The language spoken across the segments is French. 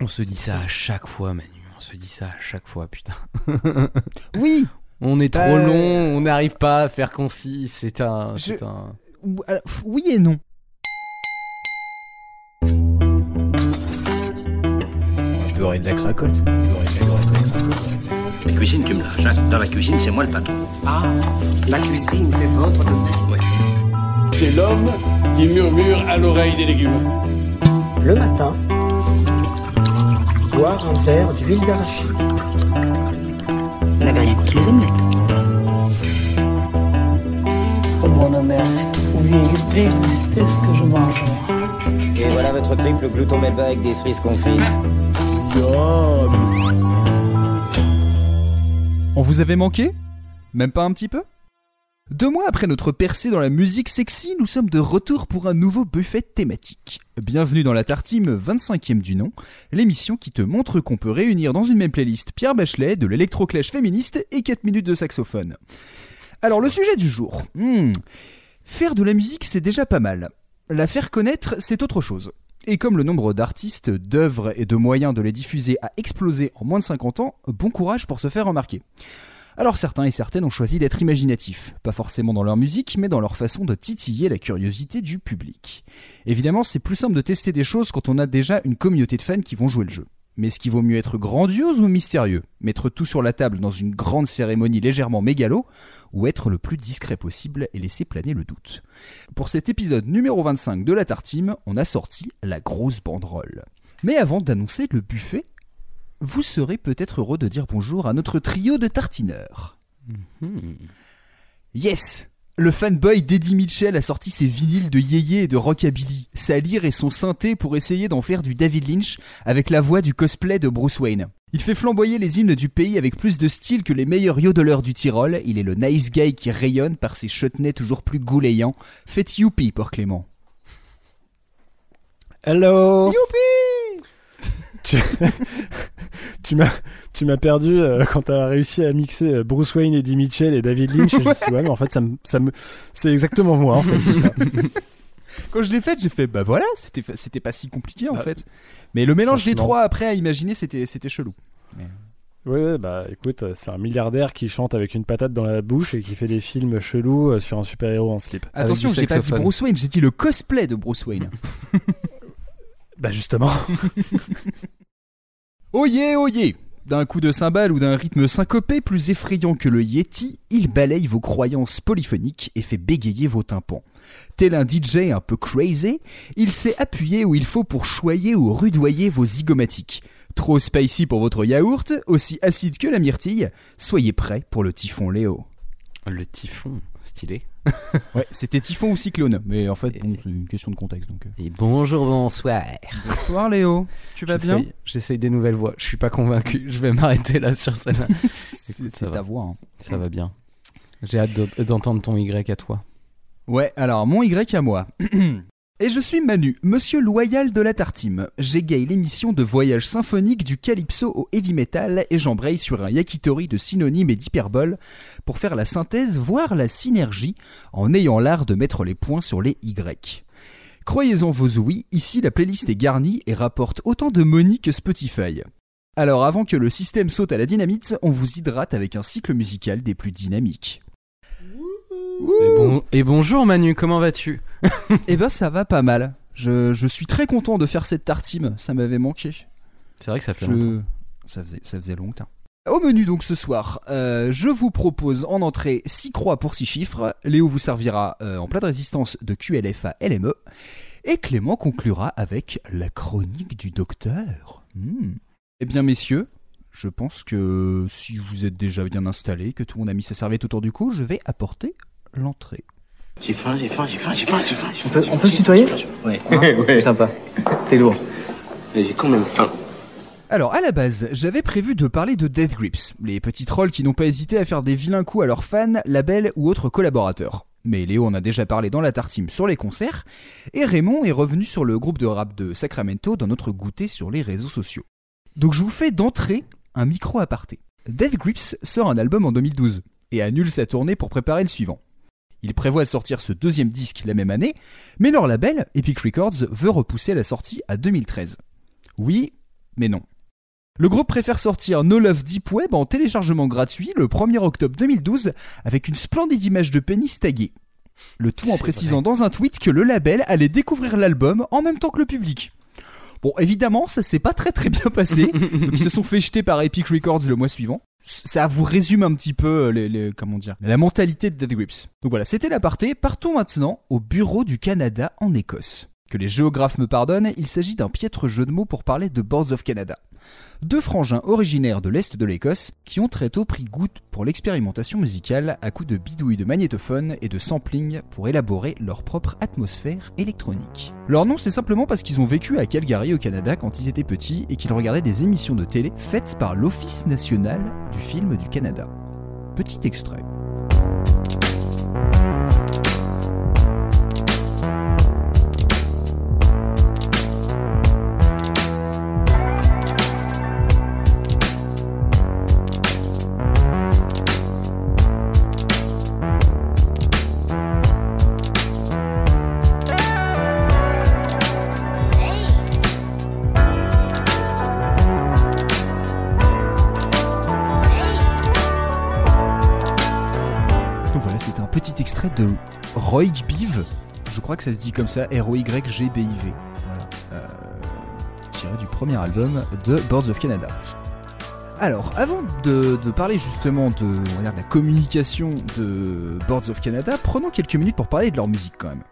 On se dit ça à chaque fois, Manu. On se dit ça à chaque fois, putain. Oui On est trop Bah, long, on n'arrive pas à faire concis. C'est un. Je- c'est un... Oui et non. beurre et de la cracotte. Beurre et de la cracotte. La cuisine, tu me lâches. hein. Dans la cuisine, c'est moi le patron. Ah, la cuisine, c'est votre domaine. Ouais. C'est l'homme qui murmure à l'oreille des légumes. Le matin, boire un verre d'huile d'arachide. Vous n'avez rien contre les omelettes. Oh bon, merci. Vous détestez ce que je mange. Et voilà votre triple glouton melba avec des cerises confites. On vous avait manqué? Même pas un petit peu? Deux mois après notre percée dans la musique sexy, nous sommes de retour pour un nouveau buffet thématique. Bienvenue dans la Tartime 25e du nom, l'émission qui te montre qu'on peut réunir dans une même playlist Pierre Bachelet, de l'électroclash féministe et 4 minutes de saxophone. Alors le sujet du jour. Hmm. Faire de la musique c'est déjà pas mal. La faire connaître c'est autre chose. Et comme le nombre d'artistes, d'œuvres et de moyens de les diffuser a explosé en moins de 50 ans, bon courage pour se faire remarquer. Alors certains et certaines ont choisi d'être imaginatifs, pas forcément dans leur musique, mais dans leur façon de titiller la curiosité du public. Évidemment, c'est plus simple de tester des choses quand on a déjà une communauté de fans qui vont jouer le jeu. Mais est-ce qu'il vaut mieux être grandiose ou mystérieux? Mettre tout sur la table dans une grande cérémonie légèrement mégalo Ou être le plus discret possible et laisser planer le doute? Pour cet épisode numéro 25 de la Tartime, on a sorti la grosse banderole. Mais avant d'annoncer le buffet, vous serez peut-être heureux de dire bonjour à notre trio de tartineurs. Yes Le fanboy d'Eddie Mitchell a sorti ses vinyles de yéyé et de rockabilly, sa lyre et son synthé pour essayer d'en faire du David Lynch avec la voix du cosplay de Bruce Wayne. Il fait flamboyer les hymnes du pays avec plus de style que les meilleurs yodeleurs du Tyrol, il est le nice guy qui rayonne par ses chutneys toujours plus goulayants. Faites youpi pour Clément. Hello Youpi Tu, tu m'as tu m'as perdu euh, quand t'as réussi à mixer euh, Bruce Wayne, Eddie Mitchell et David Lynch. Et je me suis dit, ouais, mais en fait, ça me, ça me, c'est exactement moi, en fait, tout ça. Quand je l'ai faite, j'ai fait bah voilà, c'était c'était pas si compliqué en fait. Mais le mélange des trois après à imaginer, c'était c'était chelou. Ouais, ouais, bah écoute, euh, c'est un milliardaire qui chante avec une patate dans la bouche et qui fait des films chelous euh, sur un super-héros en slip. Attention, j'ai pas dit. Bruce Wayne, j'ai dit le cosplay de Bruce Wayne. Bah justement. Oyez, oyez D'un coup de cymbale ou d'un rythme syncopé plus effrayant que le Yeti, il balaye vos croyances polyphoniques et fait bégayer vos tympans. Tel un DJ un peu crazy, il sait appuyer où il faut pour choyer ou rudoyer vos zygomatiques. Trop spicy pour votre yaourt, aussi acide que la myrtille, soyez prêts pour le typhon Léo. Le typhon, stylé. Ouais, c'était typhon ou cyclone, mais en fait, bon, c'est une question de contexte donc. euh. Et bonjour, bonsoir. Bonsoir Léo, tu vas bien? J'essaye- J'essaye des nouvelles voix. Je suis pas convaincu. Je vais m'arrêter là sur celle-là. C'est ta va. voix. hein. Ça va bien. J'ai hâte d'entendre ton Y à toi. Ouais, alors mon Y à moi. Et je suis Manu, monsieur loyal de la Tartime. J'égaye l'émission de voyage symphonique du calypso au heavy metal et j'embraye sur un yakitori de synonymes et d'hyperboles pour faire la synthèse, voire la synergie, en ayant l'art de mettre les points sur les Y. Croyez-en vos ouïs, ici la playlist est garnie et rapporte autant de money que Spotify. Alors avant que le système saute à la dynamite, on vous hydrate avec un cycle musical des plus dynamiques. Et, bon- et bonjour Manu, comment vas-tu? Eh ben ça va pas mal. Je, je suis très content de faire cette tartime, ça m'avait manqué. C'est vrai que ça fait Je- longtemps. Ça faisait, ça faisait longtemps. Au menu donc ce soir, euh, je vous propose en entrée 6 croix pour 6 chiffres, Léo vous servira euh, en plat de résistance de QLF à LME, et Clément conclura avec la chronique du docteur. Hmm. Eh bien messieurs, je pense que si vous êtes déjà bien installés, que tout le monde a mis sa serviette autour du cou, je vais apporter l'entrée. J'ai faim, j'ai faim, j'ai faim, j'ai faim, j'ai faim. On peut, on peut se tutoyer Ouais. C'est sympa. T'es lourd. Mais j'ai quand même faim. Alors, à la base, j'avais prévu de parler de Death Grips, les petits trolls qui n'ont pas hésité à faire des vilains coups à leurs fans, labels ou autres collaborateurs. Mais Léo en a déjà parlé dans la tartime sur les concerts, et Raymond est revenu sur le groupe de rap de Sacramento dans notre goûter sur les réseaux sociaux. Donc je vous fais d'entrée un micro aparté. Death Grips sort un album en 2012, et annule sa tournée pour préparer le suivant. Il prévoit de sortir ce deuxième disque la même année, mais leur label, Epic Records, veut repousser la sortie à 2013. Oui, Mais non. Le groupe préfère sortir No Love Deep Web en téléchargement gratuit le 1er octobre 2012 avec une splendide image de pénis taguée. Le tout en précisant dans un tweet que le label allait découvrir l'album en même temps que le public. Bon, évidemment, ça s'est pas très très bien passé. Donc, ils se sont fait jeter par Epic Records le mois suivant. Ça vous résume un petit peu euh, les, les- comment dire, la mentalité de Dead Grips. Donc voilà, c'était l'aparté. Partons maintenant au bureau du Canada en Écosse. Que les géographes me pardonnent, il s'agit d'un piètre jeu de mots pour parler de Boards of Canada. Deux frangins originaires de l'Est de l'Écosse qui ont très tôt pris goût pour l'expérimentation musicale à coups de bidouilles de magnétophone et de sampling pour élaborer leur propre atmosphère électronique. Leur nom c'est simplement parce qu'ils ont vécu à Calgary au Canada quand ils étaient petits et qu'ils regardaient des émissions de télé faites par l'Office national du film du Canada. Petit extrait. De Roy Biv. Je crois que ça se dit comme ça, R-O-Y-G-B-I-V. Euh, tiré du premier album de Boards of Canada. Alors, avant de, parler justement de, la communication de Boards of Canada, prenons quelques minutes pour parler de leur musique quand même.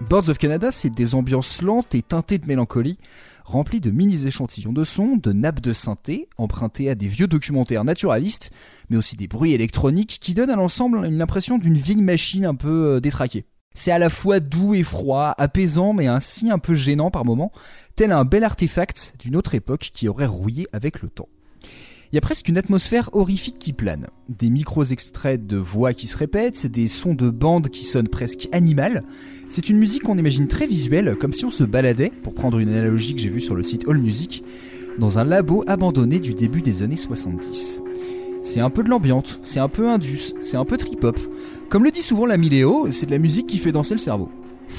Boards of Canada, c'est des ambiances lentes et teintées de mélancolie, remplies de mini-échantillons de sons, de nappes de synthé, empruntés à des vieux documentaires naturalistes, mais aussi des bruits électroniques qui donnent à l'ensemble une impression d'une vieille machine un peu euh, détraquée. C'est à la fois doux et froid, apaisant mais ainsi un peu gênant par moments, tel un bel artefact d'une autre époque qui aurait rouillé avec le temps. Il y a presque une atmosphère horrifique qui plane. Des micros extraits de voix qui se répètent, des sons de bande qui sonnent presque animales. C'est une musique qu'on imagine très visuelle, comme si on se baladait, pour prendre une analogie que j'ai vue sur le site AllMusic, dans un labo abandonné du début des années 70. C'est un peu de l'ambiance, c'est un peu indus, c'est un peu trip-hop. Comme le dit souvent la Miléo, c'est de la musique qui fait danser le cerveau.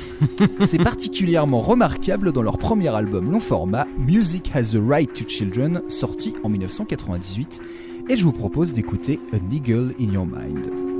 c'est particulièrement remarquable dans leur premier album long format, Music Has the Right to Children, sorti en 1998, et je vous propose d'écouter A Niggle in Your Mind.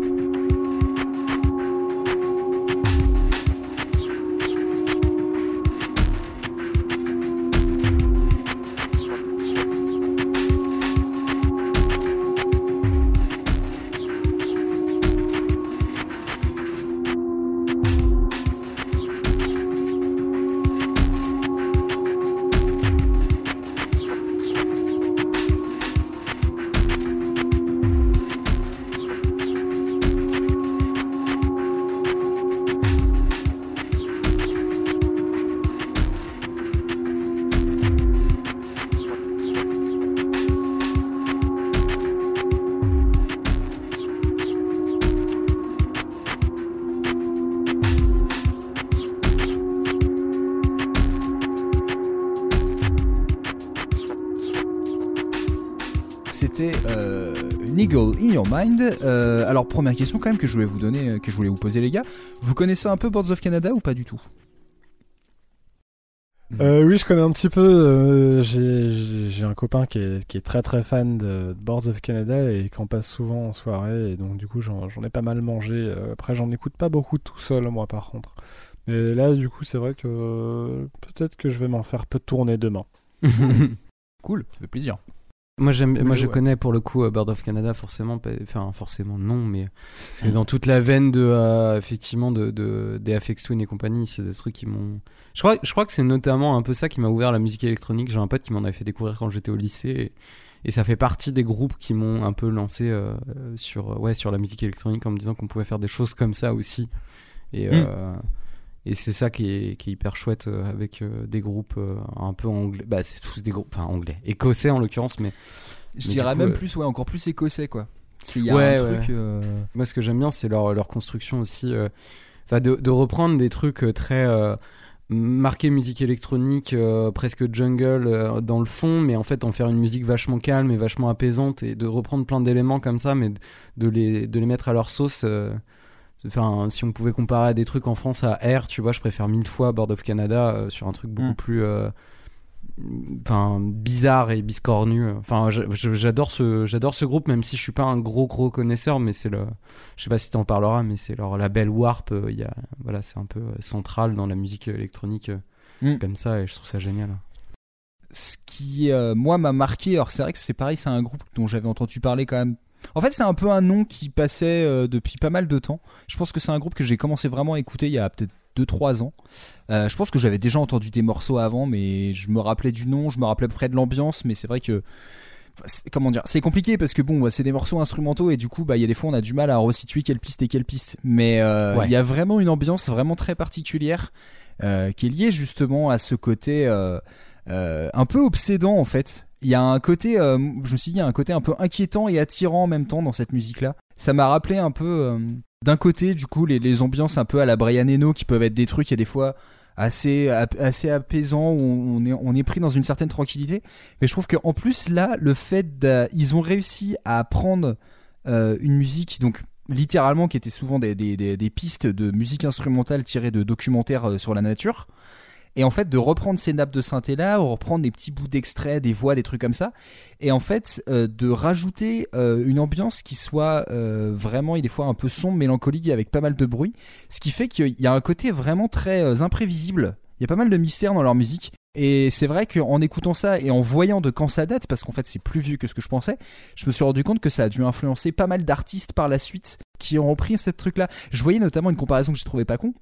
Mind. Euh, alors première question quand même que je voulais vous donner, euh, que je voulais vous poser les gars. Vous connaissez un peu Boards of Canada ou pas du tout? Euh, oui, je connais un petit peu. euh, j'ai- un copain qui est, qui est très très fan de, de Boards of Canada et qui en passe souvent en soirée. Et donc, du coup, j'en ai pas mal mangé. Après, j'en écoute pas beaucoup tout seul, moi, par contre. Mais là, du coup, c'est vrai que euh, peut-être que je vais m'en faire peu tourner demain. Cool, ça fait plaisir. Moi, j'aime, moi je connais pour le coup euh, Bird of Canada, forcément, enfin forcément non, mais c'est dans toute la veine de, euh, effectivement, de, de, des Afex Twin et compagnie. C'est des trucs qui m'ont. Je crois, je crois que c'est notamment un peu ça qui m'a ouvert la musique électronique. J'ai un pote qui m'en avait fait découvrir quand j'étais au lycée. Et, et ça fait partie des groupes qui m'ont un peu lancé euh, sur, ouais, sur la musique électronique en me disant qu'on pouvait faire des choses comme ça aussi. Et, euh, et c'est ça qui est, qui est hyper chouette euh, avec euh, des groupes euh, un peu anglais. Bah, c'est tous des groupes, enfin anglais, écossais en l'occurrence, mais Je Mais dirais coup, même plus, ouais, encore plus écossais quoi. Y a Ouais, un ouais. truc. euh, Moi, ce que j'aime bien, c'est leur, leur construction aussi. euh, Enfin, de, de reprendre des trucs très euh, marqués musique électronique, presque jungle dans le fond, mais en fait en faire une musique vachement calme et vachement apaisante et de reprendre plein d'éléments comme ça, mais de les, de les mettre à leur sauce. Enfin, si on pouvait comparer à des trucs en France à Air, tu vois, je préfère mille fois Board of Canada euh, sur un truc beaucoup Mm. plus. euh, enfin bizarre et biscornu. Enfin, j'adore ce, j'adore ce groupe, même si je suis pas un gros gros connaisseur, mais c'est le, je sais pas si t'en parleras, mais c'est leur label Warp. euh, Il y a, voilà, c'est un peu central dans la musique électronique Mm. comme ça, et je trouve ça génial. ce qui euh, moi m'a marqué alors c'est vrai que c'est pareil c'est un groupe dont j'avais entendu parler quand même en fait c'est un peu un nom qui passait euh, depuis pas mal de temps je pense que c'est un groupe que j'ai commencé vraiment à écouter il y a peut-être 2-3 ans Euh, je pense que j'avais déjà entendu des morceaux avant mais je me rappelais du nom je me rappelais à peu près de l'ambiance mais c'est vrai que c'est- comment dire c'est compliqué parce que bon c'est des morceaux instrumentaux et du coup bah il y a des fois on a du mal à resituer quelle piste est quelle piste mais euh, il Ouais. y a vraiment une ambiance vraiment très particulière euh, qui est liée justement à ce côté euh, un peu obsédant en fait. Il y a un côté, euh, je me suis dit, il y a un côté un peu inquiétant et attirant en même temps dans cette musique-là. Ça m'a rappelé un peu, euh, d'un côté, du coup, les, ambiances un peu à la Brian Eno qui peuvent être des trucs, il y a des fois assez, assez apaisants où on est, pris dans une certaine tranquillité. Mais je trouve qu'en plus, là, le fait ils ont réussi à prendre euh, une musique, donc littéralement qui était souvent des, pistes de musique instrumentale tirées de documentaires sur la nature. Et en fait, de reprendre ces nappes de synthé là, reprendre des petits bouts d'extraits, des voix, des trucs comme ça, et en fait, euh, de rajouter euh, une ambiance qui soit euh, vraiment, et des fois un peu sombre, mélancolique, avec pas mal de bruit, ce qui fait qu'il y a un côté vraiment très imprévisible. Il y a pas mal de mystères dans leur musique. Et c'est vrai qu'en écoutant ça et en voyant de quand ça date, parce qu'en fait c'est plus vieux que ce que je pensais, je me suis rendu compte que ça a dû influencer pas mal d'artistes par la suite qui ont repris ce truc-là. Je voyais notamment une comparaison que je trouvais pas con.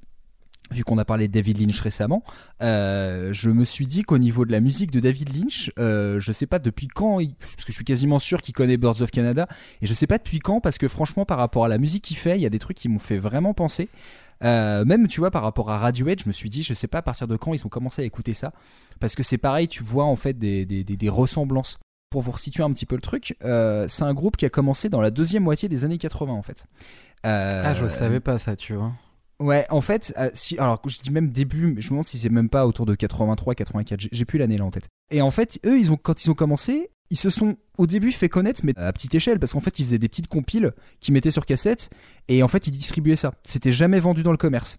Vu qu'on a parlé de David Lynch récemment, euh, je me suis dit qu'au niveau de la musique de David Lynch, euh, je sais pas depuis quand, parce que je suis quasiment sûr qu'il connaît Birds of Canada, et je sais pas depuis quand, parce que franchement, par rapport à la musique qu'il fait, il y a des trucs qui m'ont fait vraiment penser. Euh, même tu vois par rapport à Radiohead je me suis dit je sais pas à partir de quand ils ont commencé à écouter ça parce que c'est pareil tu vois en fait des, des, ressemblances pour vous resituer un petit peu le truc euh, c'est un groupe qui a commencé dans la deuxième moitié des années 80 en fait Ah, je savais pas ça, tu vois. Ouais, en fait, euh, si, alors je dis même début, mais je me demande si c'est même pas autour de 83, 84, j'ai- plus l'année là en tête. Et en fait, eux, ils ont, quand ils ont commencé, ils se sont au début fait connaître, mais à petite échelle, parce qu'en fait, ils faisaient des petites compiles qu'ils mettaient sur cassette, et en fait, ils distribuaient ça. C'était jamais vendu dans le commerce.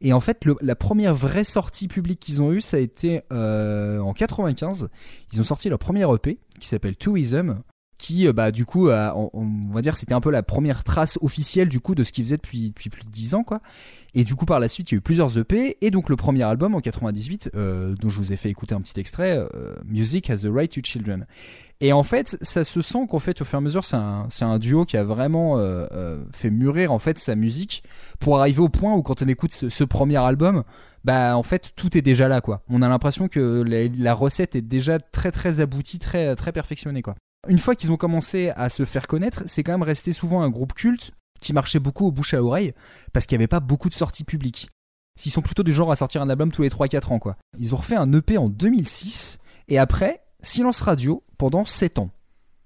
Et en fait, la première vraie sortie publique qu'ils ont eue, ça a été euh, en 95. Ils ont sorti leur premier EP, qui s'appelle Twoism, qui euh, bah du coup on, va dire c'était un peu la première trace officielle du coup de ce qu'ils faisaient depuis, depuis plus de 10 ans quoi. Et du coup par la suite il y a eu plusieurs EP et donc le premier album en 98 euh, dont je vous ai fait écouter un petit extrait euh, Music has the right to children. Et en fait ça se sent qu'en fait au fur et à mesure c'est un, un duo qui a vraiment fait mûrir en fait sa musique pour arriver au point où quand on écoute ce, ce premier album bah en fait tout est déjà là quoi. On a l'impression que la, la recette est déjà très très aboutie très très perfectionnée quoi une fois qu'ils ont commencé à se faire connaître, c'est quand même resté souvent un groupe culte qui marchait beaucoup au bouche à oreille parce qu'il n'y avait pas beaucoup de sorties publiques. Ils sont plutôt du genre à sortir un album tous les 3-4 ans quoi. Ils ont refait un EP en 2006 et après silence radio pendant 7 ans.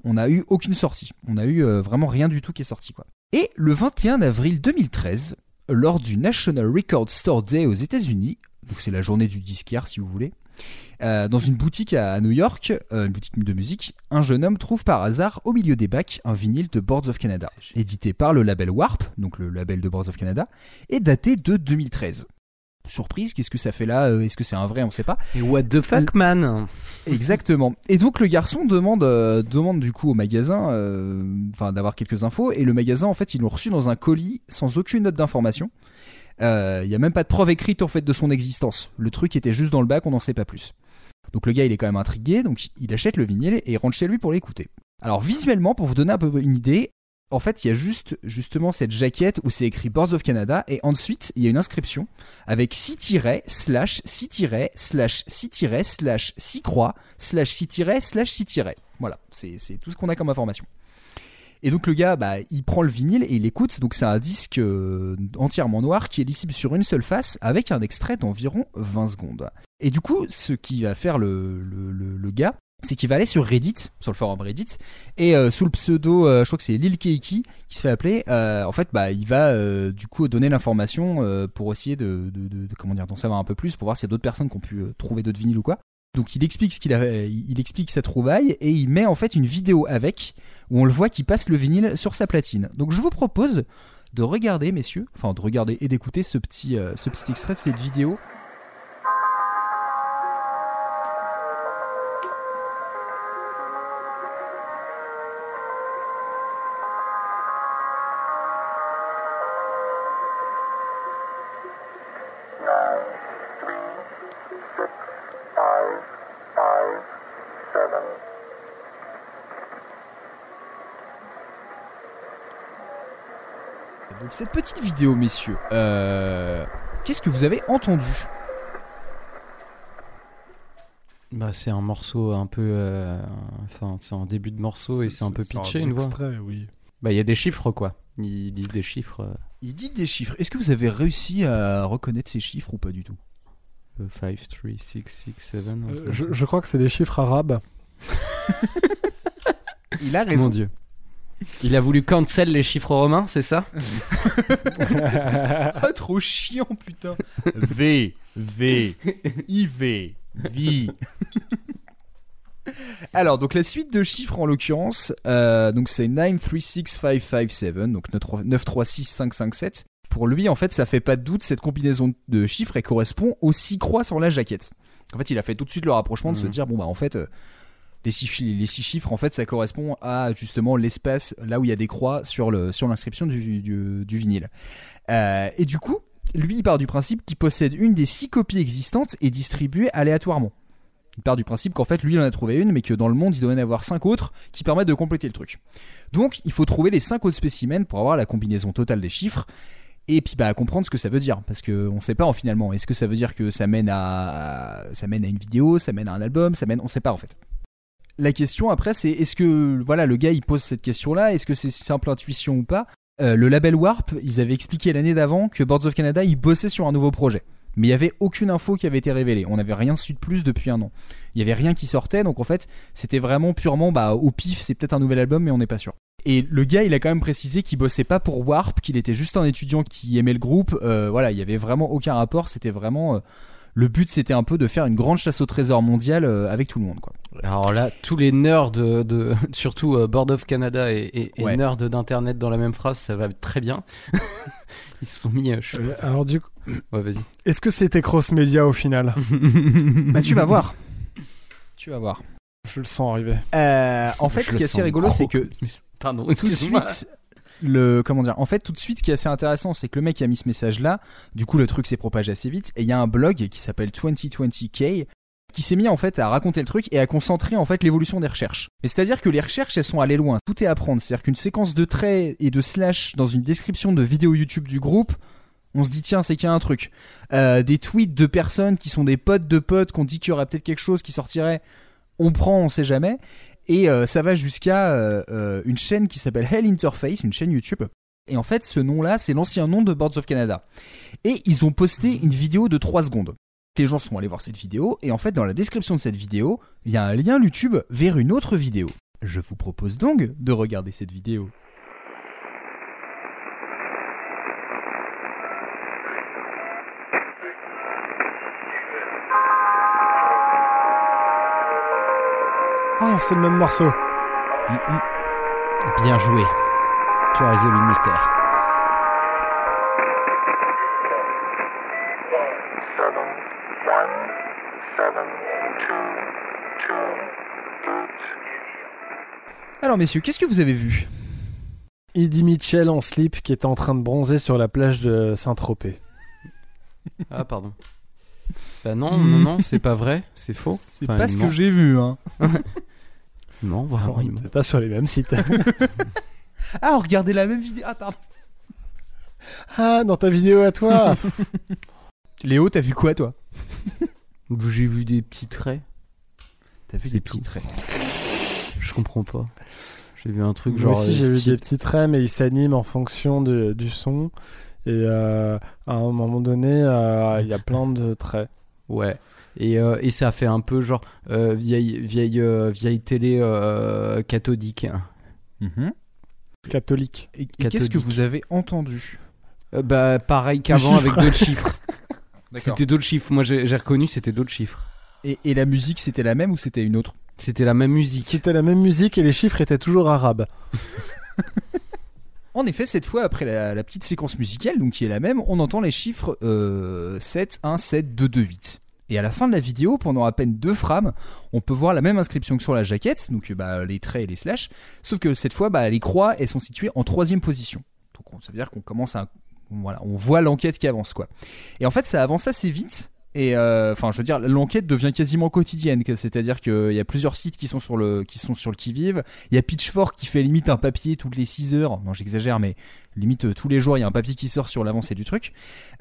On n'a eu aucune sortie. On a eu euh, vraiment rien du tout qui est sorti quoi. Et le 21 avril 2013, lors du National Record Store Day aux États-Unis, donc c'est la journée du disquaire si vous voulez, euh, dans une boutique à, New York, euh, une boutique de musique, un jeune homme trouve par hasard au milieu des bacs un vinyle de Boards of Canada, édité par le label Warp, donc le label de Boards of Canada, et daté de 2013. Surprise, qu'est-ce que ça fait là Euh, Est-ce que c'est un vrai On sait pas. Et what the fuck, man Exactement. Et donc le garçon demande, euh, demande du coup au magasin, enfin d'avoir quelques infos, et le magasin en fait ils l'ont reçu dans un colis sans aucune note d'information. Euh, Il y a même pas de preuve écrite en fait de son existence. Le truc était juste dans le bac, on n'en sait pas plus. Donc le gars il est quand même intrigué, donc il achète le vinyle et rentre chez lui pour l'écouter. Alors visuellement, pour vous donner un peu une idée, en fait il y a juste justement cette jaquette où c'est écrit Boards of Canada et ensuite il y a une inscription avec 6 slash 6 slash 6 slash 6 croix slash 6 slash 6 Voilà, c'est c'est tout ce qu'on a comme information. Et donc le gars, bah, il prend le vinyle et il écoute. Donc c'est un disque euh, entièrement noir qui est lisible sur une seule face avec un extrait d'environ 20 secondes. Et du coup, ce qui va faire le, le, le- gars, c'est qu'il va aller sur Reddit, sur le forum Reddit, et euh, sous le pseudo, euh, je crois que c'est Lil Keiki qui se fait appeler. en fait, bah, il va du coup donner l'information pour essayer de, de- de- comment dire, d'en savoir un peu plus, pour voir s'il y a d'autres personnes qui ont pu trouver d'autres vinyles ou quoi. Donc il explique ce qu'il a, il explique sa trouvaille et il met en fait une vidéo avec où on le voit qui passe le vinyle sur sa platine. Donc je vous propose de regarder, messieurs, enfin de regarder et d'écouter ce petit, euh, ce petit extrait de cette vidéo. Cette petite vidéo, messieurs, euh, qu'est-ce que vous avez entendu Bah, c'est un morceau un peu. euh, Enfin, c'est un début de morceau et c'est un peu pitché, une voix. extrait, oui. Bah, il y a des chiffres, quoi. Il dit des chiffres. euh, Il dit des chiffres. Est-ce que vous avez réussi à reconnaître ces chiffres ou pas du tout? 5, 3, 6, 6, 7. Euh, je, crois que c'est des chiffres arabes. Il a Mon raison. dieu. Il a voulu cancel les chiffres romains, c'est ça Ah, trop chiant, putain. V, V, IV, V. Alors, donc la suite de chiffres en l'occurrence, euh, donc c'est 936557, donc 936557. Pour lui, en fait, ça fait pas de doute, cette combinaison de chiffres, elle correspond aux six croix sur la jaquette. En fait, il a fait tout de suite le rapprochement de se Mhm. dire, bon bah en fait, euh, les six, chiffres, en fait, ça correspond à justement l'espace là où il y a des croix sur l'inscription du, vinyle. Euh, et du coup, lui, il part du principe qu'il possède une des six copies existantes et distribuées aléatoirement. Il part du principe qu'en fait, lui, il en a trouvé une, mais que dans le monde, il doit en avoir cinq autres qui permettent de compléter le truc. Donc, il faut trouver les cinq autres spécimens pour avoir la combinaison totale des chiffres. Et puis bah comprendre ce que ça veut dire parce que on sait pas en finalement est-ce que ça veut dire que ça mène à ça mène à une vidéo ça mène à un album ça mène on sait pas en fait la question après c'est est-ce que voilà le gars il pose cette question là est-ce que c'est simple intuition ou pas? Euh, le label Warp ils avaient expliqué l'année d'avant que Boards of Canada ils bossaient sur un nouveau projet. Mais il y avait aucune info qui avait été révélée. On n'avait rien su de plus depuis un an. Il y avait rien qui sortait donc en fait c'était vraiment purement bah au pif c'est peut-être un nouvel album mais on n'est pas sûr. Et le gars, il a quand même précisé qu'il bossait pas pour Warp, qu'il était juste un étudiant qui aimait le groupe. Euh, voilà, il y avait vraiment aucun rapport. C'était vraiment euh, le but, c'était un peu de faire une grande chasse au trésor mondiale euh, avec tout le monde, quoi. Alors là, tous les nerds de, de- surtout euh, Board of Canada et, et, et Ouais. nerds d'internet dans la même phrase, ça va très bien. Ils se sont mis. euh, je- Euh, alors du coup, Ouais, vas-y. est-ce que c'était cross média au final? Bah, tu vas voir. Tu vas voir. Je le sens arriver. Euh, en fait, Je ce qui est assez rigolo, c'est que Pardon, tout de suite le comment dire en fait tout de suite ce qui est assez intéressant c'est que le mec a mis ce message là du coup le truc s'est propagé assez vite et il y a un blog qui s'appelle 2020k qui s'est mis en fait à raconter le truc et à concentrer en fait l'évolution des recherches. Et c'est-à-dire que les recherches elles sont allées loin, tout est à prendre, c'est-à-dire qu'une séquence de traits et de slash dans une description de vidéo YouTube du groupe, on se dit tiens c'est qu'il y a un truc. Euh, des tweets de personnes qui sont des potes de potes qu'on dit qu'il y aurait peut-être quelque chose qui sortirait, on prend, on sait jamais. Et euh, ça va jusqu'à euh, euh, une chaîne qui s'appelle Hell Interface, une chaîne YouTube. Et en fait, ce nom-là, c'est l'ancien nom de Boards of Canada. Et ils ont posté une vidéo de 3 secondes. Les gens sont allés voir cette vidéo, et en fait, dans la description de cette vidéo, il y a un lien YouTube vers une autre vidéo. Je vous propose donc de regarder cette vidéo. Ah, c'est le même morceau. Mm, mm. Bien joué. Tu as résolu le mystère. Alors, messieurs, qu'est-ce que vous avez vu? Eddie Mitchell en slip qui était en train de bronzer sur la plage de Saint-Tropez. Ah, pardon. Bah non, non, non, c'est pas vrai, c'est faux. C'est Enfin, pas ce que j'ai vu, hein. Non, vraiment, il ment. C'est pas sur les mêmes sites. Ah, regardez la même vidéo. Ah, pardon. ah, dans ta vidéo à toi Léo, t'as vu quoi, toi? J'ai vu des petits traits. T'as vu des tout. petits traits. Je comprends pas. J'ai vu un truc Moi genre. aussi, euh, j'ai vu des petits traits, mais ils s'animent en fonction de- du son. Et euh, à un moment donné, euh, il y a plein de traits. Ouais. Et, euh, et ça fait un peu genre euh, vieille, vieille, euh, vieille télé euh, cathodique. Mhm. Catholiques. Et, et qu'est-ce que vous avez entendu Euh, bah pareil qu'avant avec d'autres chiffres. D'accord. C'était d'autres chiffres. Moi j'ai j'ai reconnu c'était d'autres chiffres. Et, et la musique, c'était la même ou c'était une autre? C'était la même musique. C'était la même musique et les chiffres étaient toujours arabes. En effet, cette fois, après la, petite séquence musicale, donc qui est la même, on entend les chiffres euh, 7, 1, 7, 2, 2, 8. Et à la fin de la vidéo, pendant à peine deux frames, on peut voir la même inscription que sur la jaquette, donc euh, bah, les traits et les slash, sauf que cette fois, bah, les croix, elles sont situées en troisième position. Donc on- ça veut dire qu'on commence à... Voilà, on voit l'enquête qui avance, quoi. Et en fait, ça avance assez vite, Et euh, enfin, je veux dire, l'enquête devient quasiment quotidienne, c'est-à-dire qu'il y a plusieurs sites qui sont sur le qui sont sur le qui vive. Il y a Pitchfork qui fait limite un papier toutes les 6 heures. Non, j'exagère, mais limite euh, tous les jours, il y a un papier qui sort sur l'avancée du truc.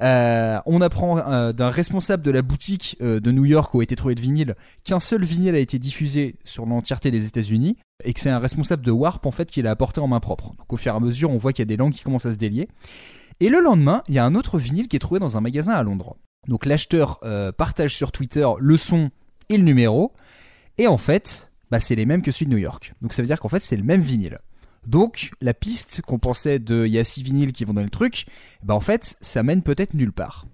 Euh, on apprend d'un responsable de la boutique de New York où a été trouvé de vinyle qu'un seul vinyle a été diffusé sur l'entièreté des États-Unis et que c'est un responsable de Warp en fait qui l'a apporté en main propre. Donc au fur et à mesure, on voit qu'il y a des langues qui commencent à se délier. Et le lendemain, il y a un autre vinyle qui est trouvé dans un magasin à Londres. Donc l'acheteur euh, partage sur Twitter le son et le numéro. Et en fait, bah, c'est les mêmes que celui de New York. Donc ça veut dire qu'en fait, c'est le même vinyle. Donc la piste qu'on pensait de il y a six vinyles qui vont dans le truc, bah en fait, ça mène peut-être nulle part.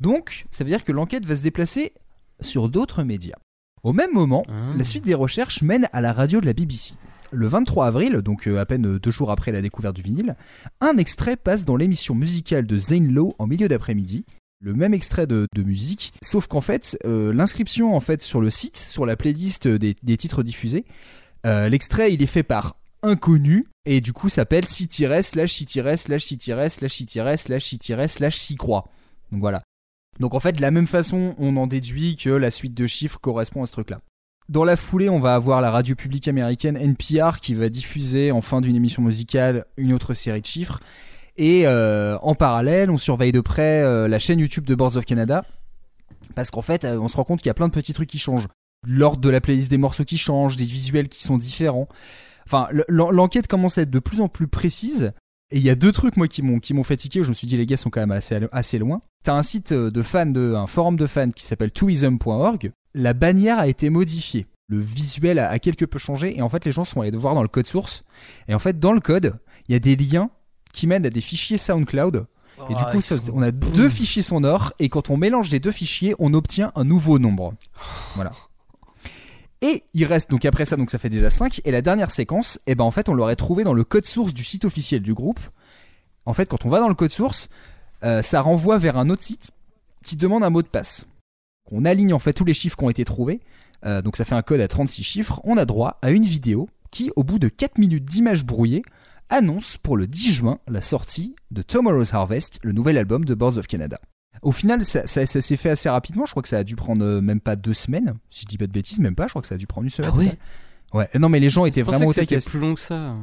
Donc ça veut dire que l'enquête va se déplacer sur d'autres médias. Au même moment, Ah. la suite des recherches mène à la radio de la BBC. Le 23 avril, donc euh, à peine deux jours après la découverte du vinyle, un extrait passe dans l'émission musicale de Zane Lowe en milieu d'après-midi. Le même extrait de, musique, sauf qu'en fait, euh, l'inscription en fait sur le site, sur la playlist des, titres diffusés, euh, l'extrait il est fait par inconnu et du coup s'appelle si-slash si-slash si-slash si-slash si-slash slash si croix. Donc voilà. Donc en fait, de la même façon, on en déduit que la suite de chiffres correspond à ce truc-là. Dans la foulée, on va avoir la radio publique américaine NPR qui va diffuser en fin d'une émission musicale une autre série de chiffres. Et euh, en parallèle, on surveille de près euh, la chaîne YouTube de Boards of Canada. Parce qu'en fait, euh, on se rend compte qu'il y a plein de petits trucs qui changent. L'ordre de la playlist des morceaux qui change, des visuels qui sont différents. Enfin, le- l'en- l'enquête commence à être de plus en plus précise. Et il y a deux trucs, moi, qui m'ont, qui je me suis dit, les gars sont quand même assez, assez loin. T'as un site de fans, un forum de fans qui s'appelle twoism.org. La bannière a été modifiée. Le visuel a, a quelque peu changé. Et en fait, les gens sont allés voir dans le code source. Et en fait, dans le code, il y a des liens qui mènent à des fichiers SoundCloud. Et du Ah, coup, ça- on a deux fichiers sonores. Et quand on mélange les deux fichiers, on obtient un nouveau nombre. Voilà. Et il reste donc après ça, donc ça fait déjà 5. Et la dernière séquence, et ben en fait, on l'aurait trouvé dans le code source du site officiel du groupe. En fait, quand on va dans le code source, euh, ça renvoie vers un autre site qui demande un mot de passe. On aligne en fait tous les chiffres qui ont été trouvés. Euh, donc ça fait un code à 36 chiffres. On a droit à une vidéo qui, au bout de 4 minutes d'images brouillées, annonce pour le 10 juin la sortie de Tomorrow's Harvest, le nouvel album de Boards of Canada. Au final, ça, ça- ça s'est fait assez rapidement. Je crois que ça a dû prendre euh, même pas deux semaines. Si je dis pas de bêtises, même pas. Je crois que ça a dû prendre une semaine. Ah ouais Ouais. Non, mais les gens étaient Je vraiment que c'était plus long que ça.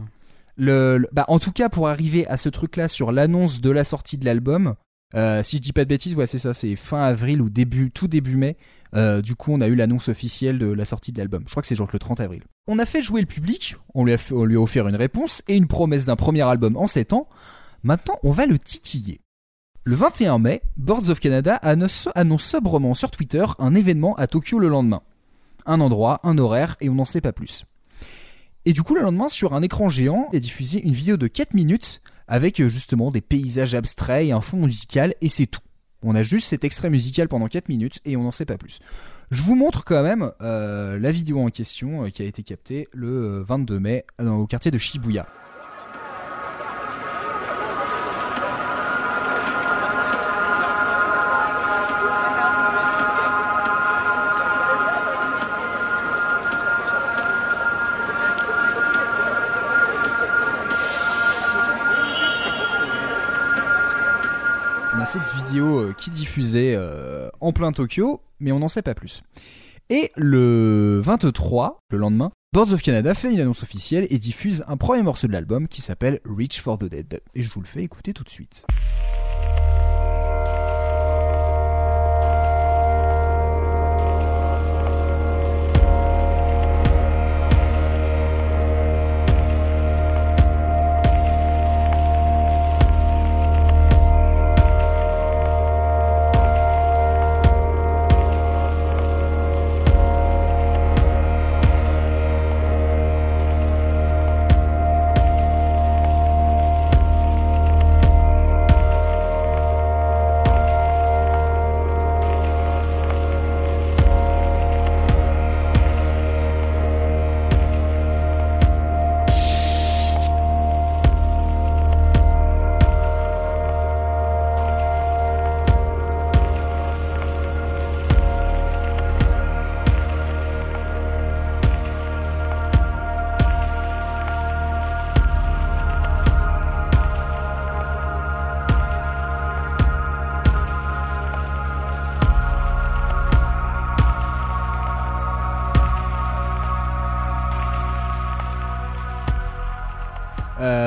Le, le- bah, en tout cas, pour arriver à ce truc-là sur l'annonce de la sortie de l'album, euh, si je dis pas de bêtises, ouais, c'est ça, c'est fin avril ou début, tout début mai. Euh, du coup, on a eu l'annonce officielle de la sortie de l'album. Je crois que c'est genre le 30 avril. On a fait jouer le public, on lui a, offert une réponse et une promesse d'un premier album en 7 ans. Maintenant, on va le titiller. Le 21 mai, Boards of Canada annonce, sobrement sur Twitter un événement à Tokyo le lendemain. Un endroit, un horaire et on n'en sait pas plus. Et du coup, le lendemain, sur un écran géant, il a diffusé une vidéo de 4 minutes avec euh, justement des paysages abstraits et un fond musical, et c'est tout. On a juste cet extrait musical pendant 4 minutes et on n'en sait pas plus. Je vous montre quand même euh, la vidéo en question euh, qui a été captée le euh, 22 mai euh, au quartier de Shibuya. Euh, qui diffusait euh, en plein Tokyo, mais on n'en sait pas plus. Et le 23, le lendemain, Boards of Canada fait une annonce officielle et diffuse un premier morceau de l'album qui s'appelle Reach for the Dead. Et je vous le fais écouter tout de suite.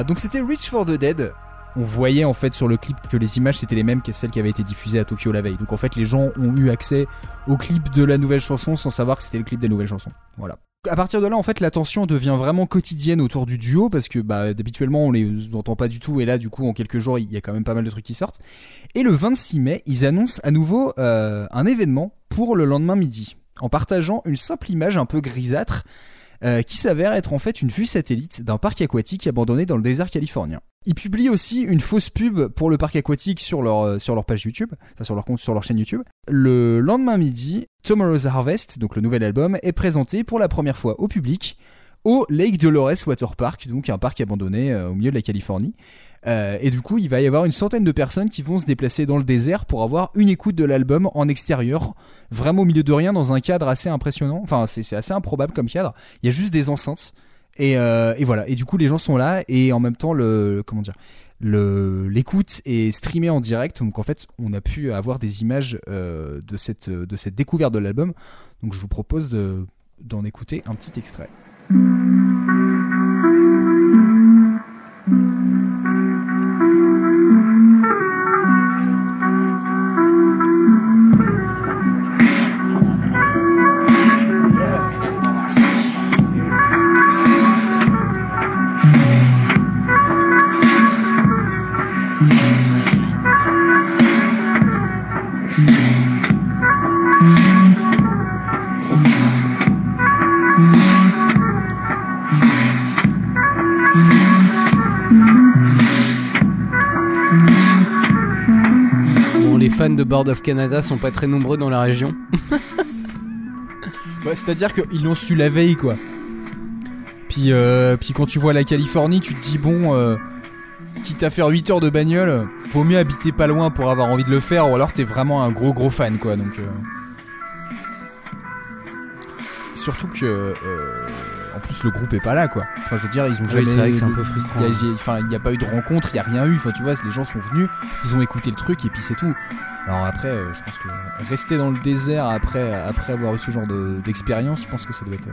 Donc c'était Reach for the Dead. On voyait en fait sur le clip que les images c'était les mêmes que celles qui avaient été diffusées à Tokyo la veille. Donc en fait les gens ont eu accès au clip de la nouvelle chanson sans savoir que c'était le clip des nouvelles chansons. Voilà. À partir de là, en fait, la tension devient vraiment quotidienne autour du duo parce que bah, habituellement on les entend pas du tout et là, du coup, en quelques jours, il y a quand même pas mal de trucs qui sortent. Et le 26 mai, ils annoncent à nouveau euh, un événement pour le lendemain midi en partageant une simple image un peu grisâtre euh, qui s'avère être en fait une vue satellite d'un parc aquatique abandonné dans le désert californien. Ils publient aussi une fausse pub pour le parc aquatique sur leur, euh, sur leur page YouTube, enfin sur leur compte, sur leur chaîne YouTube. Le lendemain midi, Tomorrow's Harvest, donc le nouvel album, est présenté pour la première fois au public au Lake Dolores Water Park, donc un parc abandonné euh, au milieu de la Californie. Euh, et du coup, il va y avoir une centaine de personnes qui vont se déplacer dans le désert pour avoir une écoute de l'album en extérieur, vraiment au milieu de rien, dans un cadre assez impressionnant. Enfin, c'est assez improbable comme cadre. Il y a juste des enceintes. Et, euh, et, voilà. Et du coup, les gens sont là et en même temps, le comment dire, l'écoute est streamée en direct. Donc en fait, on a pu avoir des images euh, de cette découverte de l'album. Donc je vous propose de d'en écouter un petit extrait. Bon, Board of Canada sont pas très nombreux dans la région. Bah, C'est-à-dire qu'ils l'ont su la veille, quoi. Puis, euh, puis quand tu vois la Californie, tu te dis, bon, euh, quitte à faire 8 heures de bagnole, vaut mieux habiter pas loin pour avoir envie de le faire, ou alors t'es vraiment un gros gros fan, quoi. Donc, euh. Surtout que, euh, plus, le groupe est pas là, quoi. Enfin, je veux dire, ils ont Ah jamais. oui, c'est vrai que c'est un peu frustrant. Y y Enfin, il n'y a pas eu de rencontre, il n'y a rien eu. Enfin, tu vois, les gens sont venus, ils ont écouté le truc et puis c'est tout. Alors après, euh, je pense que rester dans le désert après, après avoir eu ce genre de- d'expérience, je pense que ça doit être,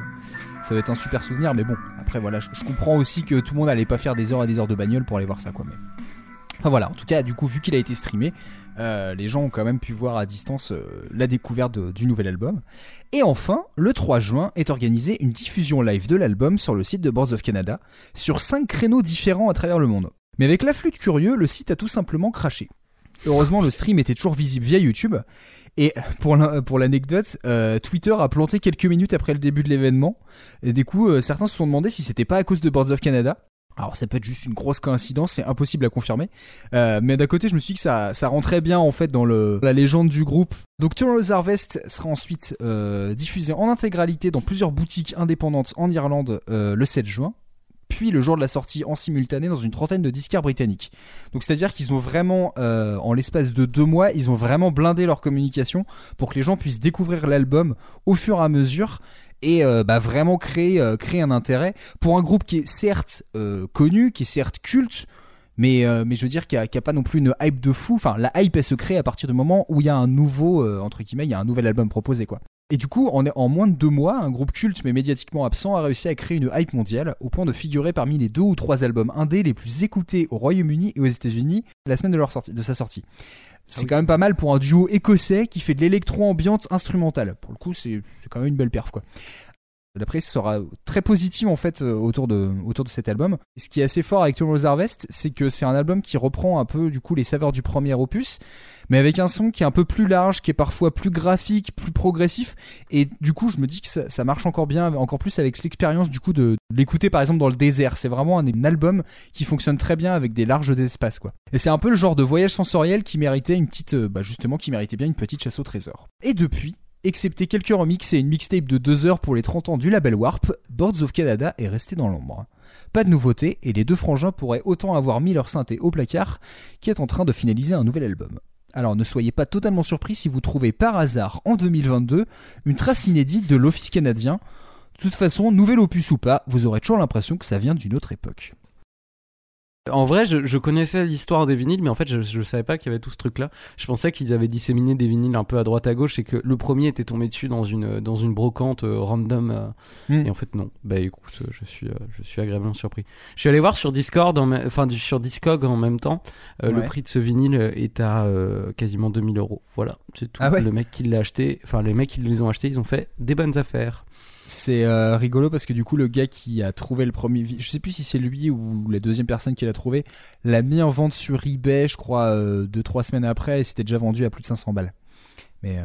ça doit être un super souvenir. Mais bon, après voilà, je, je comprends aussi que tout le monde allait pas faire des heures et des heures de bagnole pour aller voir ça, quoi. Mais enfin voilà, en tout cas, du coup, vu qu'il a été streamé, euh, les gens ont quand même pu voir à distance euh, la découverte du nouvel album. Et enfin, le 3 juin est organisée une diffusion live de l'album sur le site de Boards of Canada sur 5 créneaux différents à travers le monde. Mais avec l'afflux de curieux, le site a tout simplement craché. Heureusement, le stream était toujours visible via YouTube. Et pour l'an- pour l'anecdote, euh, Twitter a planté quelques minutes après le début de l'événement. Et du coup, certains se sont demandé si c'était pas à cause de Boards of Canada. Alors ça peut être juste une grosse coïncidence, c'est impossible à confirmer. Euh, mais d'un côté, je me suis dit que ça, ça rentrait bien en fait dans le, la légende du groupe. Donc Tomorrow's Harvest sera ensuite euh, diffusé en intégralité dans plusieurs boutiques indépendantes en Irlande euh, le 7 juin. Puis le jour de la sortie en simultané dans une trentaine de disquaires britanniques. Donc c'est-à-dire qu'ils ont vraiment, en l'espace de deux mois, ils ont vraiment blindé leur communication pour que les gens puissent découvrir l'album au fur et à mesure et euh, bah, vraiment créer, euh, créer un intérêt pour un groupe qui est certes euh, connu, qui est certes culte, mais, mais je veux dire qu'il n'y a, pas non plus une hype de fou. Enfin, la hype elle se crée à partir du moment où il y a un nouveau, entre guillemets, il y a un nouvel album proposé quoi. Et du coup, en, en moins de deux mois, un groupe culte mais médiatiquement absent a réussi à créer une hype mondiale au point de figurer parmi les deux ou trois albums indés les plus écoutés au Royaume-Uni et aux États-Unis la semaine de, leur sortie, de sa sortie. C'est quand même pas mal pour un duo écossais qui fait de l'électro-ambiante instrumentale. Pour le coup, c'est c'est quand même une belle perf quoi. La presse sera très positive en fait euh, autour de, cet album. Ce qui est assez fort avec Tomorrow's Harvest, c'est que c'est un album qui reprend un peu du coup les saveurs du premier opus, mais avec un son qui est un peu plus large, qui est parfois plus graphique, plus progressif. Et du coup, je me dis que ça, marche encore bien, encore plus avec l'expérience du coup de, l'écouter par exemple dans le désert. C'est vraiment un, un album qui fonctionne très bien avec des larges espaces quoi. Et c'est un peu le genre de voyage sensoriel qui méritait une petite, euh, bah justement, qui méritait bien une petite chasse au trésor. Et depuis, excepté quelques remixes et une mixtape de 2 heures pour les 30 ans du label Warp, Boards of Canada est resté dans l'ombre. Pas de nouveauté, et les deux frangins pourraient autant avoir mis leur synthé au placard, qui est en train de finaliser un nouvel album. Alors ne soyez pas totalement surpris si vous trouvez par hasard en 2022 une trace inédite de l'Office canadien. De toute façon, nouvel opus ou pas, vous aurez toujours l'impression que ça vient d'une autre époque. En vrai, je, je connaissais l'histoire des vinyles, mais en fait, je, je savais pas qu'il y avait tout ce truc-là. Je pensais qu'ils avaient disséminé des vinyles un peu à droite à gauche et que le premier était tombé dessus dans une dans une brocante euh, random. euh, Mm. Et en fait, non. Bah écoute, euh, je suis euh, je suis agréablement surpris. Je suis allé voir sur Discord, en enfin du- sur Discog en même temps. euh, Le Ouais. prix de ce vinyle euh, est à euh, quasiment 2000 euros. Voilà, c'est tout. Ah ouais Le mec qui l'a acheté, enfin les mecs qui les ont achetés, ils ont fait des bonnes affaires. C'est euh, rigolo parce que du coup le gars qui a trouvé le premier, je sais plus si c'est lui ou la deuxième personne qui l'a trouvé, l'a mis en vente sur eBay, je crois euh, deux trois semaines après, et c'était déjà vendu à plus de 500 balles. Mais euh,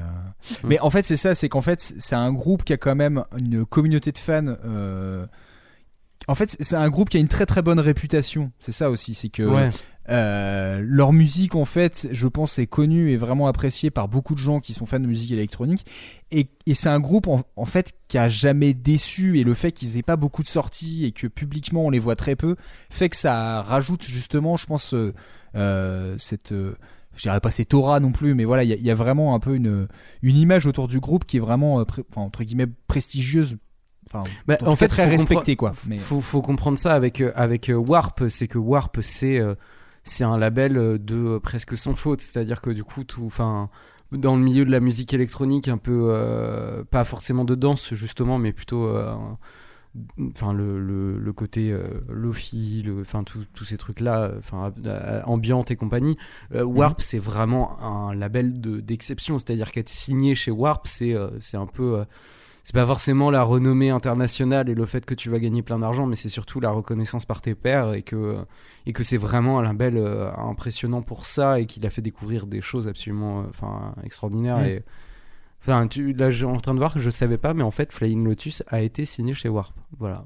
Mm. mais en fait c'est ça, c'est qu'en fait c'est un groupe qui a quand même une communauté de fans. euh, En fait c'est un groupe qui a une très très bonne réputation. C'est ça aussi, c'est que Ouais. Euh, leur musique, en fait, je pense, est connue et vraiment appréciée par beaucoup de gens qui sont fans de musique électronique. Et, et c'est un groupe, en, en fait, qui a jamais déçu. Et le fait qu'ils aient pas beaucoup de sorties et que publiquement on les voit très peu, fait que ça rajoute justement, je pense, euh, euh, cette. je dirais pas cette aura non plus, mais voilà, il y, a- il y a vraiment un peu une, une image autour du groupe qui est vraiment, euh, enfin, entre guillemets, prestigieuse. Enfin, Bah, en, en fait, très respectée, quoi. Mais... faut, faut comprendre ça avec, avec Warp, c'est que Warp, c'est euh, c'est un label euh, de euh, presque sans faute, c'est-à-dire que du coup, tout, enfin, dans le milieu de la musique électronique, un peu, euh, pas forcément de danse justement, mais plutôt, euh, enfin, le, le, le côté euh, lofi, enfin, tous ces trucs-là, enfin, euh, ambiante et compagnie. Euh, Warp, c'est vraiment un label de- d'exception, c'est-à-dire qu'être signé chez Warp, c'est c'est un peu c'est pas forcément la renommée internationale et le fait que tu vas gagner plein d'argent, mais c'est surtout la reconnaissance par tes pairs et que, et que c'est vraiment un label euh, impressionnant pour ça et qu'il a fait découvrir des choses absolument euh, enfin, extraordinaires. Et, enfin, tu, là, je suis en train de voir que je savais pas, mais en fait, Flying Lotus a été signé chez Warp. Voilà.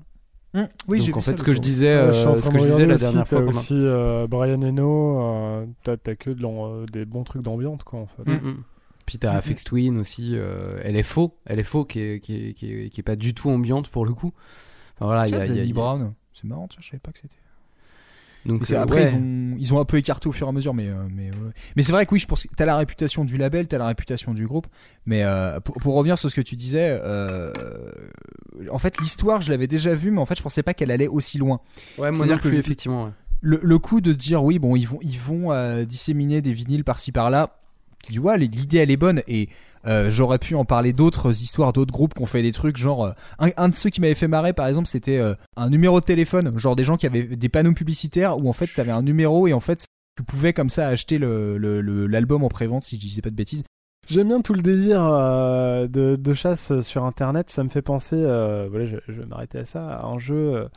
Hum, oui, j'ai Donc en ça fait, ce que je disais, euh, je ce train que de je disais la aussi, dernière t'as fois. aussi euh, Brian Eno, euh, t'as t'as que de euh, des bons trucs d'ambiance, quoi, en fait. Mm, mm. Puis t'as. Afex Twin aussi, euh, elle est faux, elle est faux, qui est, qui, est, qui, est, qui est pas du tout ambiante pour le coup. Enfin, voilà, il y a, il y a- Danny y a- Brown. C'est marrant, je savais pas que c'était. Donc euh, après, ouais. ils, ont, ils ont un peu écarté au fur et à mesure, mais, euh, mais, ouais. mais c'est vrai que oui, je pense que t'as la réputation du label, t'as la réputation du groupe. Mais euh, pour, pour revenir sur ce que tu disais, en fait, l'histoire, je l'avais déjà vue, mais en fait, je pensais pas qu'elle allait aussi loin. Ouais, moi non que plus, je- effectivement. ouais. Le, le coup de dire, oui, bon, ils vont, ils vont disséminer des vinyles par-ci par-là, tu vois, l'idée, elle est bonne. Et euh, j'aurais pu en parler d'autres histoires, d'autres groupes qui ont fait des trucs, genre, euh, un, de ceux qui m'avait fait marrer, par exemple, c'était euh, un numéro de téléphone, genre des gens qui avaient des panneaux publicitaires où en fait, t'avais un numéro et en fait, tu pouvais comme ça acheter l'album en pré-vente, si je disais pas de bêtises. J'aime bien tout le délire de, chasse sur internet. Ça me fait penser, voilà, je, je vais m'arrêter à ça, à un jeu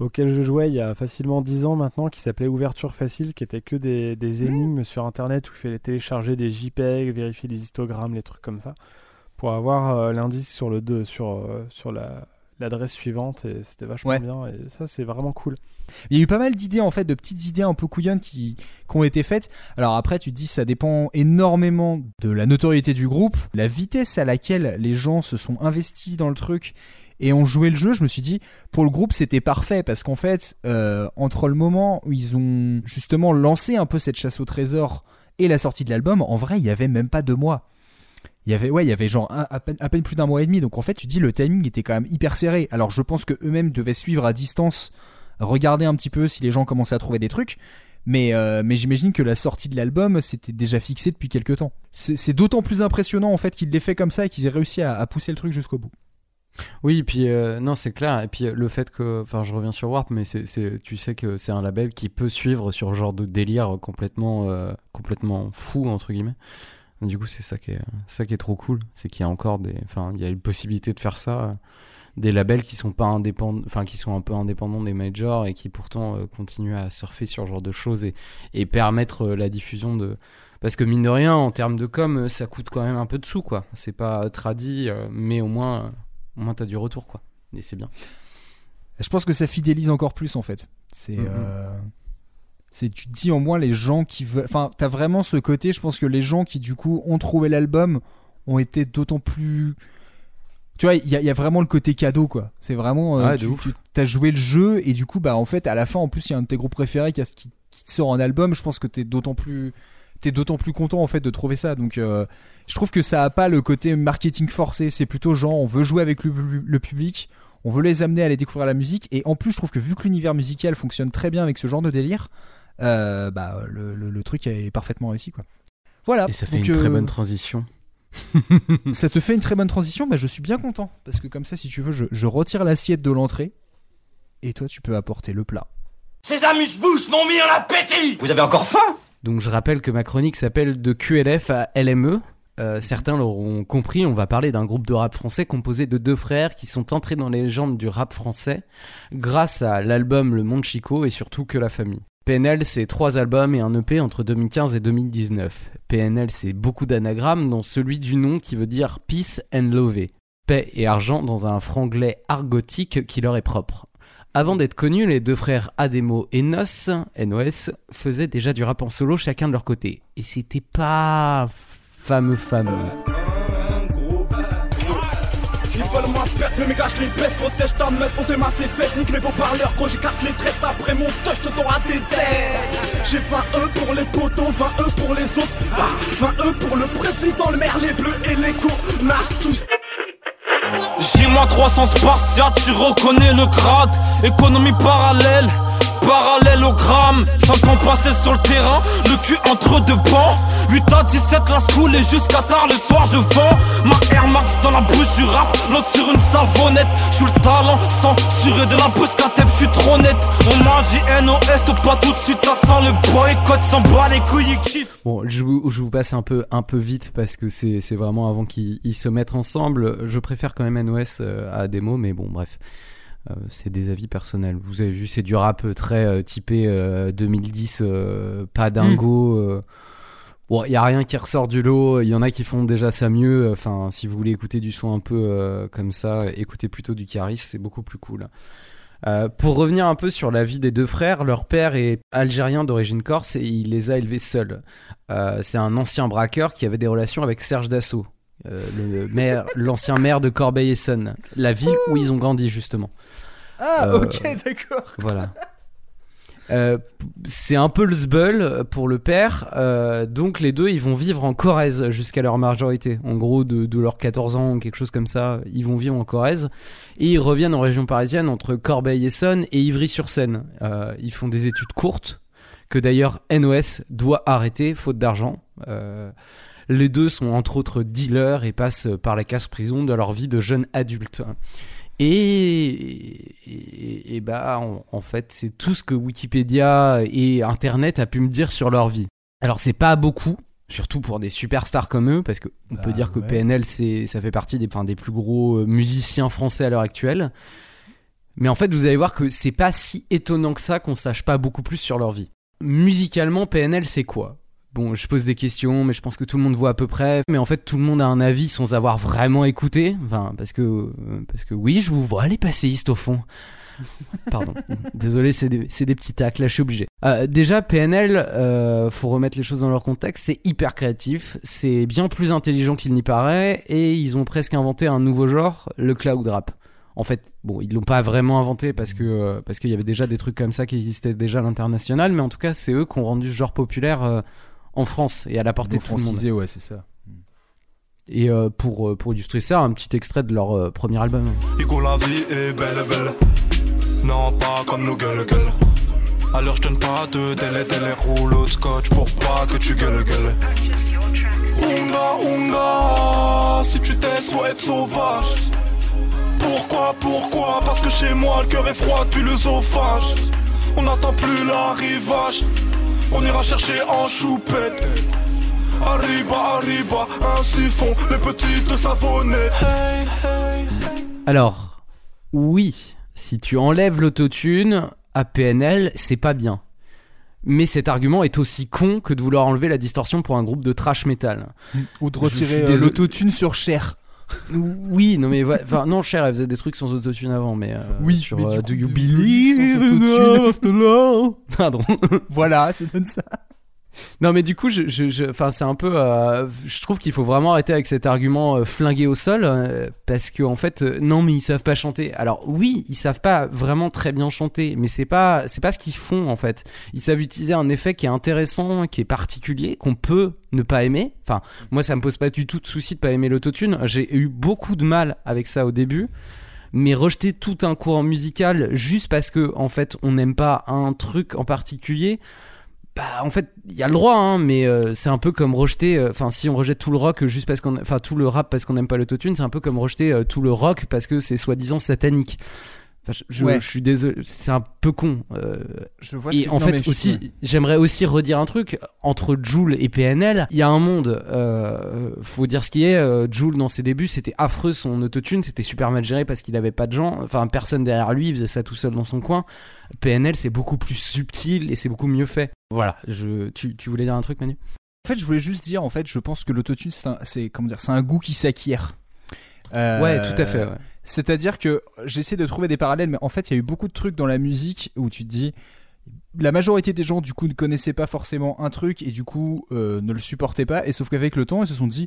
auquel je jouais il y a facilement 10 ans maintenant qui s'appelait Ouverture Facile, qui était que des, des énigmes sur internet où il fallait télécharger des JPEG, vérifier les histogrammes, les trucs comme ça, pour avoir euh, l'indice sur le deux, sur, euh, sur la l'adresse suivante et c'était vachement Ouais. bien et ça c'est vraiment cool. Il y a eu pas mal d'idées en fait, de petites idées un peu couillonnes qui, qui ont été faites. Alors après, tu te dis ça dépend énormément de la notoriété du groupe, la vitesse à laquelle les gens se sont investis dans le truc et ont joué le jeu. Je me suis dit pour le groupe c'était parfait parce qu'en fait euh, entre le moment où ils ont justement lancé un peu cette chasse au trésor et la sortie de l'album, en vrai il y avait même pas deux mois. Il y avait ouais, il y avait genre à, peine, plus d'un mois et demi. Donc en fait, tu dis le timing était quand même hyper serré. Alors je pense que eux-mêmes devaient suivre à distance, regarder un petit peu si les gens commençaient à trouver des trucs. Mais, euh, mais j'imagine que la sortie de l'album c'était déjà fixé depuis quelques temps. C'est d'autant plus impressionnant en fait qu'ils l'aient fait comme ça et qu'ils aient réussi à pousser le truc jusqu'au bout. Oui, puis euh, non, c'est clair. Et puis le fait que, enfin, je reviens sur Warp, mais tu sais que c'est un label qui peut suivre sur genre de délire complètement, euh, complètement fou entre guillemets. Du coup, c'est ça qui est, ça qui est trop cool, c'est qu'il y a encore des, enfin, il y a une possibilité de faire ça, euh, des labels qui sont pas enfin, qui sont un peu indépendants des majors et qui pourtant continuent à surfer sur ce genre de choses et, et permettre la diffusion de, parce que mine de rien, en termes de com, ça coûte quand même un peu de sous, quoi. C'est pas tradit, mais au moins. Au moins t'as du retour quoi et c'est bien Je pense que ça fidélise encore plus en fait. C'est Mhm. euh, c'est tu te dis au moins les gens qui veulent enfin t'as vraiment ce côté je pense que les gens qui du coup ont trouvé l'album ont été d'autant plus tu vois il y, a- il y a vraiment le côté cadeau quoi c'est vraiment euh, Ouais, de tu, ouf. tu- t'as joué le jeu et du coup bah en fait à la fin en plus il y a un de tes groupes préférés qui, a- qui, qui te sort en album je pense que t'es d'autant plus t'es d'autant plus content en fait de trouver ça donc euh, je trouve que ça a pas le côté marketing forcé c'est plutôt genre on veut jouer avec le, le public On veut les amener à aller découvrir la musique. Et en plus, je trouve que vu que l'univers musical fonctionne très bien avec ce genre de délire, euh, bah, le, le- le truc est parfaitement réussi. Quoi. Voilà. Et ça fait Donc, une très euh, bonne transition. ça te fait une très bonne transition, bah, je suis bien content. Parce que comme ça, si tu veux, je, je retire l'assiette de l'entrée. Et toi, tu peux apporter le plat. Ces amuse-bouches m'ont mis en appétit Vous avez encore faim? Donc je rappelle que ma chronique s'appelle de QLF à LME. Euh, certains l'auront compris, on va parler d'un groupe de rap français composé de deux frères qui sont entrés dans les légendes du rap français grâce à l'album Le Monde Chico et surtout Que la Famille. PNL, c'est trois albums et un EP entre 2015 et 2019. PNL, c'est beaucoup d'anagrammes, dont celui du nom qui veut dire Peace and Love. Paix et argent dans un franglais argotique qui leur est propre. Avant d'être connus, les deux frères Ademo et Nos, NOS, faisaient déjà du rap en solo chacun de leur côté. Et c'était pas fameux fameux. Ils veulent ma perte, mais gars, je les baisse, protège ta meuf, on démarre ses fesses, nique les beaux-parleurs, gros, j'écarte les traites, après mon touch, te t'auras des airs. J'ai 20 E pour les potos, 20 E pour les autres, ah, 20 E pour le président, le maire, les bleus et les connards, tous. J-300 spartiate, tu reconnais le grade. Économie parallèle, parallélogramme 5 ans passés sur le terrain, le cul entre deux bancs 8 à 17, la school et jusqu'à tard le soir je vends Ma Air Max dans la bouche du rap, l'autre sur une savonnette J'suis le talent, censuré de la bouche qu'à tête, j'suis trop net. On JNOS, tout pas tout de suite, ça sent le boycott, s'en bat les couilles, il kiffe. Bon, je vous, je vous passe un peu, un peu vite parce que c'est vraiment avant qu'ils ils se mettent ensemble. Je préfère quand même NOS euh, à Demo, mais bon, bref. Euh, c'est des avis personnels. Vous avez vu, c'est du rap euh, très euh, typé euh, 2010, euh, pas dingo. euh. Bon, il y a rien qui ressort du lot. Il y en a qui font déjà ça mieux. Enfin, si vous voulez écouter du son un peu comme ça, écoutez plutôt du Caris, c'est beaucoup plus cool. Pour revenir un peu sur la vie des deux frères, leur père est algérien d'origine corse et il les a élevés seuls. C'est un ancien braqueur qui avait des relations avec Serge Dassault, euh, le maire, l'ancien maire de Corbeil-Essonnes, la ville où ils ont grandi justement. Ah, Euh, ok, d'accord. Voilà. Euh, c'est un peu le zbeul pour le père, donc les deux ils vont vivre en Corrèze jusqu'à leur majorité. En gros, de, de leurs 14 ans ou quelque chose comme ça, ils vont vivre en Corrèze et ils reviennent en région parisienne entre Corbeil-Essonnes et Ivry-sur-Seine. Ils font des études courtes que d'ailleurs NOS doit arrêter faute d'argent. Euh, les deux sont entre autres dealers et passent par la casse-prison de leur vie de jeunes adultes. Et, et, et bah, en, en fait, c'est tout ce que Wikipédia et Internet a pu me dire sur leur vie. Alors, c'est pas beaucoup, surtout pour des superstars comme eux, parce que on peut dire que PNL, c'est, ça fait partie des, enfin, des plus gros euh, musiciens français à l'heure actuelle. Mais en fait, vous allez voir que c'est pas si étonnant que ça qu'on sache pas beaucoup plus sur leur vie. Musicalement, PNL, c'est quoi? Bon, je pose des questions, mais je pense que tout le monde voit à peu près. Mais en fait, tout le monde a un avis sans avoir vraiment écouté. Enfin, parce que, euh, parce que oui, je vous vois les passéistes au fond. Pardon. Désolé, c'est des, des petits tacles, là je suis obligé. Euh, déjà, PNL, euh, faut remettre les choses dans leur contexte, c'est hyper créatif, c'est bien plus intelligent qu'il n'y paraît, et ils ont presque inventé un nouveau genre, le cloud rap. En fait, bon, ils l'ont pas vraiment inventé parce que parce qu'il y avait déjà des trucs comme ça qui existaient déjà à l'international, mais en tout cas, c'est eux qui ont rendu ce genre populaire euh, en France et à la portée de tout le monde. francisé, ouais, c'est ça. Et euh, pour, euh, pour illustrer ça, un petit extrait de leur euh, premier album. Igo, la vie est belle, belle. Non, pas comme nos gueules, gueules. Alors je donne pas de télé, télé, rouleau de scotch pour pas que tu gueules, gueules. Unga, unga, si tu faut être sauvage. Pourquoi, pourquoi? Parce que chez moi, le cœur est froid depuis l'œsophage. On n'attend plus l'arrivage. On ira chercher en choupette. Arriba, arriba, ainsi font les petites savonnées. Hey, hey, hey. Alors, oui, si tu enlèves l'autotune à PNL, c'est pas bien. Mais cet argument est aussi con que de vouloir enlever la distorsion pour un groupe de trash metal. Ou de retirer euh, l'autotune sur Cher. Oui, non mais ouais, enfin non, Cher, elle faisait des trucs sans autotune avant, mais euh, Oui, sur mais euh, coup, Do You Believe. After Love Pardon. Voilà, c'est donne ça. Non mais du coup, je, je, je- c'est un peu, euh, je trouve qu'il faut vraiment arrêter avec cet argument euh, flingué au sol euh, parce que en fait, euh, non mais ils savent pas chanter. Alors oui, ils savent pas vraiment très bien chanter, mais c'est pas, c'est pas ce qu'ils font en fait. Ils savent utiliser un effet qui est intéressant, qui est particulier, qu'on peut ne pas aimer. Enfin, moi ça me pose pas du tout de souci de pas aimer l'autotune. J'ai eu beaucoup de mal avec ça au début. mais rejeter tout un courant musical juste parce que en fait on n'aime pas un truc en particulier bah en fait il y a le droit hein, mais euh, c'est un peu comme rejeter euh, enfin si on rejette tout le rock juste parce qu'on enfin tout le rap parce qu'on n'aime pas l'autotune c'est un peu comme rejeter euh, tout le rock parce que c'est soi-disant satanique Enfin, je, je- Ouais. je suis désolé c'est un peu con euh, Je vois et que- en non, fait je- aussi j'aimerais aussi redire un truc entre Joule et PNL il y a un monde euh, faut dire ce qui est euh, Joule dans ses débuts c'était affreux son autotune c'était super mal géré parce qu'il avait pas de gens enfin personne derrière lui il faisait ça tout seul dans son coin PNL c'est beaucoup plus subtil et c'est beaucoup mieux fait voilà je tu, tu voulais dire un truc Manu? En fait, je voulais juste dire, en fait, je pense que l'autotune, c'est un, c'est comment dire, c'est un goût qui s'acquiert. Euh, ouais tout à fait ouais. C'est-à-dire que j'essaie de trouver des parallèles, mais en fait, il y a eu beaucoup de trucs dans la musique où tu te dis. La majorité des gens, du coup, ne connaissaient pas forcément un truc et du coup euh, ne le supportaient pas. Et sauf qu'avec le temps, ils se sont dit.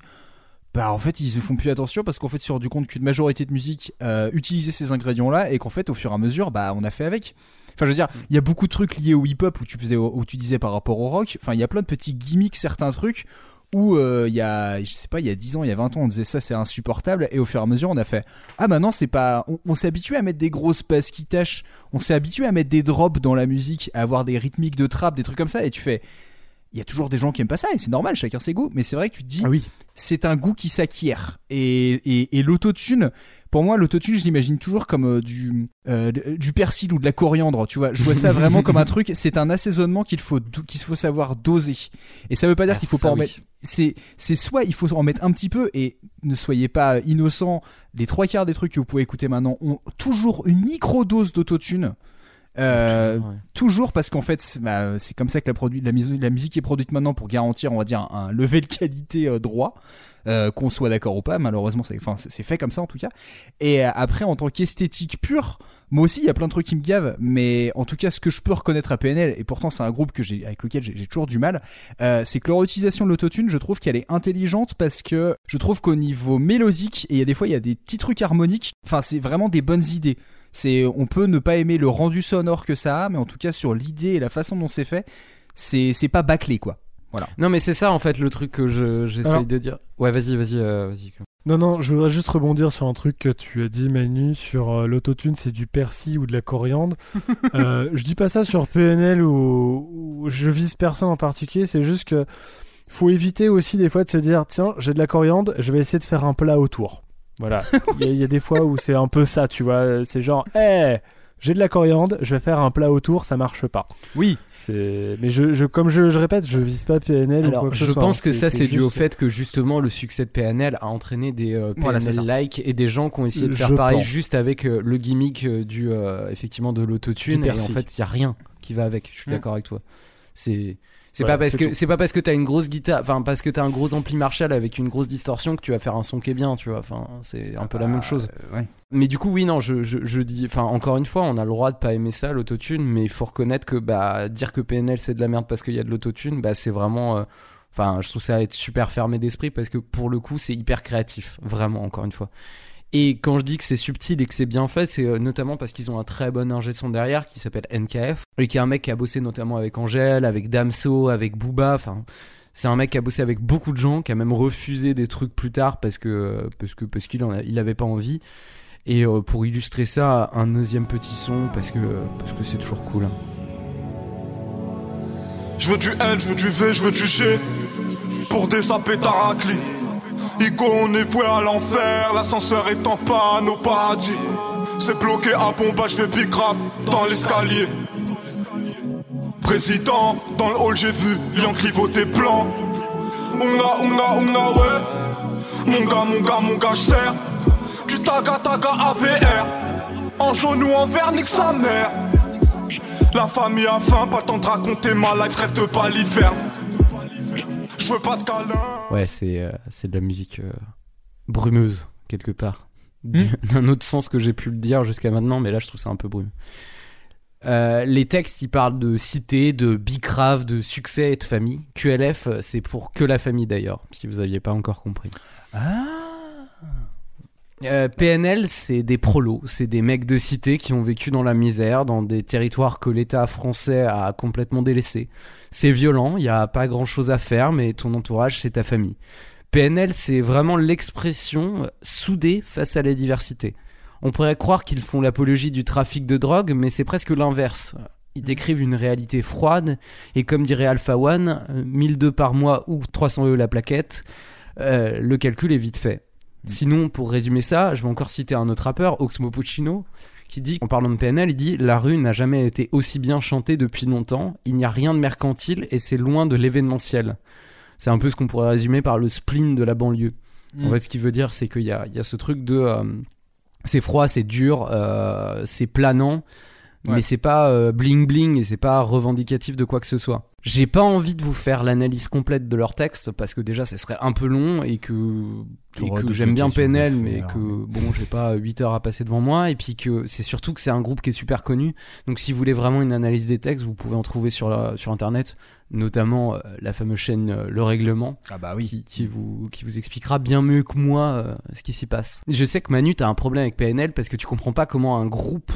Bah, en fait, ils ne font plus attention parce qu'en fait, ils se sont rendu compte qu'une majorité de musique euh, utilisait ces ingrédients-là et qu'en fait, au fur et à mesure, bah, on a fait avec. Enfin, je veux dire, il y a beaucoup de trucs liés au où tu, faisais, où tu disais par rapport au rock. Enfin, il y a plein de petits gimmicks, certains trucs où euh, il y a, je sais pas, il y a 10 ans, il y a 20 ans, on disait ça c'est insupportable. Et au fur et à mesure on a fait ah bah non c'est pas, on, on s'est habitué à mettre des grosses passes qui tâchent, on s'est habitué à mettre des drops dans la musique, à avoir des rythmiques de trap, des trucs comme ça. Et tu fais, il y a toujours des gens qui aiment pas ça et c'est normal, chacun ses goûts, mais c'est vrai que tu te dis ah oui. c'est un goût qui s'acquiert. Et, et, et l'autotune pour moi l'autotune je l'imagine toujours comme euh, du euh, du persil ou de la coriandre tu vois. Je vois ça vraiment comme un truc c'est un assaisonnement qu'il faut qu'il faut savoir doser. Et ça veut pas dire Ah, qu'il faut pas en oui. mettre c'est c'est soit il faut en mettre un petit peu et ne soyez pas innocents les trois quarts des trucs que vous pouvez écouter maintenant ont toujours une micro dose d'autotune euh, Toujours, ouais. toujours parce qu'en fait c'est bah, c'est comme ça que la, produit, la, mus- la musique est produite maintenant pour garantir on va dire un, un level de qualité euh, droit euh, qu'on soit d'accord ou pas. Malheureusement c'est fait comme ça en tout cas. Et après en tant qu'esthétique pure moi aussi il y a plein de trucs qui me gavent mais en tout cas ce que je peux reconnaître à PNL et pourtant c'est un groupe que j'ai avec lequel j'ai toujours du mal c'est que leur utilisation de l'autotune je trouve qu'elle est intelligente parce que je trouve qu'au niveau mélodique et il y a des fois il y a des petits trucs harmoniques enfin c'est vraiment des bonnes idées c'est on peut ne pas aimer le rendu sonore que ça a mais en tout cas sur l'idée et la façon dont c'est fait c'est c'est pas bâclé quoi voilà non mais c'est ça en fait le truc que je j'essaye Alors- de dire ouais vas-y vas-y euh, vas-y. Non, non, je voudrais juste rebondir sur un truc que tu as dit, Manu, sur euh, l'autotune, c'est du persil ou de la coriandre. euh, je dis pas ça sur PNL ou, ou je vise personne en particulier, c'est juste que faut éviter aussi des fois de se dire, tiens, j'ai de la coriandre, je vais essayer de faire un plat autour. Voilà. Il y, a- il y a des fois où c'est un peu ça, tu vois. C'est genre, hé, j'ai de la coriandre, je vais faire un plat autour, ça marche pas. oui mais je, je, comme je, je répète, je vise pas PNL ou Alors, quoi que je ce pense hein. que ça, c'est dû au fait que justement le succès de PNL a entraîné des euh, Voilà. PNL-like et des gens qui ont essayé de faire Je pareil pense. juste avec euh, le gimmick euh, du effectivement effectivement de l'autotune et en fait il y a rien qui va avec. Je suis Mm. d'accord avec toi. C'est c'est Voilà, pas parce que c'est pas parce que t'as une grosse guitare, enfin parce que t'as un gros ampli Marshall avec une grosse distorsion que tu vas faire un son qui est bien, tu vois. Enfin c'est un peu la même chose. Euh, ouais. Mais du coup, oui, non, je, je, je dis, enfin, encore une fois, on a le droit de pas aimer ça, l'autotune, mais il faut reconnaître que, bah, dire que PNL c'est de la merde parce qu'il y a de l'autotune, bah, c'est vraiment, euh, enfin, je trouve ça être super fermé d'esprit parce que pour le coup, c'est hyper créatif, vraiment, encore une fois. Et quand je dis que c'est subtil et que c'est bien fait, c'est euh, notamment parce qu'ils ont un très bon ingé son derrière qui s'appelle NKF et qui est un mec qui a bossé notamment avec Angèle, avec Damso, avec Booba, enfin. C'est un mec qui a bossé avec beaucoup de gens, qui a même refusé des trucs plus tard parce que parce que parce qu'il il avait pas envie. Et euh, pour illustrer ça, un deuxième petit son parce que parce que c'est toujours cool. Je veux du L, je veux du V, je veux du G. Pour ta raclie. Igo, on est voué à l'enfer. L'ascenseur est en panne au paradis. C'est bloqué à bomba, je fais dans l'escalier. Président, dans le hall j'ai vu Lion clivoter blanc. Onga, onga, onga, ouais. Mon gars, mon gars, mon gars, j'sers. Du taga, taga, AVR. En jaune ou en vert, nique sa mère. La famille a faim, pas le temps de raconter ma life, rêve de baliverne. Je veux pas de câlin. Ouais, c'est euh, c'est de la musique euh, brumeuse quelque part. Du- D'un autre sens que j'ai pu le dire jusqu'à maintenant, mais là je trouve ça un peu brumeux. Euh, les textes, ils parlent de cité, de bicrave, de succès et de famille. QLF, c'est pour que la famille d'ailleurs, si vous aviez pas encore compris. Euh, PNL, c'est des prolos, c'est des mecs de cité qui ont vécu dans la misère, dans des territoires que l'État français a complètement délaissés. C'est violent, il n'y a pas grand chose à faire, mais ton entourage, c'est ta famille. PNL, c'est vraiment l'expression soudée face à la diversité. On pourrait croire qu'ils font l'apologie du trafic de drogue, mais c'est presque l'inverse. Ils décrivent une réalité froide, et comme dirait Alpha One, euh, 1002 par mois ou 300 euros la plaquette, euh, le calcul est vite fait. Sinon, pour résumer ça, je vais encore citer un autre rappeur, Oxmo Puccino, qui dit, en parlant de PNL, il dit La rue n'a jamais été aussi bien chantée depuis longtemps, il n'y a rien de mercantile et c'est loin de l'événementiel. C'est un peu ce qu'on pourrait résumer par le spleen de la banlieue. En Mm. fait, ce qui veut dire, c'est qu'il y a, il y a ce truc de. euh, c'est froid, c'est dur, euh, c'est planant, Ouais. mais c'est pas euh, bling bling et c'est pas revendicatif de quoi que ce soit. J'ai pas envie de vous faire l'analyse complète de leur texte parce que déjà, ça serait un peu long et que, et que j'aime bien PNL, mais que bon, j'ai pas 8 heures à passer devant moi. Et puis que c'est surtout que c'est un groupe qui est super connu. Donc, si vous voulez vraiment une analyse des textes, vous pouvez en trouver sur, la- sur internet, notamment euh, la fameuse chaîne euh, Le Règlement Ah bah oui. qui, qui vous, qui vous expliquera bien mieux que moi euh, ce qui s'y passe. Je sais que Manu, t'as un problème avec PNL parce que tu comprends pas comment un groupe,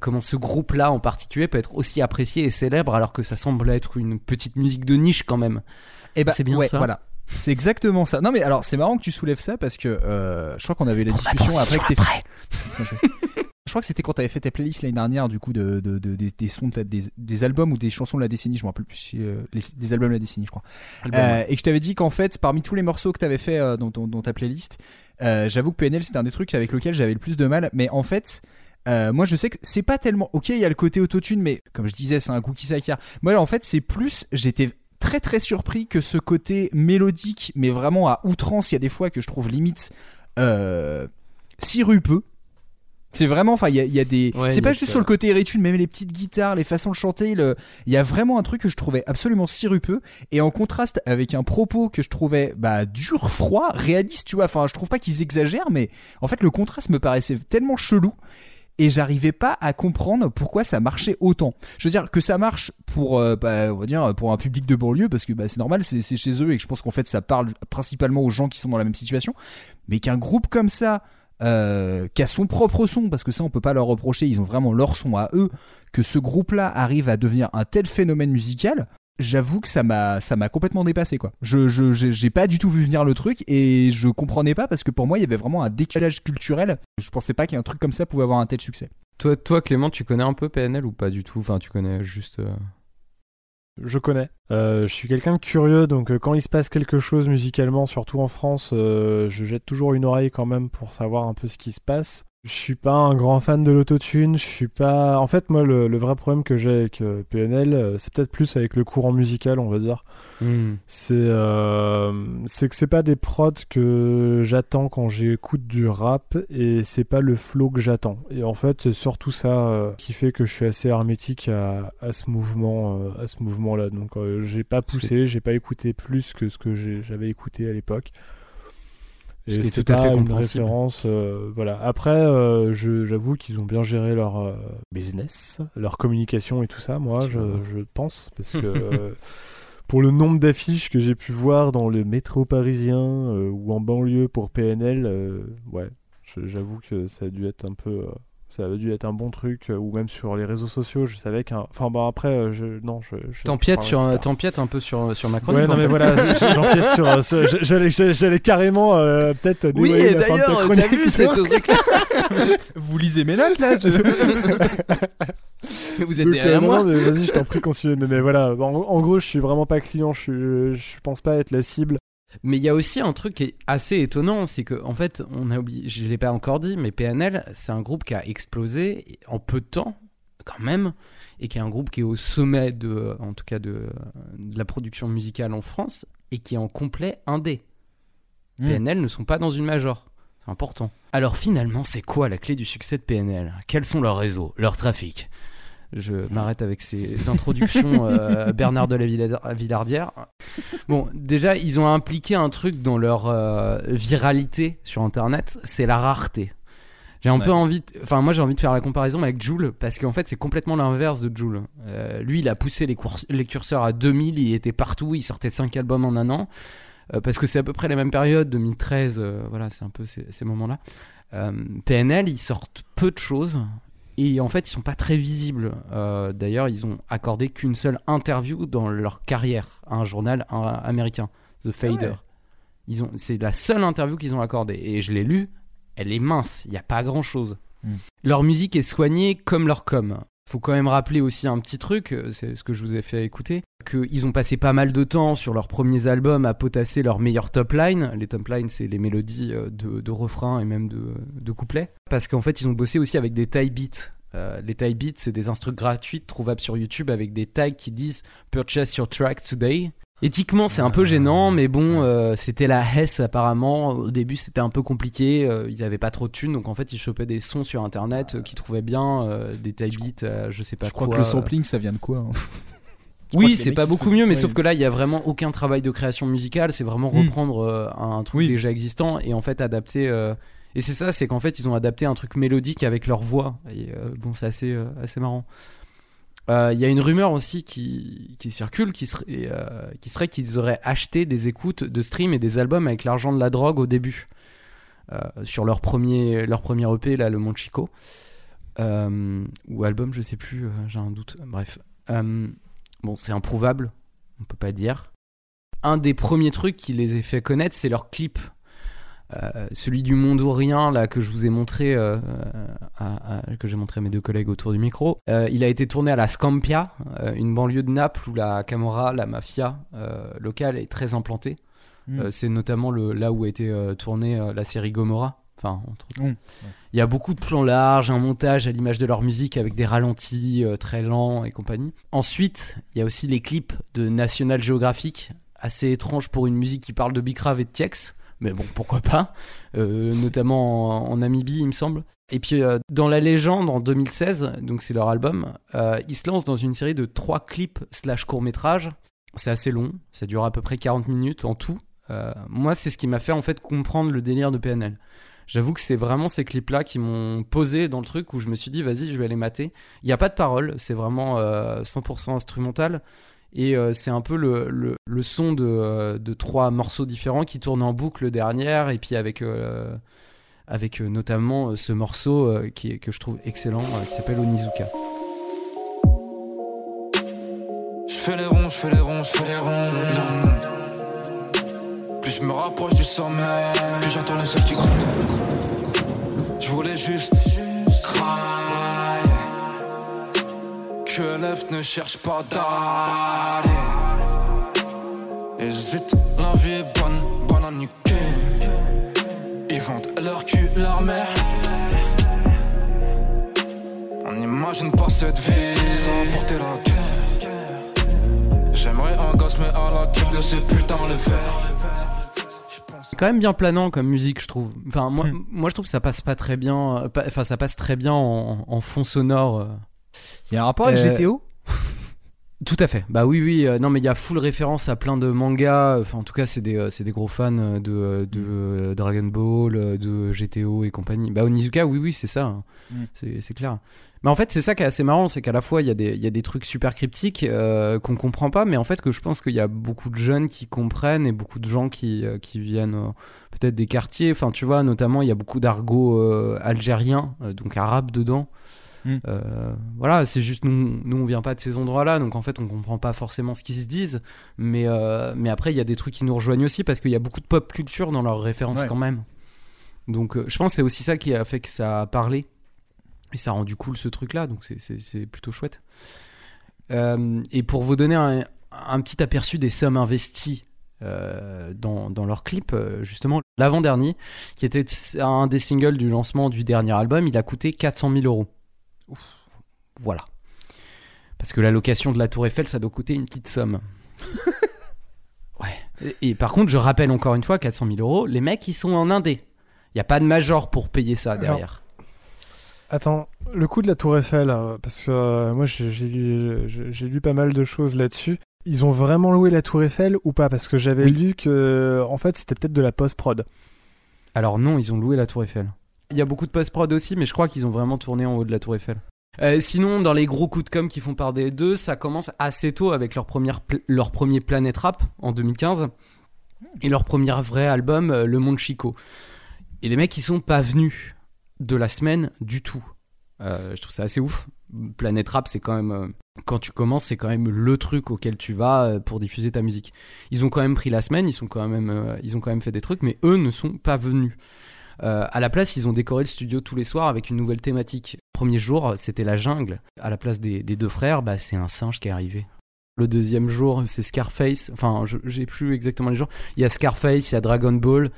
comment ce groupe-là en particulier peut être aussi apprécié et célèbre alors que ça semble être une petite musique de niche quand même. Eh bah, C'est bien ouais, ça. Voilà. C'est exactement ça. Non mais alors c'est marrant que tu soulèves ça parce que euh, je crois qu'on avait la discussion après que t'es Putain, je... crois que c'était quand t'avais fait ta playlist l'année dernière du coup de, de- de- des, des sons de ta- des, des albums ou des chansons de la décennie je me rappelle plus si, euh, les, des albums de la décennie je crois Album, Euh, ouais. et que je t'avais dit qu'en fait parmi tous les morceaux que t'avais fait euh, dans, dans ta playlist j'avoue que PNL c'était un des trucs avec lequel j'avais le plus de mal mais en fait euh, moi je sais que c'est pas tellement ok il y a le côté autotune mais comme je disais c'est un cookie s'acquiert moi en fait c'est plus j'étais très très surpris que ce côté mélodique mais vraiment à outrance il y a des fois que je trouve limite euh, sirupeux. C'est vraiment enfin il y a, il y a des Ouais, c'est pas juste ça. sur le côté étude mais même les petites guitares les façons de chanter le- il y a vraiment un truc que je trouvais absolument sirupeux. Et en contraste avec un propos que je trouvais bah dur froid réaliste tu vois. Enfin je trouve pas qu'ils exagèrent mais en fait le contraste me paraissait tellement chelou et j'arrivais pas à comprendre pourquoi ça marchait autant. Je veux dire que ça marche pour, euh, bah, un public de banlieue parce que bah, c'est normal, c'est c'est chez eux et que je pense qu'en fait ça parle principalement aux gens qui sont dans la même situation. Mais qu'un groupe comme ça, euh, qui a son propre son, parce que ça on peut pas leur reprocher, ils ont vraiment leur son à eux, que ce groupe-là arrive à devenir un tel phénomène musical. J'avoue que ça m'a ça m'a complètement dépassé quoi. Je je j'ai j'ai pas du tout vu venir le truc et je comprenais pas parce que pour moi il y avait vraiment un décalage culturel. Je pensais pas qu'un truc comme ça pouvait avoir un tel succès. Toi, toi, Clément, tu connais un peu PNL ou pas du tout? Enfin, tu connais juste. euh, Je connais. Euh, je suis quelqu'un de curieux, donc euh, quand il se passe quelque chose musicalement, surtout en France, euh, je jette toujours une oreille quand même pour savoir un peu ce qui se passe. Je suis pas un grand fan de l'autotune, je suis pas... En fait, moi, le, le vrai problème que j'ai avec euh, PNL, euh, c'est peut-être plus avec le courant musical, on va dire. hmm. C'est euh, c'est que c'est pas des prods que j'attends quand j'écoute du rap et c'est pas le flow que j'attends. Et en fait, c'est surtout ça euh, qui fait que je suis assez hermétique à, à ce mouvement à ce mouvement là. Donc j'ai pas poussé, j'ai pas écouté plus que ce que j'avais écouté à l'époque. Ce qui Et est c'est tout à fait une référence. euh, voilà. Après, euh, j'avoue qu'ils ont bien géré leur euh, business, leur communication et tout ça. Moi, je, je pense parce que pour le nombre d'affiches que j'ai pu voir dans le métro parisien ou en banlieue pour PNL, ouais, j'avoue que ça a dû être un peu. Euh, ça a dû être un bon truc, euh, ou même sur les réseaux sociaux, je savais qu'un. Enfin, bon, après, euh, je. Non, je. je T'empiètes je sur, un- t'empiètes un peu sur, sur ma chronique. Ouais, non, mais fait. voilà, j'empiète sur. euh, sur- j'allais- J'allais j'allais carrément euh, peut-être. Oui, dévoiler et la fin de ta d'ailleurs, t'as vu cette vois. truc-là Vous lisez mes notes là Mais Vous êtes Donc, derrière euh, moi non, mais Vas-y, je t'en prie, continue. Mais voilà, en, en gros, je suis vraiment pas client, je, suis- je, je pense pas être la cible. Mais il y a aussi un truc qui est assez étonnant, c'est que en fait, on a oublié, je l'ai pas encore dit, mais PNL, c'est un groupe qui a explosé en peu de temps, quand même, et qui est un groupe qui est au sommet de, en tout cas, de, de la production musicale en France, et qui est en complet indé. Mm. PNL ne sont pas dans une major. C'est important. Alors finalement, c'est quoi la clé du succès de PNL Quels sont leurs réseaux, leur trafic? Je m'arrête avec ces introductions euh, Bernard de la Villa- Villardière. Bon, déjà, ils ont impliqué un truc dans leur euh, viralité sur Internet, c'est la rareté. J'ai un Ouais. peu envie, enfin moi j'ai envie de faire la comparaison avec Joule parce qu'en fait c'est complètement l'inverse de Joule. Euh, lui il a poussé les, curseurs à 2000, il était partout, il sortait 5 albums en un an Euh, parce que c'est à peu près la même période, 2013, euh, voilà c'est un peu ces, ces moments-là. PNL ils sortent peu de choses et en fait ils sont pas très visibles. Euh, D'ailleurs ils ont accordé qu'une seule interview dans leur carrière à un journal américain, The Fader. Ils ont, c'est la seule interview qu'ils ont accordée et je l'ai lu elle est mince. Il n'y a pas grand chose. Mm. Leur musique est soignée comme leur com. Faut quand même rappeler aussi un petit truc, euh, c'est ce que je vous ai fait écouter, qu'ils ont passé pas mal de temps sur leurs premiers albums à potasser leurs meilleurs top lines. Les top lines, c'est les mélodies euh, de, de refrains et même de, de couplets. Parce qu'en fait, ils ont bossé aussi avec des tie beats. Euh, les tie beats, c'est des instruments gratuits trouvables sur YouTube avec des tags qui disent Purchase your track today. Éthiquement, c'est un peu gênant, mais bon, euh, c'était la Hess apparemment. Au début, c'était un peu compliqué. euh, ils avaient pas trop de thunes, donc en fait, ils chopaient des sons sur internet euh, qu'ils trouvaient bien, euh, des euh, je sais pas Je quoi. crois que le sampling, ça vient de quoi hein? Je Oui, c'est pas beaucoup mieux, mais ouais, sauf que là, il y a vraiment aucun travail de création musicale. C'est vraiment Mm. reprendre un truc Oui. déjà existant et en fait adapter. Et c'est ça, c'est qu'en fait, ils ont adapté un truc mélodique avec leur voix. Et bon, c'est assez, assez marrant. Euh, Il y a une rumeur aussi qui, circule qui serait, euh, qui serait qu'ils auraient acheté des écoutes de stream et des albums avec l'argent de la drogue au début. Euh, sur leur premier, leur premier EP, là, le Mon Chico. Euh, ou album, je sais plus, euh, j'ai un doute. Bref. Euh, bon, c'est improuvable, on peut pas dire. Un des premiers trucs qui les a fait connaître, c'est leur clip. Euh, celui du monde ou rien là que je vous ai montré euh, à- à- que j'ai montré à mes deux collègues autour du micro Euh, il a été tourné à la Scampia euh, une banlieue de Naples où la Camorra la mafia euh, locale est très implantée Mm. Euh, c'est notamment le, là où a été euh, tournée euh, la série Gomorrah enfin entre autres. Mm. il y a beaucoup de plans larges un montage à l'image de leur musique avec des ralentis euh, très lents et compagnie ensuite il y a aussi les clips de National Geographic assez étranges pour une musique qui parle de Bicrave et de Tiex mais bon, pourquoi pas Euh, Notamment en, en Namibie, il me semble. Et puis, euh, dans La Légende, en 2016, donc c'est leur album, euh, ils se lancent dans une série de trois clips slash courts-métrages. C'est assez long, ça dure à peu près 40 minutes en tout. Moi, c'est ce qui m'a fait en fait comprendre le délire de PNL. J'avoue que c'est vraiment ces clips-là qui m'ont posé dans le truc où je me suis dit, vas-y, je vais aller mater. Il n'y a pas de parole, c'est vraiment euh, 100% instrumental. Et euh, c'est un peu le, le, le son de, euh, de trois morceaux différents qui tournent en boucle derrière, et puis avec, euh, avec euh, notamment euh, ce morceau qui que je trouve excellent, qui s'appelle Onizuka. Je fais les ronds, je fais les ronds, je fais les ronds. Plus je me rapproche du sommet, plus j'entends le seul qui gronde. Je voulais juste, cry. Que l'œuf ne cherche pas d'aller. Hésite, la vie est bonne, bonne à niquer. Ils vendent leur cul, leur mère. On n'imagine pas cette vie sans porter la guerre. J'aimerais un gosse, mais à la quête de ces putains le faire. C'est quand même bien planant comme musique, je trouve. Enfin, moi, moi je trouve que ça passe pas très bien. euh, Enfin, ça passe très bien en, en fond sonore. Il y a un rapport avec Euh, GTO Tout à fait. Bah oui, oui. euh, non, mais il y a full référence à plein de mangas. Enfin, en tout cas, c'est des, euh, c'est des gros fans de, de euh, Dragon Ball, de GTO et compagnie. Bah Onizuka, oui, oui, c'est ça. hein. Mm. C'est, c'est clair. Mais en fait, c'est ça qui est assez marrant, c'est qu'à la fois, il y, a des- il y a des trucs super cryptiques euh, qu'on comprend pas, mais en fait, que je pense qu'il y a beaucoup de jeunes qui comprennent et beaucoup de gens qui, qui viennent peut-être des quartiers. Enfin, tu vois, notamment, il y a beaucoup d'argot algérien, donc arabe dedans. Mm. Euh, voilà, c'est juste nous, nous on vient pas de ces endroits-là, donc en fait on comprend pas forcément ce qu'ils se disent, mais, euh, mais après il y a des trucs qui nous rejoignent aussi parce qu'il y a beaucoup de pop culture dans leurs références Ouais. quand même. Donc euh, je pense que c'est aussi ça qui a fait que ça a parlé et ça a rendu cool ce truc-là, donc c'est- plutôt chouette. Et pour vous donner un, un petit aperçu des sommes investies dans, dans leur clip, justement, l'avant-dernier, qui était un des singles du lancement du dernier album, il a coûté 400 000 euros. Voilà. Parce que la location de la Tour Eiffel, ça doit coûter une petite somme. ouais. Et, et par contre, je rappelle encore une fois, 400 000 euros, les mecs, ils sont en indé. Il n'y a pas de major pour payer ça derrière. Attends, le coup de la Tour Eiffel, euh, parce que euh, moi j'ai lu, lu pas mal de choses là-dessus. Ils ont vraiment loué la Tour Eiffel ou pas? Parce que j'avais Oui. lu que en fait c'était peut-être de la post-prod. Alors non, ils ont loué la Tour Eiffel. Il y a beaucoup de post-prod aussi, mais je crois qu'ils ont vraiment tourné en haut de la Tour Eiffel. Euh, sinon, dans les gros coups de com qui font par des deux, ça commence assez tôt avec leur, première leur premier Planet Rap en 2015 et leur premier vrai album, euh, Le Monde Chico. Et les mecs, ils sont pas venus de la semaine du tout. Euh, je trouve ça assez ouf. Planet Rap, c'est quand même. quand tu commences, c'est quand même le truc auquel tu vas pour diffuser ta musique. Ils ont quand même pris la semaine, ils, sont quand même, ils ont quand même fait des trucs, mais eux ne sont pas venus. Euh, à la place, ils ont décoré le studio tous les soirs avec une nouvelle thématique. Premier jour, c'était la jungle. À la place des, deux frères, bah, c'est un singe qui est arrivé. Le deuxième jour, c'est Scarface. Enfin, j'ai plus exactement les jours. Il y a Scarface, il y a Dragon Ball.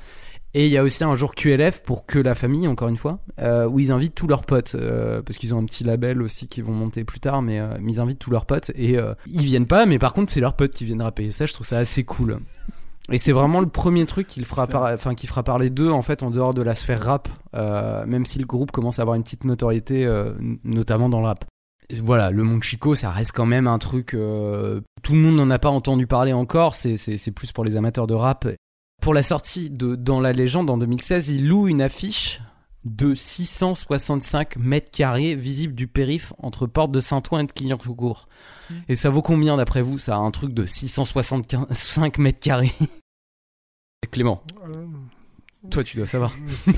Et il y a aussi un jour QLF pour que la famille, encore une fois, euh, où ils invitent tous leurs potes. euh, parce qu'ils ont un petit label aussi qui vont monter plus tard, mais, euh, ils invitent tous leurs potes. Et ils viennent pas, mais par contre, c'est leurs potes qui viennent rapper. Ça, je trouve ça assez cool. Et c'est vraiment le premier truc qui, le fera, par- enfin, qui fera parler d'eux en fait en dehors de la sphère rap, euh, même si le groupe commence à avoir une petite notoriété, euh, notamment dans le rap. Et Voilà, le Monde Chico, ça reste quand même un truc. euh, tout le monde n'en a pas entendu parler encore. C'est plus pour les amateurs de rap. Pour la sortie de Dans la légende en 2016, il loue une affiche de 665 mètres carrés visible du périph entre Porte de Saint-Ouen et de Clignancourt. Et ça vaut combien d'après vous Ça a un truc de 665 mètres carrés? Clément, toi tu dois savoir.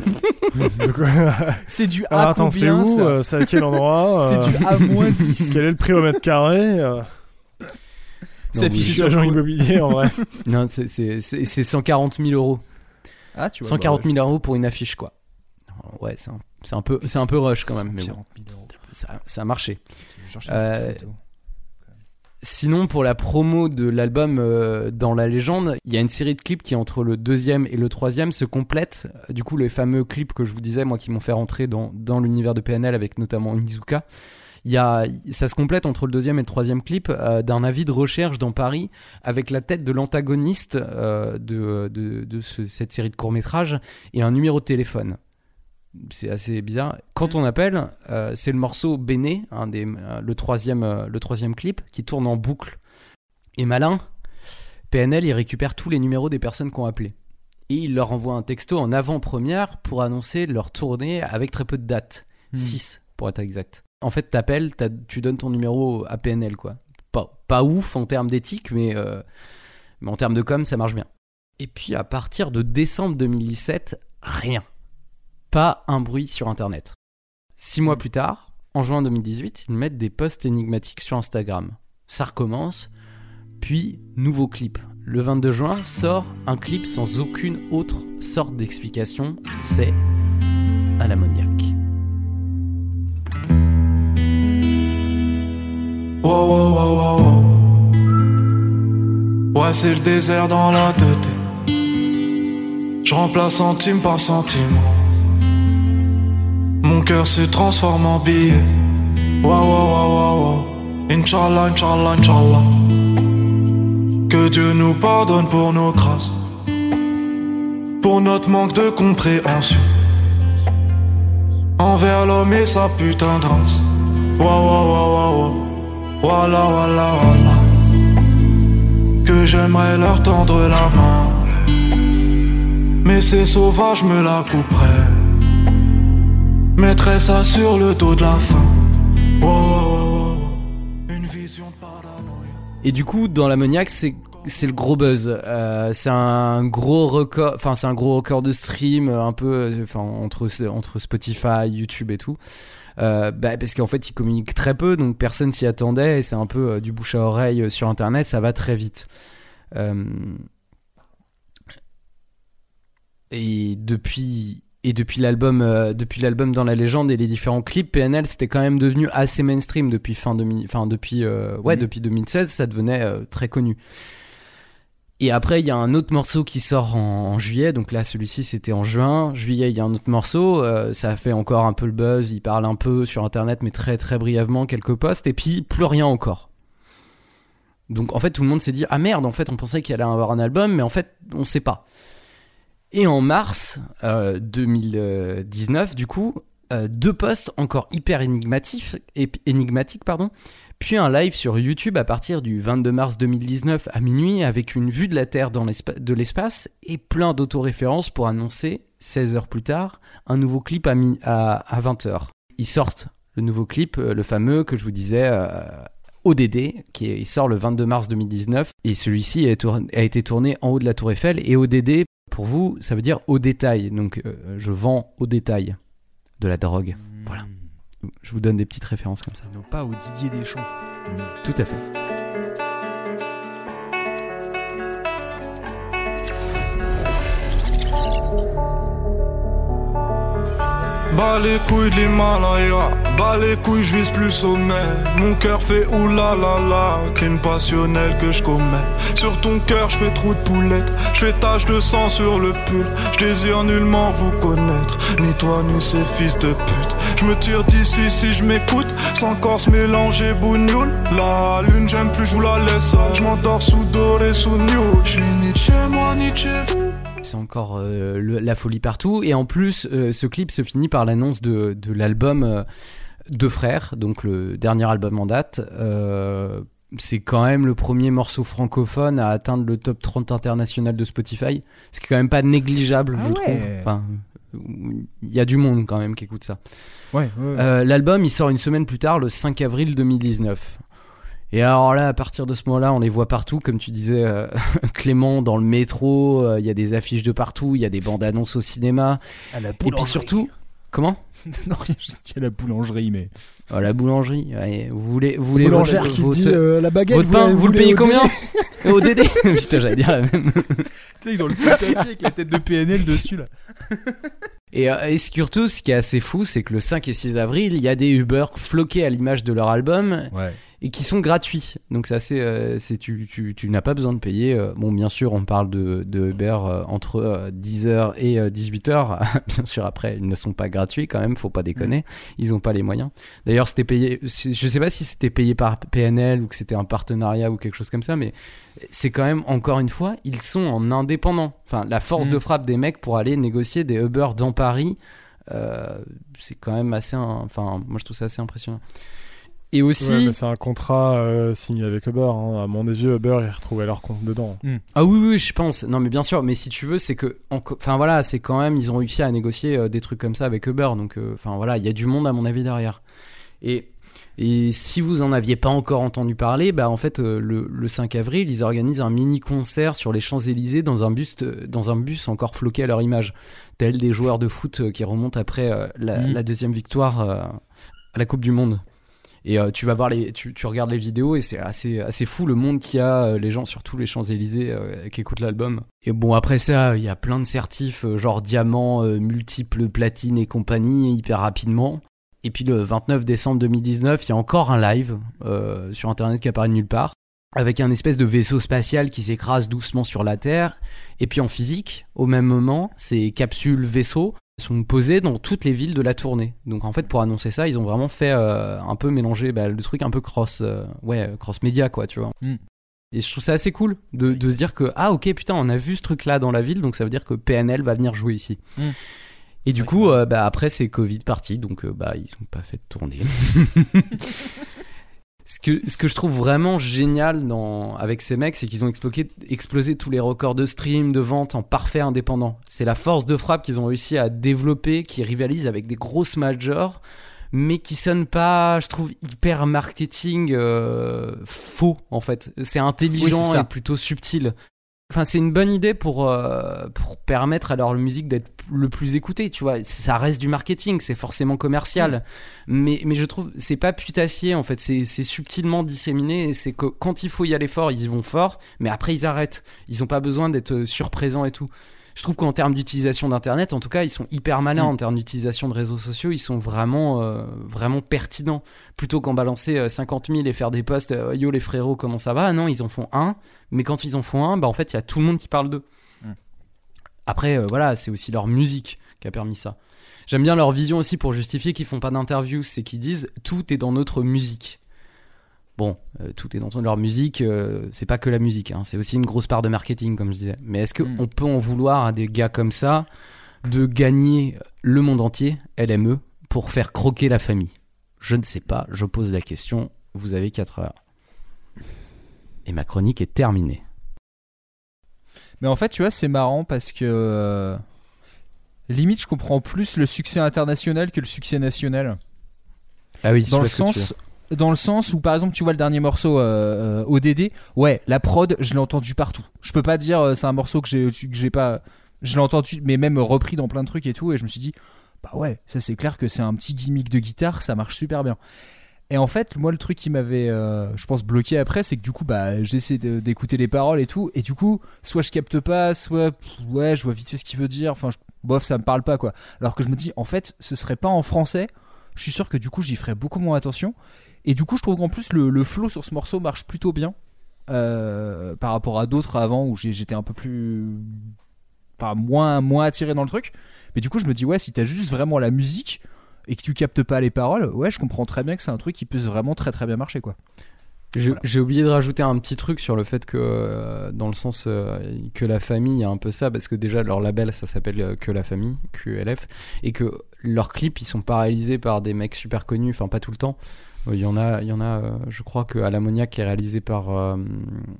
C'est du Alors, A attends, c'est combien où euh, C'est à quel endroit C'est euh, du A moins 10. Quel est le prix au mètre carré euh, C'est affiché sur agent immobilier en vrai. Non, c'est- c'est c'est- c'est 140 000 euros. Ah, tu vois. 140 bah, 000 euros pour une affiche, quoi. Ouais, c'est un, c'est un peu, c'est un peu rush quand même, mais bon, 140 000 euros. ça, ça a marché. Euh. Sinon, pour la promo de l'album euh, Dans la légende, il y a une série de clips qui, entre le deuxième et le troisième, se complètent. Du coup, les fameux clips que je vous disais, moi, qui m'ont fait rentrer dans, dans l'univers de PNL avec notamment Onizuka, il y a, ça se complète entre le deuxième et le troisième clip euh, d'un avis de recherche dans Paris avec la tête de l'antagoniste euh, de, de, de ce- cette série de courts-métrages et un numéro de téléphone. C'est assez bizarre. Quand on appelle, euh, c'est le morceau Béné, des, euh, le, troisième, euh, le troisième clip, qui tourne en boucle. Et malin, PNL, il récupère tous les numéros des personnes qui ont appelé. Et il leur envoie un texto en avant-première pour annoncer leur tournée avec très peu de dates. Hmm. 6 pour être exact. En fait, t'appelles, tu donnes ton numéro à PNL, quoi. Pas, pas ouf en termes d'éthique, mais, mais en termes de com, ça marche bien. Et puis à partir de décembre 2017, rien. Pas un bruit sur Internet. Six mois plus tard, en juin 2018, ils mettent des posts énigmatiques sur Instagram. Ça recommence, puis nouveau clip. Le 22 juin sort un clip sans aucune autre sorte d'explication, c'est à l'ammoniaque. La tête. Je remplace centime par. Mon cœur se transforme en billet. Wow, wow, wow, wow. Inch'Allah, Inch'Allah, Inch'Allah. Que Dieu nous pardonne pour nos grâces. Pour notre manque de compréhension. Envers l'homme et sa putain de wow, wow, wow. Voilà, voilà, voilà. Que j'aimerais leur tendre la main. Mais ces sauvages me la couperaient. Mettrais ça sur le dos de la. Wow, wow, wow, wow. Une vision paranoïa. Et du coup, dans l'ammoniaque, c'est c'est le gros buzz. Euh, c'est un gros record, enfin c'est un gros record de stream, un peu, euh, enfin entre entre Spotify, YouTube et tout. Euh, bah, parce qu'en fait, ils communiquent très peu, donc personne s'y attendait. Et c'est un peu du bouche à oreille sur Internet, ça va très vite. Et depuis et depuis l'album euh, depuis l'album dans la légende et les différents clips PNL c'était quand même devenu assez mainstream depuis fin 2000 enfin depuis euh, ouais depuis 2016 ça devenait euh, très connu. Et après il y a un autre morceau qui sort en, en juillet donc là celui-ci c'était en juin. Juillet il y a un autre morceau ça a fait encore un peu le buzz il parle un peu sur internet mais très très brièvement quelques posts et puis plus rien encore. Donc en fait tout le monde s'est dit ah merde en fait on pensait qu'il allait avoir un album mais en fait on sait pas et en mars euh, 2019, du coup, euh, deux posts encore hyper énigmatiques, pardon, puis un live sur YouTube à partir du 22 mars 2019 à minuit avec une vue de la Terre dans de l'espace et plein d'autoréférences pour annoncer, 16 heures plus tard, un nouveau clip à, mi- à, à 20h. Ils sortent le nouveau clip, euh, le fameux que je vous disais, euh, ODD, qui sort le 22 mars 2019, et celui-ci a, a été tourné en haut de la Tour Eiffel, et ODD, pour vous, ça veut dire au détail. Donc, euh, je vends au détail de la drogue. Voilà. Je vous donne des petites références comme ça. Non pas au Didier Deschamps. Tout à fait. Bas les couilles de l'Himalaya, bas les couilles, je vise plus sommet. Mon cœur fait oulala, crime passionnel que je commets. Sur ton cœur, je fais trou de poulette, je fais tache de sang sur le pull. Je désire nullement vous connaître, ni toi ni ces fils de pute. Je me tire d'ici si je m'écoute, sans corse mélanger bougnoule. La lune, j'aime plus, je vous la laisse. Je m'endors sous doré, sous new. Je suis ni chez moi, ni chez vous. C'est encore euh, le- la folie partout. Et en plus, euh, ce clip se finit par l'annonce de, de l'album euh, Deux Frères, donc le dernier album en date. Euh, c'est quand même le premier morceau francophone à atteindre le top 30 international de Spotify. Ce qui est quand même pas négligeable, Ah je ouais. trouve. Enfin, il y a du monde quand même qui écoute ça. Ouais, ouais, ouais. Euh, L'album, il sort une semaine plus tard, le 5 avril 2019. Et alors là, à partir de ce moment-là, on les voit partout, comme tu disais, euh, Clément, dans le métro, euh, il y a des affiches de partout, il y a des bandes annonces au cinéma. À la Et puis surtout, comment non, rien, je dis à la boulangerie, mais. Oh, La boulangerie. ouais, vous voulez, vous voulez boulangère votre- qui votre- dit euh, la baguette. votre pain, vous, vous le payez combien Au DD Putain, j'allais dire la même. Tu sais, dans le petit papier avec la tête de PNL dessus, là. Et, et surtout, ce qui est assez fou, c'est que le 5 et 6 avril, il y a des Uber floqués à l'image de leur album Ouais. Et qui sont gratuits. Donc c'est assez, euh, c'est tu, tu, tu n'as pas besoin de payer. Euh, Bon, bien sûr, on parle de, de Uber euh, entre euh, 10h et 18h. bien sûr, après, ils ne sont pas gratuits quand même, faut pas déconner. Ils ont pas les moyens. D'ailleurs, c'était payé. Je sais pas si c'était payé par PNL ou que c'était un partenariat ou quelque chose comme ça, mais c'est quand même encore une fois, ils sont en indépendant. Enfin, la force Mhm. de frappe des mecs pour aller négocier des Uber dans Paris, c'est quand même assez. Enfin, moi je trouve ça assez impressionnant. Et aussi. Ouais, mais c'est un contrat euh, signé avec Uber. hein. À mon avis, Uber, ils retrouvaient leur compte dedans. Ah oui, oui, je pense. Non, mais bien sûr. Mais si tu veux, c'est que, enfin voilà, c'est quand même, ils ont réussi à négocier euh, des trucs comme ça avec Uber. Donc, euh, enfin voilà, il y a du monde à mon avis derrière. Et et si vous en aviez pas encore entendu parler, bah en fait, le, le 5 avril, ils organisent un mini concert sur les Champs Élysées dans un bus, dans un bus encore floqué à leur image, tel des joueurs de foot qui remontent après euh, la, la deuxième victoire à la Coupe du Monde. Et euh, tu vas voir les, tu, tu regardes les vidéos et c'est assez, assez fou le monde qu'il y a, euh, les gens sur tous les Champs Élysées euh, qui écoutent l'album. Et bon après ça, il y a plein de certifs genre diamant, multiples platine et compagnie hyper rapidement. Et puis le 29 décembre 2019, il y a encore un live sur internet qui apparaît nulle part avec un espèce de vaisseau spatial qui s'écrase doucement sur la Terre. Et puis en physique, au même moment, ces capsules vaisseaux sont posées dans toutes les villes de la tournée. Donc en fait, pour annoncer ça, ils ont vraiment fait euh, un peu mélanger bah, le truc un peu cross, euh, ouais, cross média quoi, tu vois. Mm. Et je trouve ça assez cool de, de se dire que ah ok putain, on a vu ce truc là dans la ville, donc ça veut dire que PNL va venir jouer ici. Mm. Et du Ouais, coup, euh, bah, après c'est Covid parti, donc euh, bah ils ont pas fait de tournée. Ce que, ce que je trouve vraiment génial dans, avec ces mecs, c'est qu'ils ont explosé, explosé tous les records de stream, de vente en parfait indépendant. C'est la force de frappe qu'ils ont réussi à développer, qui rivalise avec des grosses majors, mais qui sonnent pas, je trouve, hyper marketing euh, faux en fait. C'est intelligent Oui, et plutôt subtil. Enfin, c'est une bonne idée pour, euh, pour permettre à leur musique d'être le plus écoutée, tu vois. Ça reste du marketing, c'est forcément commercial. Mais, mais je trouve, c'est pas putassier, en fait. C'est c'est subtilement disséminé. et C'est que quand il faut y aller fort, ils y vont fort. Mais après, ils arrêtent. Ils ont pas besoin d'être euh, surprésents et tout. Je trouve qu'en termes d'utilisation d'Internet, en tout cas, ils sont hyper malins Mm. en termes d'utilisation de réseaux sociaux. Ils sont vraiment, euh, vraiment pertinents. Plutôt qu'en balancer euh, 50 000 et faire des posts, euh, yo les frérots, comment ça va? Non, ils en font un. Mais quand ils en font un, bah en fait, il y a tout le monde qui parle d'eux. Mm. Après, euh, voilà, c'est aussi leur musique qui a permis ça. J'aime bien leur vision aussi pour justifier qu'ils font pas d'interviews, c'est qu'ils disent tout est dans notre musique. Bon, euh, tout est dans leur musique, euh, c'est pas que la musique, hein, c'est aussi une grosse part de marketing, comme je disais. Mais est-ce qu'on Mm. peut en vouloir à des gars comme ça de gagner le monde entier, LME, pour faire croquer la famille? Je ne sais pas, je pose la question, vous avez 4 heures. Et ma chronique est terminée. Mais en fait, tu vois, c'est marrant parce que. euh, limite, je comprends plus le succès international que le succès national. Ah oui, dans le sens dans le sens où par exemple tu vois le dernier morceau euh, euh, ODD ouais la prod je l'ai entendu partout je peux pas dire euh, c'est un morceau que j'ai que pas je l'ai entendu mais même repris dans plein de trucs et tout et je me suis dit bah ouais ça c'est clair que c'est un petit gimmick de guitare ça marche super bien et en fait moi le truc qui m'avait euh, je pense bloqué après c'est que du coup bah j'essaie d'écouter les paroles et tout et du coup soit je capte pas soit ouais je vois vite fait ce qu'il veut dire enfin bof, ça me parle pas quoi. Alors que je me dis, en fait, ce serait pas en français. Je suis sûr que du coup, j'y ferais beaucoup moins attention. Et du coup, je trouve qu'en plus, le, le flow sur ce morceau marche plutôt bien. euh, par rapport à d'autres avant où j'étais un peu plus. Enfin, moins, moins attiré dans le truc. Mais du coup, je me dis, ouais, si t'as juste vraiment la musique et que tu captes pas les paroles, ouais, je comprends très bien que c'est un truc qui peut vraiment très très bien marcher quoi. J'ai Voilà. oublié de rajouter un petit truc sur le fait que, euh, dans le sens euh, que la famille, il y a un peu ça, parce que déjà leur label, ça s'appelle euh, Que la famille, QLF, et que leurs clips, ils sont pas réalisés par des mecs super connus, enfin pas tout le temps. Euh, Il y en a, il y en a euh, je crois que à l'ammoniac qui est réalisé par. euh,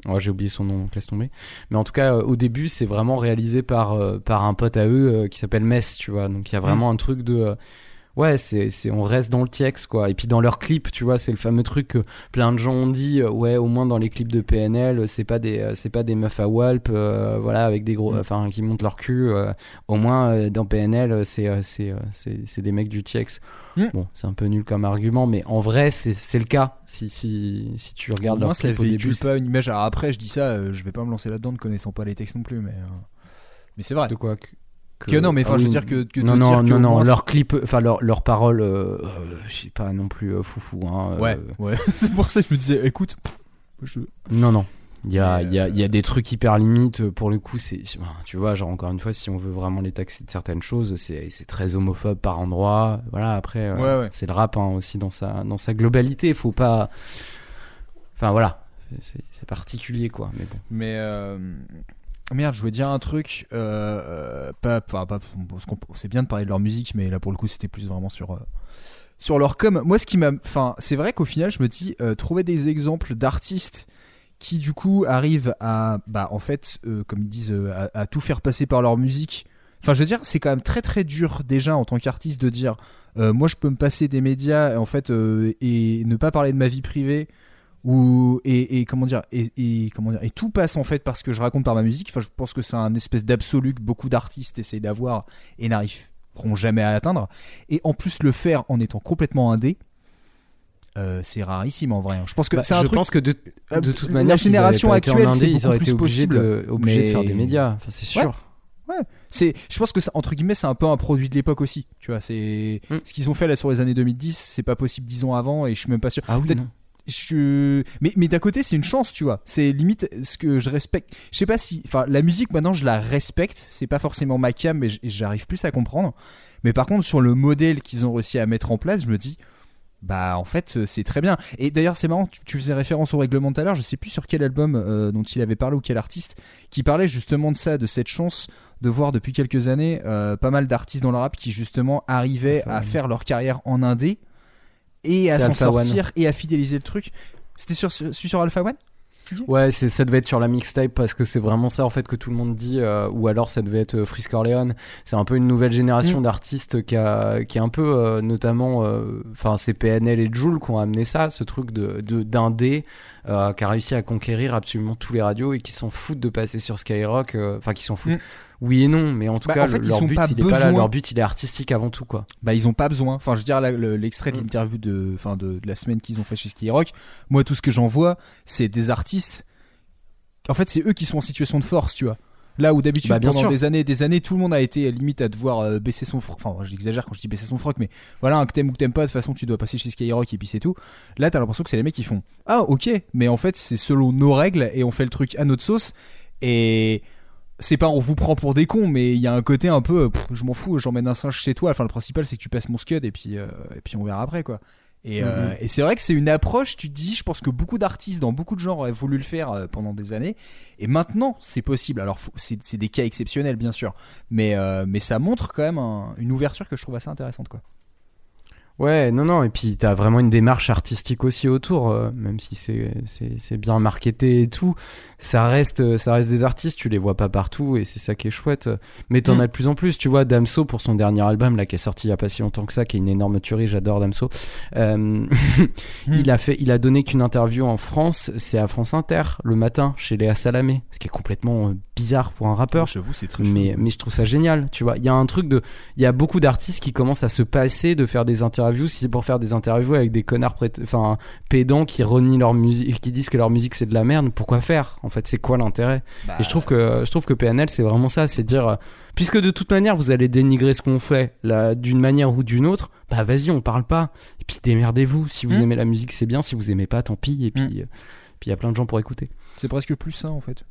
oh, J'ai oublié son nom, donc laisse tomber. Mais en tout cas, euh, au début, c'est vraiment réalisé par, euh, par un pote à eux euh, qui s'appelle Mess, tu vois. Donc il y a vraiment un truc de. Euh, Ouais, c'est, c'est, on reste dans le TX, quoi. Et puis dans leurs clips, tu vois, c'est le fameux truc que plein de gens ont dit, euh, ouais, au moins dans les clips de PNL, c'est pas des, euh, c'est pas des meufs à Walp, euh, voilà, avec des gros, enfin, qui montent leur cul. euh, au moins, euh, dans PNL, c'est, euh, c'est, euh, c'est, c'est des mecs du TX. Mm. Bon, c'est un peu nul comme argument, mais en vrai, c'est, c'est le cas. Si, si, si tu regardes leurs ça clips au véhicule début. pas une image. Alors après, je dis ça, euh, je vais pas me lancer là-dedans ne connaissant pas les textes non plus, mais. euh, Mais c'est vrai. De quoi que, Que non, mais enfin, ah je veux oui, dire que- non, dire non, non, non, moins, leurs clips, enfin, leurs leurs paroles, euh, euh, je sais pas non plus euh, foufou, hein. euh, Ouais, ouais. c'est pour ça que je me disais, écoute, je. Non, non. Il y a, il y, a, il y a des trucs hyper limites. Pour le coup, c'est, tu vois, genre encore une fois, si on veut vraiment les taxer de certaines choses, c'est, très homophobe par endroit. Voilà, après, euh, Ouais, c'est le rap hein, aussi dans sa, dans sa globalité. Faut pas. Enfin voilà, c'est, c'est particulier quoi. Mais bon. Mais euh, merde, je voulais dire un truc. Euh, euh, pas, pas, pas- c'est bien de parler de leur musique, mais là pour le coup, c'était plus vraiment sur euh, sur leur com. Moi, ce qui m'a, enfin, c'est vrai qu'au final, je me dis trouver des exemples d'artistes qui du coup arrivent à, bah, en fait, comme ils disent, à, tout faire passer par leur musique. Enfin, je veux dire, c'est quand même très très dur déjà en tant qu'artiste de dire, moi, je peux me passer des médias en fait et ne pas parler de ma vie privée et, et comment dire et, et comment dire et tout passe en fait parce que je raconte par ma musique enfin je pense que c'est un espèce d'absolu que beaucoup d'artistes essayent d'avoir et n'arriveront jamais à atteindre et en plus le faire en étant complètement indé euh, c'est rarissime en vrai je pense que Bah, c'est un je truc pense que de, de toute la manière, s'ils génération actuelle, c'est ils auraient plus été obligés, de, possible, obligés de faire des médias. Enfin, c'est sûr. Ouais. Ouais. C'est, je pense que ça, entre guillemets, c'est un peu un produit de l'époque aussi. Tu vois, c'est Mm. ce qu'ils ont fait là sur les années 2010, c'est pas possible dix ans avant, et je suis même pas sûr. Ah oui, Peut-être-. Je... Mais, mais d'un côté, c'est une chance, tu vois. C'est limite ce que je respecte. Je sais pas si. Enfin, la musique, maintenant, je la respecte. C'est pas forcément ma cam, mais j'arrive plus à comprendre. Mais par contre, sur le modèle qu'ils ont réussi à mettre en place, je me dis. Bah en fait euh, c'est très bien et d'ailleurs c'est marrant tu, tu faisais référence au règlement tout à l'heure je sais plus sur quel album euh, dont il avait parlé ou quel artiste qui parlait justement de ça de cette chance de voir depuis quelques années euh, pas mal d'artistes dans le rap qui justement arrivaient à faire leur carrière en indé et à s'en One. sortir et à fidéliser le truc c'était sur, sur, sur Alpha One Ouais, c'est, ça devait être sur la mixtape parce que c'est vraiment ça en fait que tout le monde dit, euh, ou alors ça devait être euh, Frisk Orleans. C'est un peu une nouvelle génération Mm. d'artistes qui, a, qui est un peu, euh, notamment, euh, enfin c'est PNL et Joule qui ont amené ça, ce truc de, de euh, qui a réussi à conquérir absolument tous les radios et qui s'en foutent de passer sur Skyrock, euh, enfin qui s'en foutent. Mm. Oui et non, mais en tout Bah, cas, en fait, leur but, il est pas là. Leur but, il est artistique avant tout, quoi. bah ils ont pas besoin enfin je veux dire l'extrait de Mm. l'interview de, enfin, de, de la semaine qu'ils ont fait chez Skyrock moi tout ce que j'en vois c'est des artistes en fait c'est eux qui sont en situation de force tu vois Là où d'habitude Bah, pendant sûr. des années, des années, tout le monde a été limite à devoir euh, baisser son froc. Enfin, j'exagère quand je dis baisser son froc, mais voilà, un que t'aimes ou que t'aimes pas, de toute façon, tu dois passer chez Skyrock et puis c'est tout. Là, t'as l'impression que c'est les mecs qui font Ah, ok, mais en fait, c'est selon nos règles et on fait le truc à notre sauce. Et c'est pas on vous prend pour des cons, mais il y a un côté un peu pff, je m'en fous, j'emmène un singe chez toi. Enfin, le principal, c'est que tu passes mon scud et puis, euh, et puis on verra après, quoi. Et, euh, et c'est vrai que c'est une approche, tu te dis, je pense que beaucoup d'artistes dans beaucoup de genres auraient voulu le faire euh, pendant des années. Et maintenant, c'est possible. Alors, c'est des cas exceptionnels, bien sûr. Mais, euh, mais ça montre quand même un- une ouverture que je trouve assez intéressante, quoi. Ouais, non, non, et puis t'as vraiment une démarche artistique aussi autour, euh, même si c'est bien marketé et tout. Ça reste, euh, ça reste des artistes, tu les vois pas partout et c'est ça qui est chouette. Mais t'en Mm. as de plus en plus, tu vois, Damso pour son dernier album là qui est sorti il y a pas si longtemps que ça, qui est une énorme tuerie, j'adore Damso. Euh, il a fait, il a donné qu'une interview en France, c'est à France Inter le matin chez Léa Salamé, ce qui est complètement euh, bizarre pour un rappeur. J'avoue, c'est très Mais, mais je trouve ça génial, tu vois. Il y a un truc de. Il y a beaucoup d'artistes qui commencent à se passer de faire des interviews si c'est pour faire des interviews avec des connards enfin, pédants qui renient leur musique, qui disent que leur musique c'est de la merde, pourquoi faire En fait, c'est quoi l'intérêt? Bah, Et je trouve que je trouve que PNL c'est vraiment ça, c'est dire euh, puisque de toute manière vous allez dénigrer ce qu'on fait là d'une manière ou d'une autre, bah vas-y on parle pas. Et puis démerdez-vous. Si vous Mm. aimez la musique c'est bien, si vous aimez pas tant pis. Et puis Mm. euh, puis il y a plein de gens pour écouter. C'est presque plus ça en fait.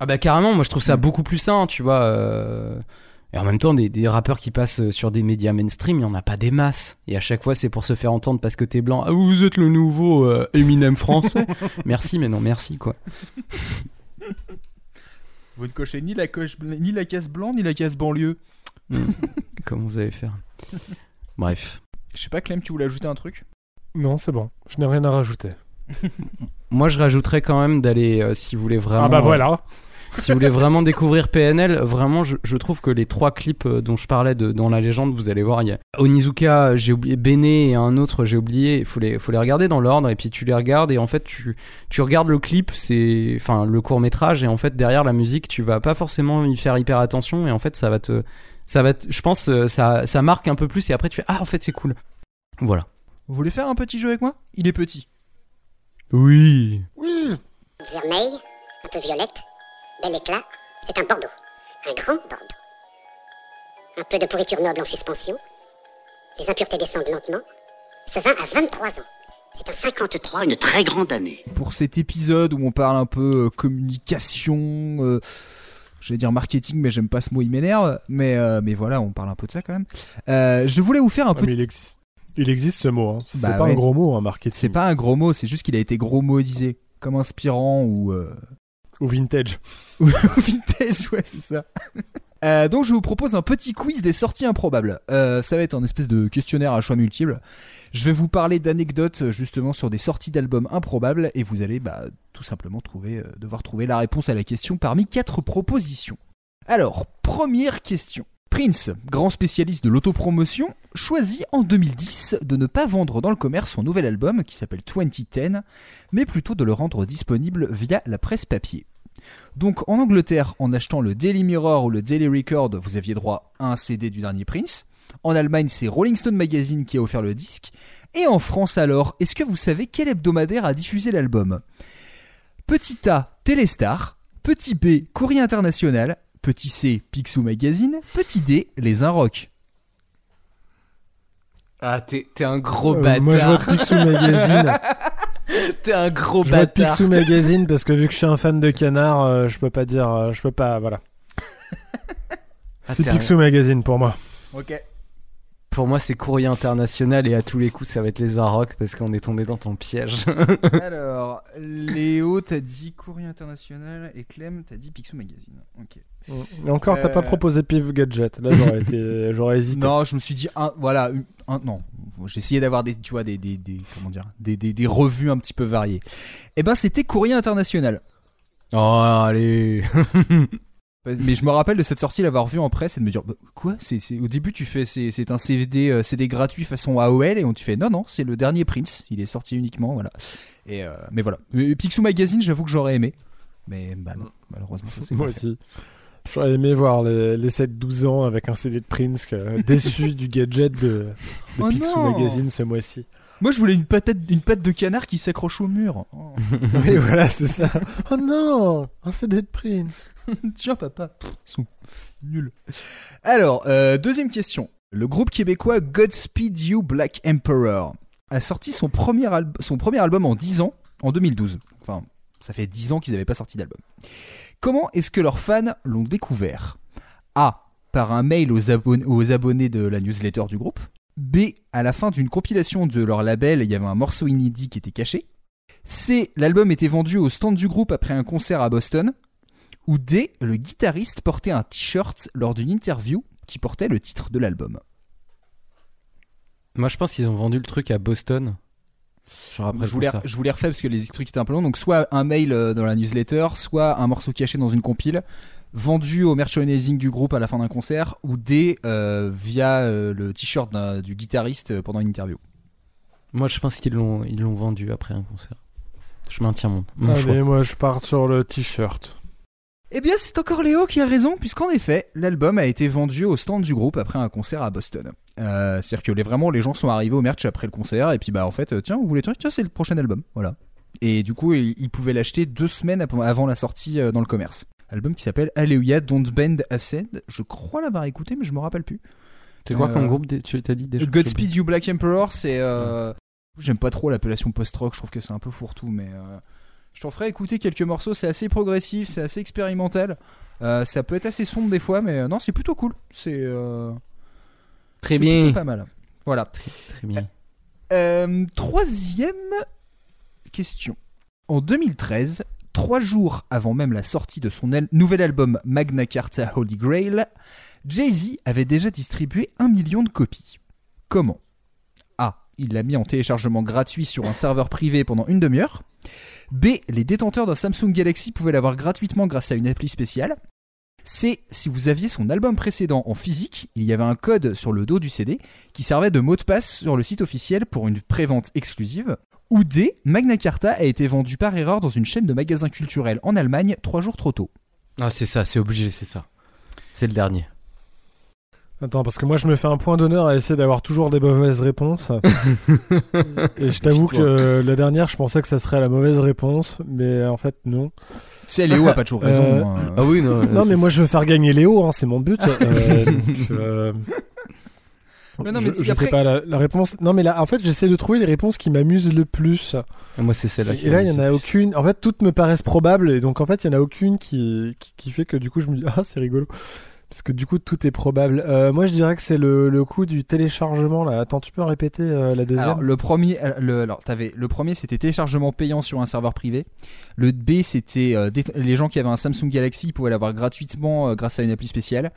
Ah bah carrément, moi je trouve ça Mm. beaucoup plus sain, tu vois. euh, Et en même temps, des, des rappeurs qui passent sur des médias mainstream, il y en a pas des masses. Et à chaque fois, c'est pour se faire entendre parce que t'es blanc. Ah, vous êtes le nouveau euh, Eminem français. merci, mais non, merci quoi. Vous ne cochez ni la, coche, ni la case blanc ni la case banlieue. Mm. Comment vous allez faire? Bref. Je sais pas, Clem, tu voulais ajouter un truc? Non, c'est bon. Je n'ai rien à rajouter. Moi, je rajouterais quand même d'aller, euh, si vous voulez vraiment. ah bah voilà. Si vous voulez vraiment découvrir PNL, vraiment, je, je trouve que les trois clips euh, dont je parlais de, dans la légende, vous allez voir, il y a Onizuka, j'ai oublié, Bene et un autre, j'ai oublié. Il faut les, faut les regarder dans l'ordre et puis tu les regardes et en fait, tu, tu regardes le clip, c'est, enfin, le court métrage et en fait, derrière la musique, tu vas pas forcément y faire hyper attention et en fait, ça va te, ça va, te- je pense, euh, ça, ça marque un peu plus et après, tu fais, ah, en fait, c'est cool. Voilà. Vous voulez faire un petit jeu avec moi? Il est petit. Oui. Vermeil, un peu violette, bel éclat, c'est un Bordeaux. Un grand Bordeaux. Un peu de pourriture noble en suspension. Les impuretés descendent lentement. Ce vin a 23 ans. C'est un 53, une très grande année. Pour cet épisode où on parle un peu euh, communication, euh, j'allais dire marketing, mais j'aime pas ce mot, il m'énerve. Mais, euh, mais voilà, on parle un peu de ça quand même. Euh, je voulais vous faire un Ah, peu. mais il, ex- il existe ce mot. Hein. C'est Bah pas ouais. un gros mot, un marketing. C'est pas un gros mot, c'est juste qu'il a été gros modisé. Comme inspirant ou. Ou vintage. ou vintage, ouais, c'est ça. Euh, donc je vous propose un petit quiz des sorties improbables. Euh, ça va être un espèce de questionnaire à choix multiples. Je vais vous parler d'anecdotes justement sur des sorties d'albums improbables et vous allez bah, tout simplement trouver, euh, devoir trouver la réponse à la question parmi quatre propositions. Alors, première question. Prince, grand spécialiste de l'autopromotion, choisit en 2010 de ne pas vendre dans le commerce son nouvel album qui s'appelle 2010, mais plutôt de le rendre disponible via la presse papier. Donc en Angleterre, en achetant le Daily Mirror ou le Daily Record, vous aviez droit à un CD du dernier Prince. En Allemagne, c'est Rolling Stone Magazine qui a offert le disque. Et en France alors, est-ce que vous savez quel hebdomadaire a diffusé l'album? Petit A, Téléstar. Petit B, Courrier International. Petit C, Picsou Magazine. Petit D, Les Inrocks. Ah, t'es, t'es un gros Euh, bâtard. moi, je vote Picsou Magazine. t'es un gros Je vote bâtard. Picsou Magazine parce que vu que je suis un fan de canard, euh, je peux pas dire, euh, je peux pas, voilà. Ah, c'est un- Picsou Magazine pour moi. Ok. Pour moi, c'est courrier international et à tous les coups, ça va être les Arocs parce qu'on est tombé dans ton piège. Alors, Léo, t'as dit Courrier International et Clem, t'as dit Picsou Magazine. Ok. Et encore, t'as pas Euh, proposé Piv Gadget. Là, j'aurais été, j'aurais hésité. Non, je me suis dit un, voilà, un, non. J'ai essayé d'avoir des, tu vois, des, des, des- comment dire, des, des, des revues un petit peu variées. Eh ben, c'était Courrier International. oh, allez. Mais je me rappelle de cette sortie, l'avoir vue en presse et de me dire, bah, quoi? C'est, c'est- Au début, tu fais, c'est, c'est un CD, euh, CD gratuit façon AOL et on te fait, non, non, c'est le dernier Prince. Il est sorti uniquement, voilà. Et euh, mais voilà. Euh, Picsou Magazine, j'avoue que j'aurais aimé. Mais bah non, malheureusement, ça c'est Moi pas fait. aussi. J'aurais aimé voir les, les 7-12 ans avec un CD de Prince que- déçu du gadget de, de Oh Picsou Magazine ce mois-ci. Moi, je voulais une patate, une patte de canard qui s'accroche au mur. Oh. Oui, voilà, c'est ça. Oh non Un CD de Prince Tiens, papa. Pff, ils sont nuls. Alors, euh, deuxième question. Le groupe québécois Godspeed You Black Emperor a sorti son premier, alb- son premier album en 10 ans, en 2012. Enfin, ça fait 10 ans qu'ils n'avaient pas sorti d'album. Comment est-ce que leurs fans l'ont découvert? A. Par un mail aux, abon- aux abonnés de la newsletter du groupe. B. À la fin d'une compilation de leur label, il y avait un morceau inédit qui était caché. C. L'album était vendu au stand du groupe après un concert à Boston. Ou D. Le guitariste portait un t-shirt lors d'une interview qui portait le titre de l'album. Moi, je pense qu'ils ont vendu le truc à Boston. Genre après Je voulais, je voulais refaire parce que les trucs étaient un peu longs. Donc soit un mail euh, dans la newsletter, soit un morceau caché dans une compile, vendu au merchandising du groupe à la fin d'un concert, ou D. euh, via euh, le t-shirt du guitariste euh, pendant une interview. Moi, je pense qu'ils l'ont, ils l'ont vendu après un concert. Je maintiens mon, mon choix. Allez, moi je pars sur le t-shirt. Eh bien, c'est encore Léo qui a raison, puisqu'en effet, l'album a été vendu au stand du groupe après un concert à Boston. Euh, C'est-à-dire que les, vraiment, les gens sont arrivés au merch après le concert, et puis bah en fait, tiens, vous voulez le truc Tiens, c'est le prochain album, voilà. Et du coup, ils, ils pouvaient l'acheter deux semaines avant la sortie dans le commerce. Album qui s'appelle Alléluia Don't Bend Ascend. Je crois l'avoir écouté, mais je me rappelle plus. C'est quoi Euh, comme groupe dé- Tu t'as dit déjà? Godspeed You Black Emperor, c'est. euh, J'aime pas trop l'appellation post-rock, je trouve que c'est un peu fourre-tout, mais. euh, Je t'en ferai écouter quelques morceaux, c'est assez progressif, c'est assez expérimental. Euh, ça peut être assez sombre des fois, mais euh, non, c'est plutôt cool. C'est. euh, Très bien. pas mal. Voilà. Très bien. Euh, troisième question. En 2013, trois jours avant même la sortie de son nouvel album Magna Carta Holy Grail, Jay-Z avait déjà distribué un million de copies. Comment? A. Il l'a mis en téléchargement gratuit sur un serveur privé pendant une demi-heure. B. Les détenteurs d'un Samsung Galaxy pouvaient l'avoir gratuitement grâce à une appli spéciale. C. Si vous aviez son album précédent en physique, il y avait un code sur le dos du CD qui servait de mot de passe sur le site officiel pour une prévente exclusive. Ou D. Magna Carta a été vendu par erreur dans une chaîne de magasins culturels en Allemagne trois jours trop tôt. Ah, c'est ça, c'est obligé, c'est ça. C'est le dernier. Attends, parce que moi je me fais un point d'honneur à essayer d'avoir toujours des mauvaises réponses. Et je t'avoue que la dernière, je pensais que ça serait la mauvaise réponse, mais en fait non. Tu sais, Léo a pas toujours raison. Euh, hein. Ah oui, non. Non, mais moi je veux faire gagner Léo, hein, c'est mon but. Euh, donc, euh, Mais non, mais je, sais pas la, la réponse. Non, mais là, en fait, j'essaie de trouver les réponses qui m'amusent le plus. Moi, c'est celle-là. Et là, il y en a aucune. En fait, toutes me paraissent probables, et donc en fait, il y en a aucune qui, qui, qui fait que du coup, je me dis ah, c'est rigolo. Parce que du coup, tout est probable. Euh, moi, je dirais que c'est le, le coup du téléchargement là. Attends, tu peux répéter euh, la deuxième Alors, le premier, euh, le, alors, le premier, c'était téléchargement payant sur un serveur privé. Le B, c'était euh, les gens qui avaient un Samsung Galaxy pouvaient l'avoir gratuitement euh, grâce à une appli spéciale.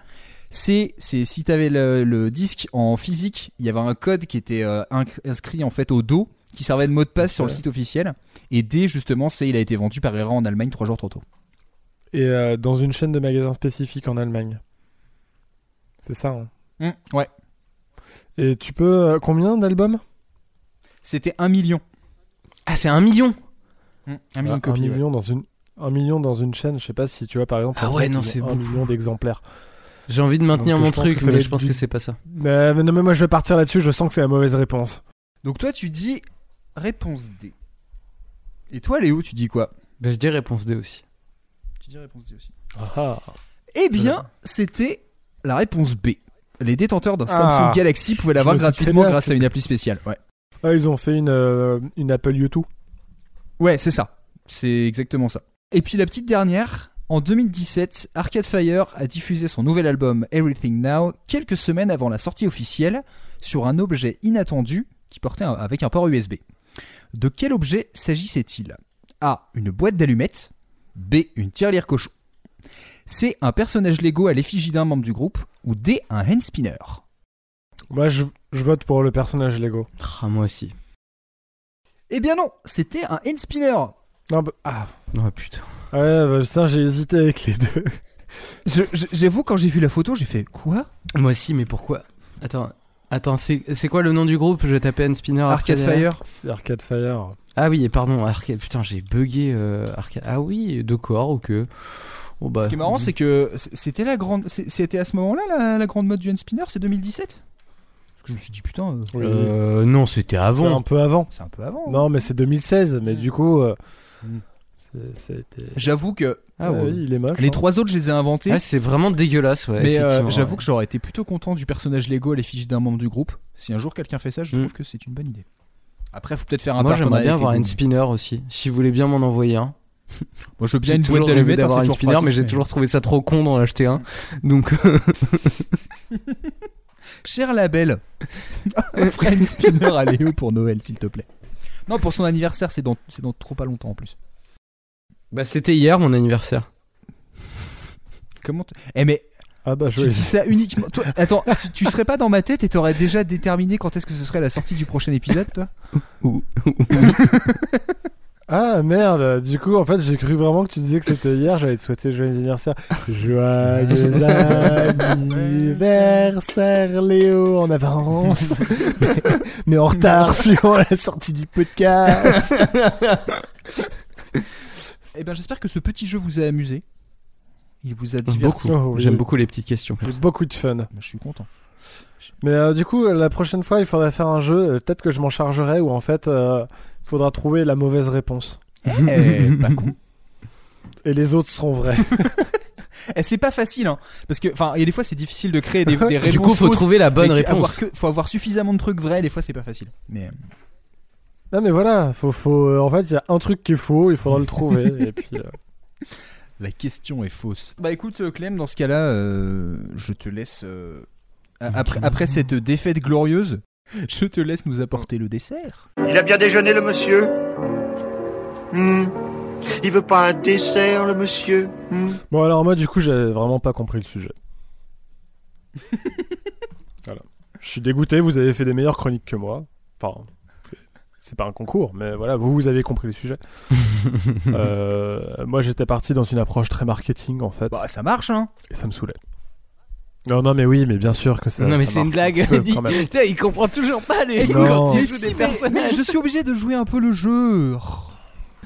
C, c'est si t'avais le, le disque en physique, il y avait un code qui était euh, inscrit en fait au dos qui servait de mot de passe sur le site officiel. Et D, justement, c'est il a été vendu par erreur en Allemagne trois jours trop tôt. Et euh, dans une chaîne de magasins spécifique en Allemagne. C'est ça. hein. Hmm, ouais. Et tu peux euh, combien d'albums? C'était un million. Ah, c'est un million? Un million Ah, copies. dans une un million dans une chaîne. Je sais pas si tu vois par exemple. Ah ouais, fait, non, c'est un million d'exemplaires. J'ai envie de maintenir Donc, mon truc, mais je pense du- que c'est pas ça. Mais, mais non, mais moi je vais partir là-dessus. Je sens que c'est la mauvaise réponse. Donc toi, tu dis réponse D. Et toi, Léo, tu dis quoi? Bah, je dis réponse D aussi. Tu dis réponse D aussi. Ah. Eh bien, c'était la réponse B. Les détenteurs d'un Ah. Samsung Galaxy pouvaient l'avoir gratuitement grâce à une appli spéciale. Ouais, Ah, ils ont fait une euh, une Apple YouTube. ouais c'est ça. C'est exactement ça. Et puis la petite dernière, en 2017, Arcade Fire a diffusé son nouvel album Everything Now quelques semaines avant la sortie officielle sur un objet inattendu qui portait un- avec un port USB. De quel objet s'agissait-il? A. Une boîte d'allumettes. B. Une tirelire cochon. C. Un personnage Lego à l'effigie d'un membre du groupe. Ou D. Un hand spinner. Moi je, je vote pour le personnage Lego. Ah, moi aussi. Eh bien non, c'était un hand spinner. Non, bah, ah. Oh putain. Ouais, bah, putain, j'ai hésité avec les deux. Je- je- J'avoue, quand j'ai vu la photo, j'ai fait quoi? Moi aussi, mais pourquoi? Attends, attends, c'est c'est quoi le nom du groupe? Je tapais un spinner Arcade Fire. C'est Arcade Fire. Ah oui, et pardon, Arcade. Putain, j'ai bugué euh, Arcade. Ah oui, d'accord, ok. Oh, bah, Ce qui est marrant, c'est que c- c'était la grande. C'était à ce moment-là la, la grande mode du hand spinner, c'est 2017 Parce que je me suis dit putain, euh, Oui. Euh, non, c'était C'est avant. un peu avant. c'est un peu avant. Non, mais c'est 2016. Mais Mm. du coup, euh, Mm. J'avoue que Ah Ouais, ouais. oui, il est moche. les hein. trois autres, je les ai inventés. Ah, c'est vraiment dégueulasse, ouais. mais euh, j'avoue ouais. que j'aurais été plutôt content du personnage Lego à l'effigie d'un membre du groupe. Si un jour quelqu'un fait ça, je Mm. trouve que c'est une bonne idée. Après, faut peut-être faire un Moi, j'aimerais bien avoir les un Goonies. spinner aussi. Si vous voulez bien m'en envoyer un. Moi, je veux bien une toujours boîte d'allumettes, hein, d'avoir un toujours spinner, pratique, mais j'ai toujours trouvé ça trop con d'en acheter un. Donc, Cher label, offre un spinner à Léo pour Noël, s'il te plaît. Non, pour son anniversaire, c'est dans, c'est dans trop pas longtemps en plus. Bah, c'était hier mon anniversaire. Comment t- Eh mais Ah bah, tu je dis ça uniquement. Toi, attends, tu, tu serais pas dans ma tête et t'aurais déjà déterminé quand est-ce que ce serait la sortie du prochain épisode, toi? Ah merde, du coup en fait j'ai cru vraiment que tu disais que c'était hier, j'allais te souhaiter joyeux anniversaire. Joyeux anniversaire Léo en avance, mais, mais en retard suivant la sortie du podcast. Eh ben, j'espère que ce petit jeu vous a amusé. Il vous a diverti Beaucoup. Oh, oui. J'aime beaucoup les petites questions. J'ai beaucoup de fun. Je suis content. Mais euh, du coup, la prochaine fois, il faudrait faire un jeu. euh, Peut-être que je m'en chargerai où en fait, euh, il faudra trouver la mauvaise réponse. Eh, pas con. Et les autres seront vrais. Eh, c'est pas facile, hein. Parce que, enfin, il y a des fois, c'est difficile de créer des, des réponses. Du coup, faut fausses, trouver la bonne réponse. avoir que- faut avoir suffisamment de trucs vrais. Des fois, c'est pas facile. Mais euh, non, mais voilà, faut, faut, euh, en fait, il y a un truc qui est faux, il faudra le trouver. et puis, euh, la question est fausse. Bah écoute, euh, Clem, dans ce cas-là, euh, je te laisse. euh, a- après, après cette défaite glorieuse, je te laisse nous apporter le dessert. Il a bien déjeuné, le monsieur Hmm. Il veut pas un dessert, le monsieur Hmm. Bon, alors moi, du coup, j'avais vraiment pas compris le sujet. voilà. Je suis dégoûté, vous avez fait des meilleures chroniques que moi. Enfin, c'est- pas un concours, mais voilà, vous, vous avez compris le sujet. Euh, moi, j'étais parti dans une approche très marketing, en fait, Bah ça marche, hein. et ça me saoulait. Non, non, mais oui, mais bien sûr que ça. non mais c'est une blague. peu, Il-. Putain, comprend toujours pas les si, des mais- personnages. mais je suis obligé de jouer un peu le jeu.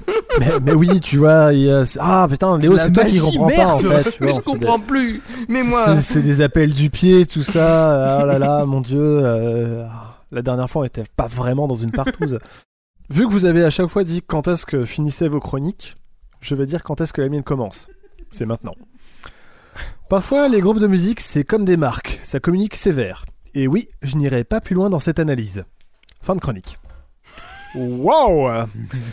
mais, mais oui, tu vois, il y a- ah putain, Léo, c'est toi qui comprends pas, en fait. tu vois, Mais je comprends plus. Mais moi. C'est- C'est des appels du pied, tout ça. Oh là là, mon dieu. euh, La dernière fois, on était pas vraiment dans une partouze. Vu que vous avez à chaque fois dit quand est-ce que finissaient vos chroniques, je vais dire quand est-ce que la mienne commence. C'est maintenant. Parfois, les groupes de musique, c'est comme des marques. Ça communique sévère. Et oui, je n'irai pas plus loin dans cette analyse. Fin de chronique. Wow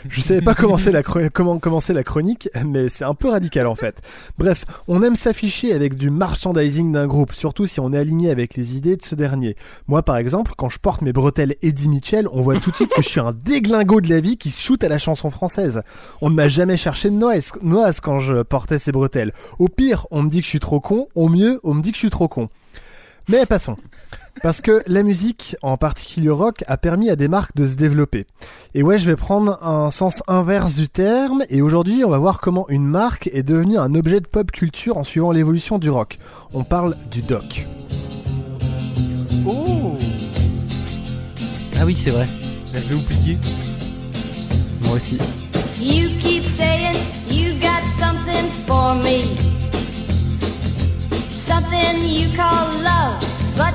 Je savais pas commencer la comment commencer la chronique, mais c'est un peu radical en fait. Bref, on aime s'afficher avec du merchandising d'un groupe, surtout si on est aligné avec les idées de ce dernier. Moi par exemple, quand je porte mes bretelles Eddie Mitchell, on voit tout de suite que je suis un déglingo de la vie qui se shoot à la chanson française. On ne m'a jamais cherché de noise quand je portais ces bretelles. Au pire, on me dit que je suis trop con, au mieux, on me dit que je suis trop con. Mais passons. Parce que la musique, en particulier rock, a permis à des marques de se développer. Et ouais, je vais prendre un sens inverse du terme, et aujourd'hui, on va voir comment une marque est devenue un objet de pop culture en suivant l'évolution du rock. On parle du doc. Oh Ah oui, c'est vrai. J'avais oublié. Moi aussi. You keep saying you got something for me. Something you call love, but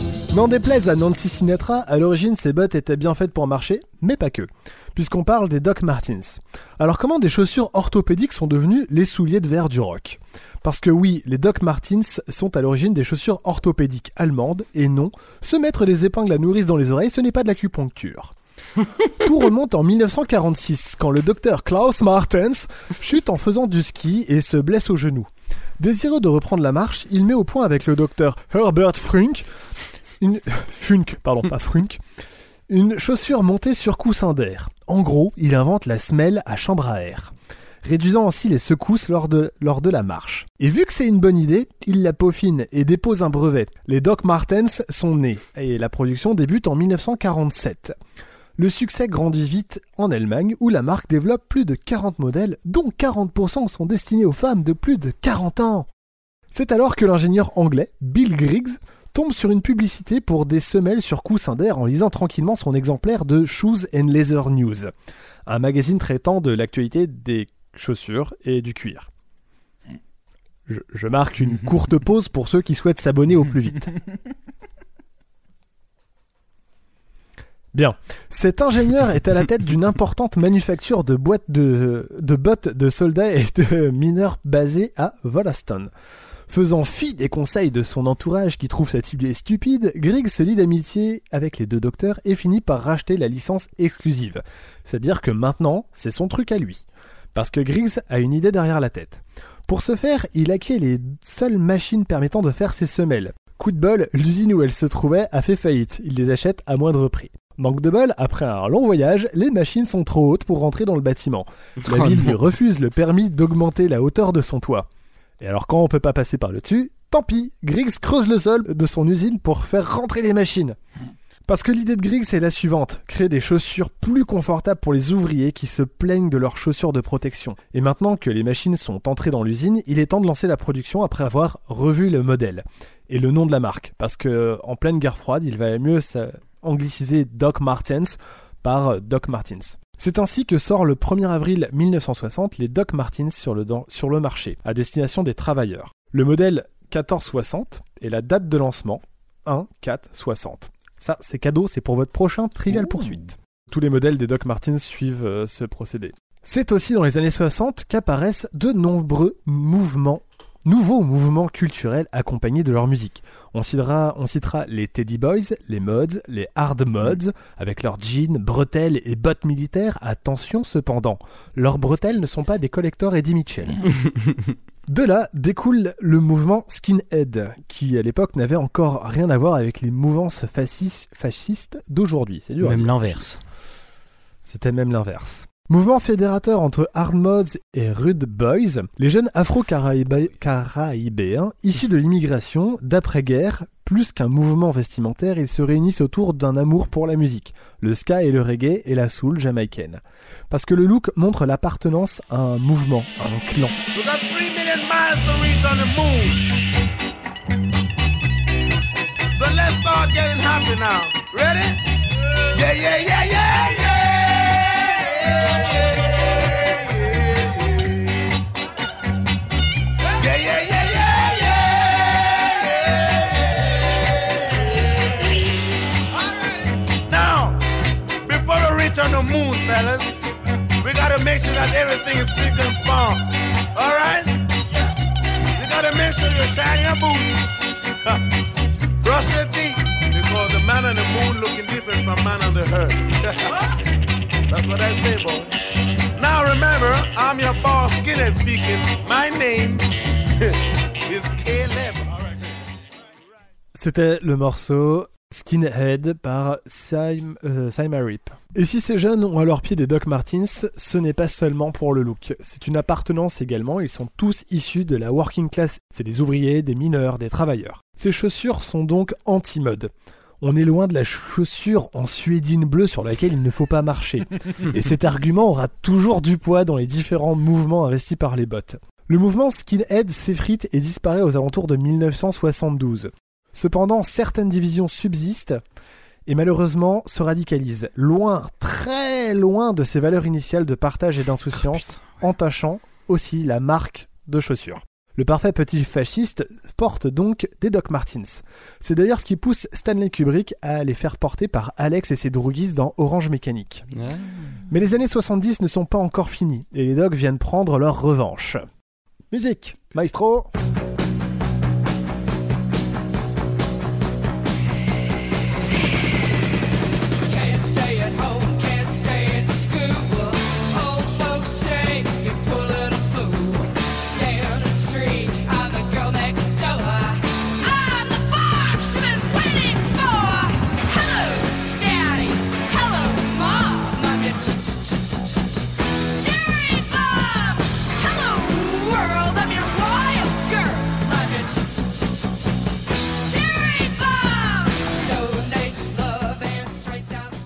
N'en déplaise à Nancy Sinatra, à l'origine ces bottes étaient bien faites pour marcher, mais pas que, puisqu'on parle des Doc Martens. Alors comment des chaussures orthopédiques sont devenues les souliers de verre du rock? Parce que oui, les Doc Martens sont à l'origine des chaussures orthopédiques allemandes, et non, se mettre des épingles à nourrice dans les oreilles, ce n'est pas de l'acupuncture. Tout remonte en 1946, quand le docteur Klaus Martens chute en faisant du ski et se blesse au genou. Désireux de reprendre la marche, il met au point avec le docteur Herbert Frunk une Funk, pardon, pas Frunk, une chaussure montée sur coussin d'air. En gros, il invente la semelle à chambre à air, réduisant ainsi les secousses lors de, la marche. Et vu que c'est une bonne idée, il la peaufine et dépose un brevet. Les Doc Martens sont nés, et la production débute en 1947. Le succès grandit vite en Allemagne où la marque développe plus de 40 modèles, dont 40% sont destinés aux femmes de plus de 40 ans. C'est alors que l'ingénieur anglais, Bill Griggs, tombe sur une publicité pour des semelles sur coussin d'air en lisant tranquillement son exemplaire de Shoes and Leather News, un magazine traitant de l'actualité des chaussures et du cuir. Je, je marque une courte pause pour ceux qui souhaitent s'abonner au plus vite. Bien. Cet ingénieur est à la tête d'une importante manufacture de boîtes de, de bottes de soldats et de mineurs basée à Wollaston. Faisant fi des conseils de son entourage qui trouve cette idée stupide, Griggs se lie d'amitié avec les deux docteurs et finit par racheter la licence exclusive. C'est-à-dire que maintenant, c'est son truc à lui. Parce que Griggs a une idée derrière la tête. Pour ce faire, il acquiert les seules machines permettant de faire ses semelles. Coup de bol, l'usine où elles se trouvaient a fait faillite. Il les achète à moindre prix. Manque de bol, après un long voyage, les machines sont trop hautes pour rentrer dans le bâtiment. La Oh ville lui refuse le permis d'augmenter la hauteur de son toit. Et alors quand on peut pas passer par le dessus, tant pis, Griggs creuse le sol de son usine pour faire rentrer les machines. Parce que l'idée de Griggs est la suivante, créer des chaussures plus confortables pour les ouvriers qui se plaignent de leurs chaussures de protection. Et maintenant que les machines sont entrées dans l'usine, il est temps de lancer la production après avoir revu le modèle et le nom de la marque. Parce que en pleine guerre froide, il valait mieux angliciser Doc Martens par Doc Martens. C'est ainsi que sort le 1er avril 1960 les Doc Martens sur le, sur le marché, à destination des travailleurs. Le modèle 1460 et la date de lancement 1-4-60. Ça, c'est cadeau, c'est pour votre prochain Trivial Poursuite. Tous les modèles des Doc Martens suivent euh, ce procédé. C'est aussi dans les années 60 qu'apparaissent de nombreux mouvements, nouveaux mouvements culturels accompagnés de leur musique. On citera, on citera les Teddy Boys, les Mods, les Hard Mods, avec leurs jeans, bretelles et bottes militaires. Attention cependant, leurs bretelles ne sont pas des collecteurs Eddie Mitchell. De là découle le mouvement skinhead, qui à l'époque n'avait encore rien à voir avec les mouvances fascis- fascistes d'aujourd'hui. C'est dur. Même l'inverse. C'était même l'inverse. Mouvement fédérateur entre Hard Mods et Rude Boys, les jeunes afro-caribéens issus de l'immigration d'après-guerre, plus qu'un mouvement vestimentaire, ils se réunissent autour d'un amour pour la musique, le ska et le reggae et la soul jamaïcaine. Parce que le look montre l'appartenance à un mouvement, à un clan. Yeah, yeah, yeah. Yeah, fellas, we gotta make sure that everything is spick and span. All right? You gotta make sure you shine your boots. Brush your teeth, because the man on the moon looking different from man on the earth. That's what I say, boy. Now remember, I'm your boss, Skinhead speaking. My name is Caleb. C'était le morceau Skinhead par Sim, euh, Rip. Et si ces jeunes ont à leur pied des Doc Martens, ce n'est pas seulement pour le look. C'est une appartenance également, ils sont tous issus de la working class. C'est des ouvriers, des mineurs, des travailleurs. Ces chaussures sont donc anti-mode. On est loin de la chaussure en suédine bleue sur laquelle il ne faut pas marcher. Et cet argument aura toujours du poids dans les différents mouvements investis par les bottes. Le mouvement skinhead s'effrite et disparaît aux alentours de 1972. Cependant, certaines divisions subsistent et malheureusement se radicalisent, loin, très loin de ses valeurs initiales de partage et d'insouciance, entachant aussi la marque de chaussures. Le parfait petit fasciste porte donc des Doc Martens. C'est d'ailleurs ce qui pousse Stanley Kubrick à les faire porter par Alex et ses droguistes dans Orange Mécanique. Ouais. Mais les années 70 ne sont pas encore finies et les Dogs viennent prendre leur revanche. Musique, maestro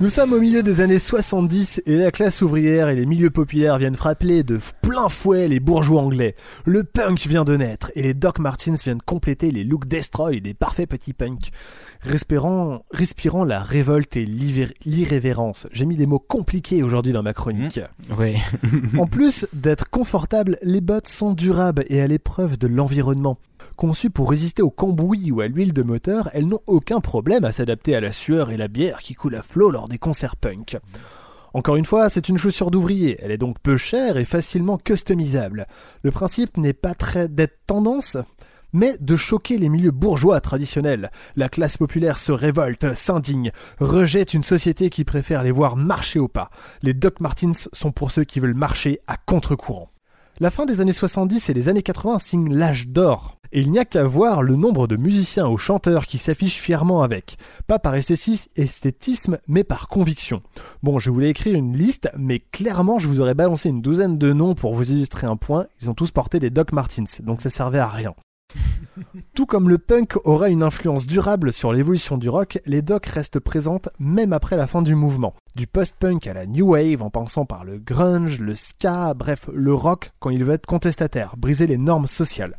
Nous sommes au milieu des années 70 et la classe ouvrière et les milieux populaires viennent frapper de plein fouet les bourgeois anglais. Le punk vient de naître et les Doc Martens viennent compléter les looks destroy des parfaits petits punks. Respirant, respirant la révolte et l'irré- l'irrévérence. J'ai mis des mots compliqués aujourd'hui dans ma chronique. Ouais. En plus d'être confortables, les bottes sont durables et à l'épreuve de l'environnement. Conçues pour résister au cambouis ou à l'huile de moteur, elles n'ont aucun problème à s'adapter à la sueur et la bière qui coulent à flot lors des concerts punk. Encore une fois, c'est une chaussure d'ouvrier, elle est donc peu chère et facilement customisable. Le principe n'est pas très d'être tendance, mais de choquer les milieux bourgeois traditionnels. La classe populaire se révolte, s'indigne, rejette une société qui préfère les voir marcher au pas. Les Doc Martens sont pour ceux qui veulent marcher à contre-courant. La fin des années 70 et les années 80 signent l'âge d'or. Et il n'y a qu'à voir le nombre de musiciens ou chanteurs qui s'affichent fièrement avec. Pas par esthétis- esthétisme, mais par conviction. Bon, je voulais écrire une liste, mais clairement, je vous aurais balancé une douzaine de noms pour vous illustrer un point. Ils ont tous porté des Doc Martens, donc ça servait à rien. Tout comme le punk aura une influence durable sur l'évolution du rock, les docs restent présentes même après la fin du mouvement. Du post-punk à la new wave, en passant par le grunge, le ska, bref, le rock quand il veut être contestataire, briser les normes sociales.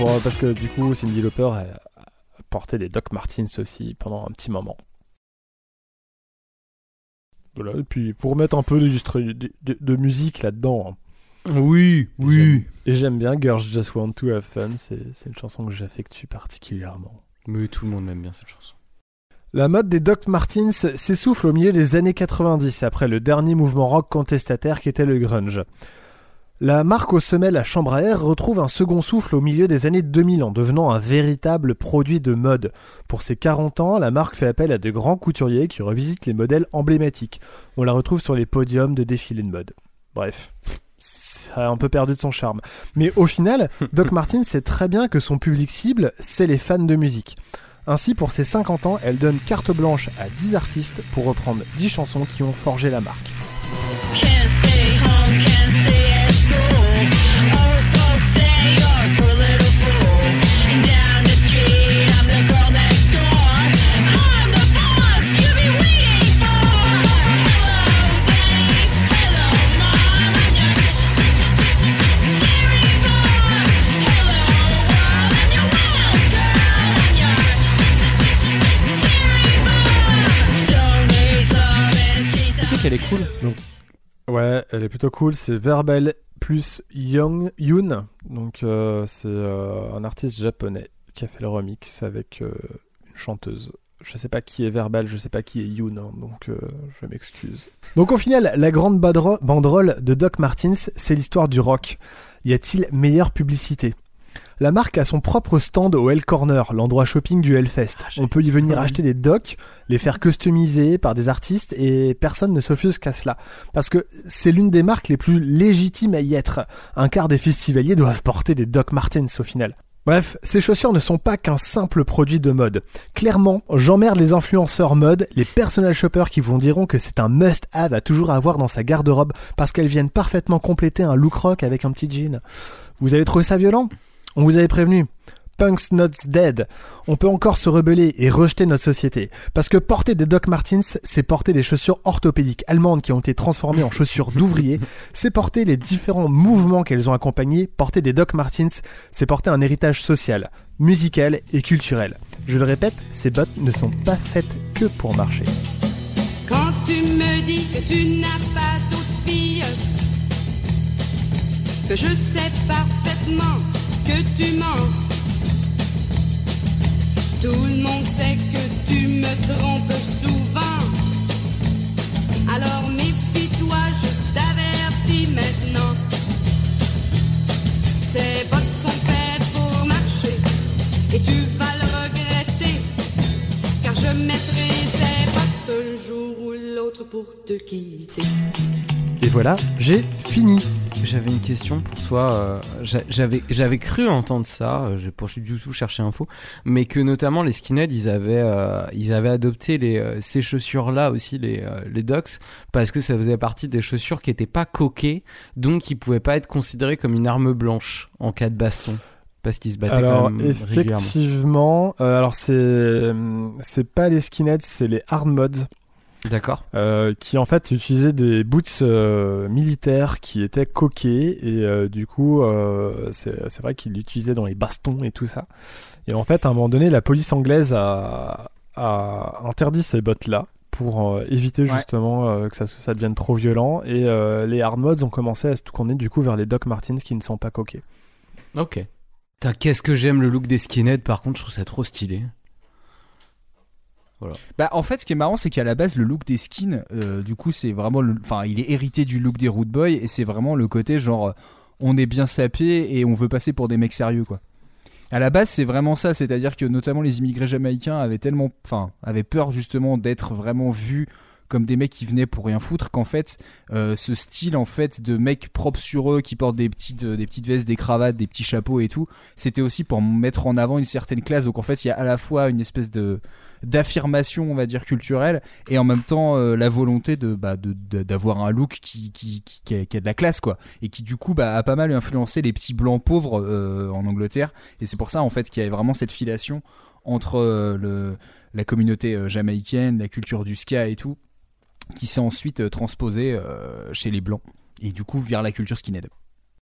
Pour parce que du coup Cindy Lauper a porté des Doc Martens aussi pendant un petit moment. Voilà, et puis pour mettre un peu de, de- de musique là-dedans. hein. Oui, oui. Et j'aime bien Girls Just Want to Have Fun, c'est c'est une chanson que j'affectue particulièrement. Mais tout le monde aime bien cette chanson. La mode des Doc Martens s'essouffle au milieu des années 90 après le dernier mouvement rock contestataire qui était le grunge. La marque aux semelles à chambre à air retrouve un second souffle au milieu des années 2000 en devenant un véritable produit de mode. Pour ses 40 ans, la marque fait appel à de grands couturiers qui revisitent les modèles emblématiques. On la retrouve sur les podiums de défilés de mode. Bref, ça a un peu perdu de son charme. Mais au final, Doc Martens sait très bien que son public cible, c'est les fans de musique. Ainsi, pour ses 50 ans, elle donne carte blanche à 10 artistes pour reprendre 10 chansons qui ont forgé la marque. Qu'elle est cool. Ouais, elle est plutôt cool. C'est Verbal plus Young Yoon. Donc, euh, c'est euh, un artiste japonais qui a fait le remix avec euh, une chanteuse. Je sais pas qui est Verbal, je sais pas qui est Yoon, hein, donc je m'excuse. Donc au final, la grande banderole de Doc Martens, c'est l'histoire du rock. Y a-t-il meilleure publicité? La marque a son propre stand au Hell Corner, l'endroit shopping du Hellfest. On peut y venir acheter des docs, les faire customiser par des artistes et personne ne s'offuse qu'à cela. Parce que c'est l'une des marques les plus légitimes à y être. Un quart des festivaliers doivent porter des Doc Martens au final. Bref, ces chaussures ne sont pas qu'un simple produit de mode. Clairement, j'emmerde les influenceurs mode, les personal shoppers qui vous diront que c'est un must-have à toujours avoir dans sa garde-robe parce qu'elles viennent parfaitement compléter un look rock avec un petit jean. Vous allez trouver ça violent? On vous avait prévenu. Punk's not dead. On peut encore se rebeller et rejeter notre société. Parce que porter des Doc Martens, c'est porter des chaussures orthopédiques allemandes qui ont été transformées en chaussures d'ouvriers. C'est porter les différents mouvements qu'elles ont accompagnés. Porter des Doc Martens, c'est porter un héritage social, musical et culturel. Je le répète, ces bottes ne sont pas faites que pour marcher. Quand tu me dis que tu n'as pas d'autre que je sais parfaitement tu mens. Tout le monde sait que tu me trompes souvent. Alors méfie-toi, je t'avertis maintenant. Ces bottes sont faites pour marcher et tu vas le regretter. Car je mettrai ces bottes un jour ou l'autre pour te quitter. Et voilà, j'ai fini. J'avais une question pour toi. euh, j'a- J'avais j'avais cru entendre ça. euh, J'ai pas du tout cherché info, mais que notamment les skinheads, ils avaient euh, ils avaient adopté les ces chaussures là aussi les les docs parce que ça faisait partie des chaussures qui étaient pas coquées, donc qui pouvaient pas être considérées comme une arme blanche en cas de baston parce qu'ils se battaient Alors quand même régulièrement. effectivement, euh, alors c'est c'est pas les skinheads, c'est les hard mods. D'accord. Euh, qui en fait utilisaient des boots euh, militaires qui étaient coqués et euh, du coup euh, c'est vrai qu'ils l'utilisaient dans les bastons et tout ça. Et en fait à un moment donné la police anglaise a, a interdit ces bottes là pour euh, éviter Ouais. justement euh, que ça, ça devienne trop violent et euh, les hard mods ont commencé à se tourner du coup vers les Doc Martens qui ne sont pas coqués. Ok. Putain, qu'est-ce que j'aime le look des skinheads. Par contre, je trouve ça trop stylé. Bah, en fait, ce qui est marrant, c'est qu'à la base, le look des skins, euh, du coup, c'est vraiment. Enfin, il est hérité du look des Root Boys et c'est vraiment le côté genre, euh, on est bien sapé et on veut passer pour des mecs sérieux, quoi. À la base, c'est vraiment ça, c'est-à-dire que notamment les immigrés jamaïcains avaient tellement. Enfin, avaient peur justement d'être vraiment vus comme des mecs qui venaient pour rien foutre qu'en fait euh, ce style en fait de mecs propres sur eux qui portent des petites des petites vestes des cravates des petits chapeaux et tout c'était aussi pour mettre en avant une certaine classe donc en fait il y a à la fois une espèce de d'affirmation on va dire culturelle et en même temps euh, la volonté de bah, de- d'avoir un look qui qui, qui, qui a, de la classe quoi. Et qui du coup bah, a pas mal influencé les petits blancs pauvres euh, en Angleterre. Et c'est pour ça en fait qu'il y a vraiment cette filation entre euh, le la communauté euh, jamaïcaine la culture du ska et tout qui s'est ensuite euh, transposée chez les blancs. Et du coup vers la culture skinhead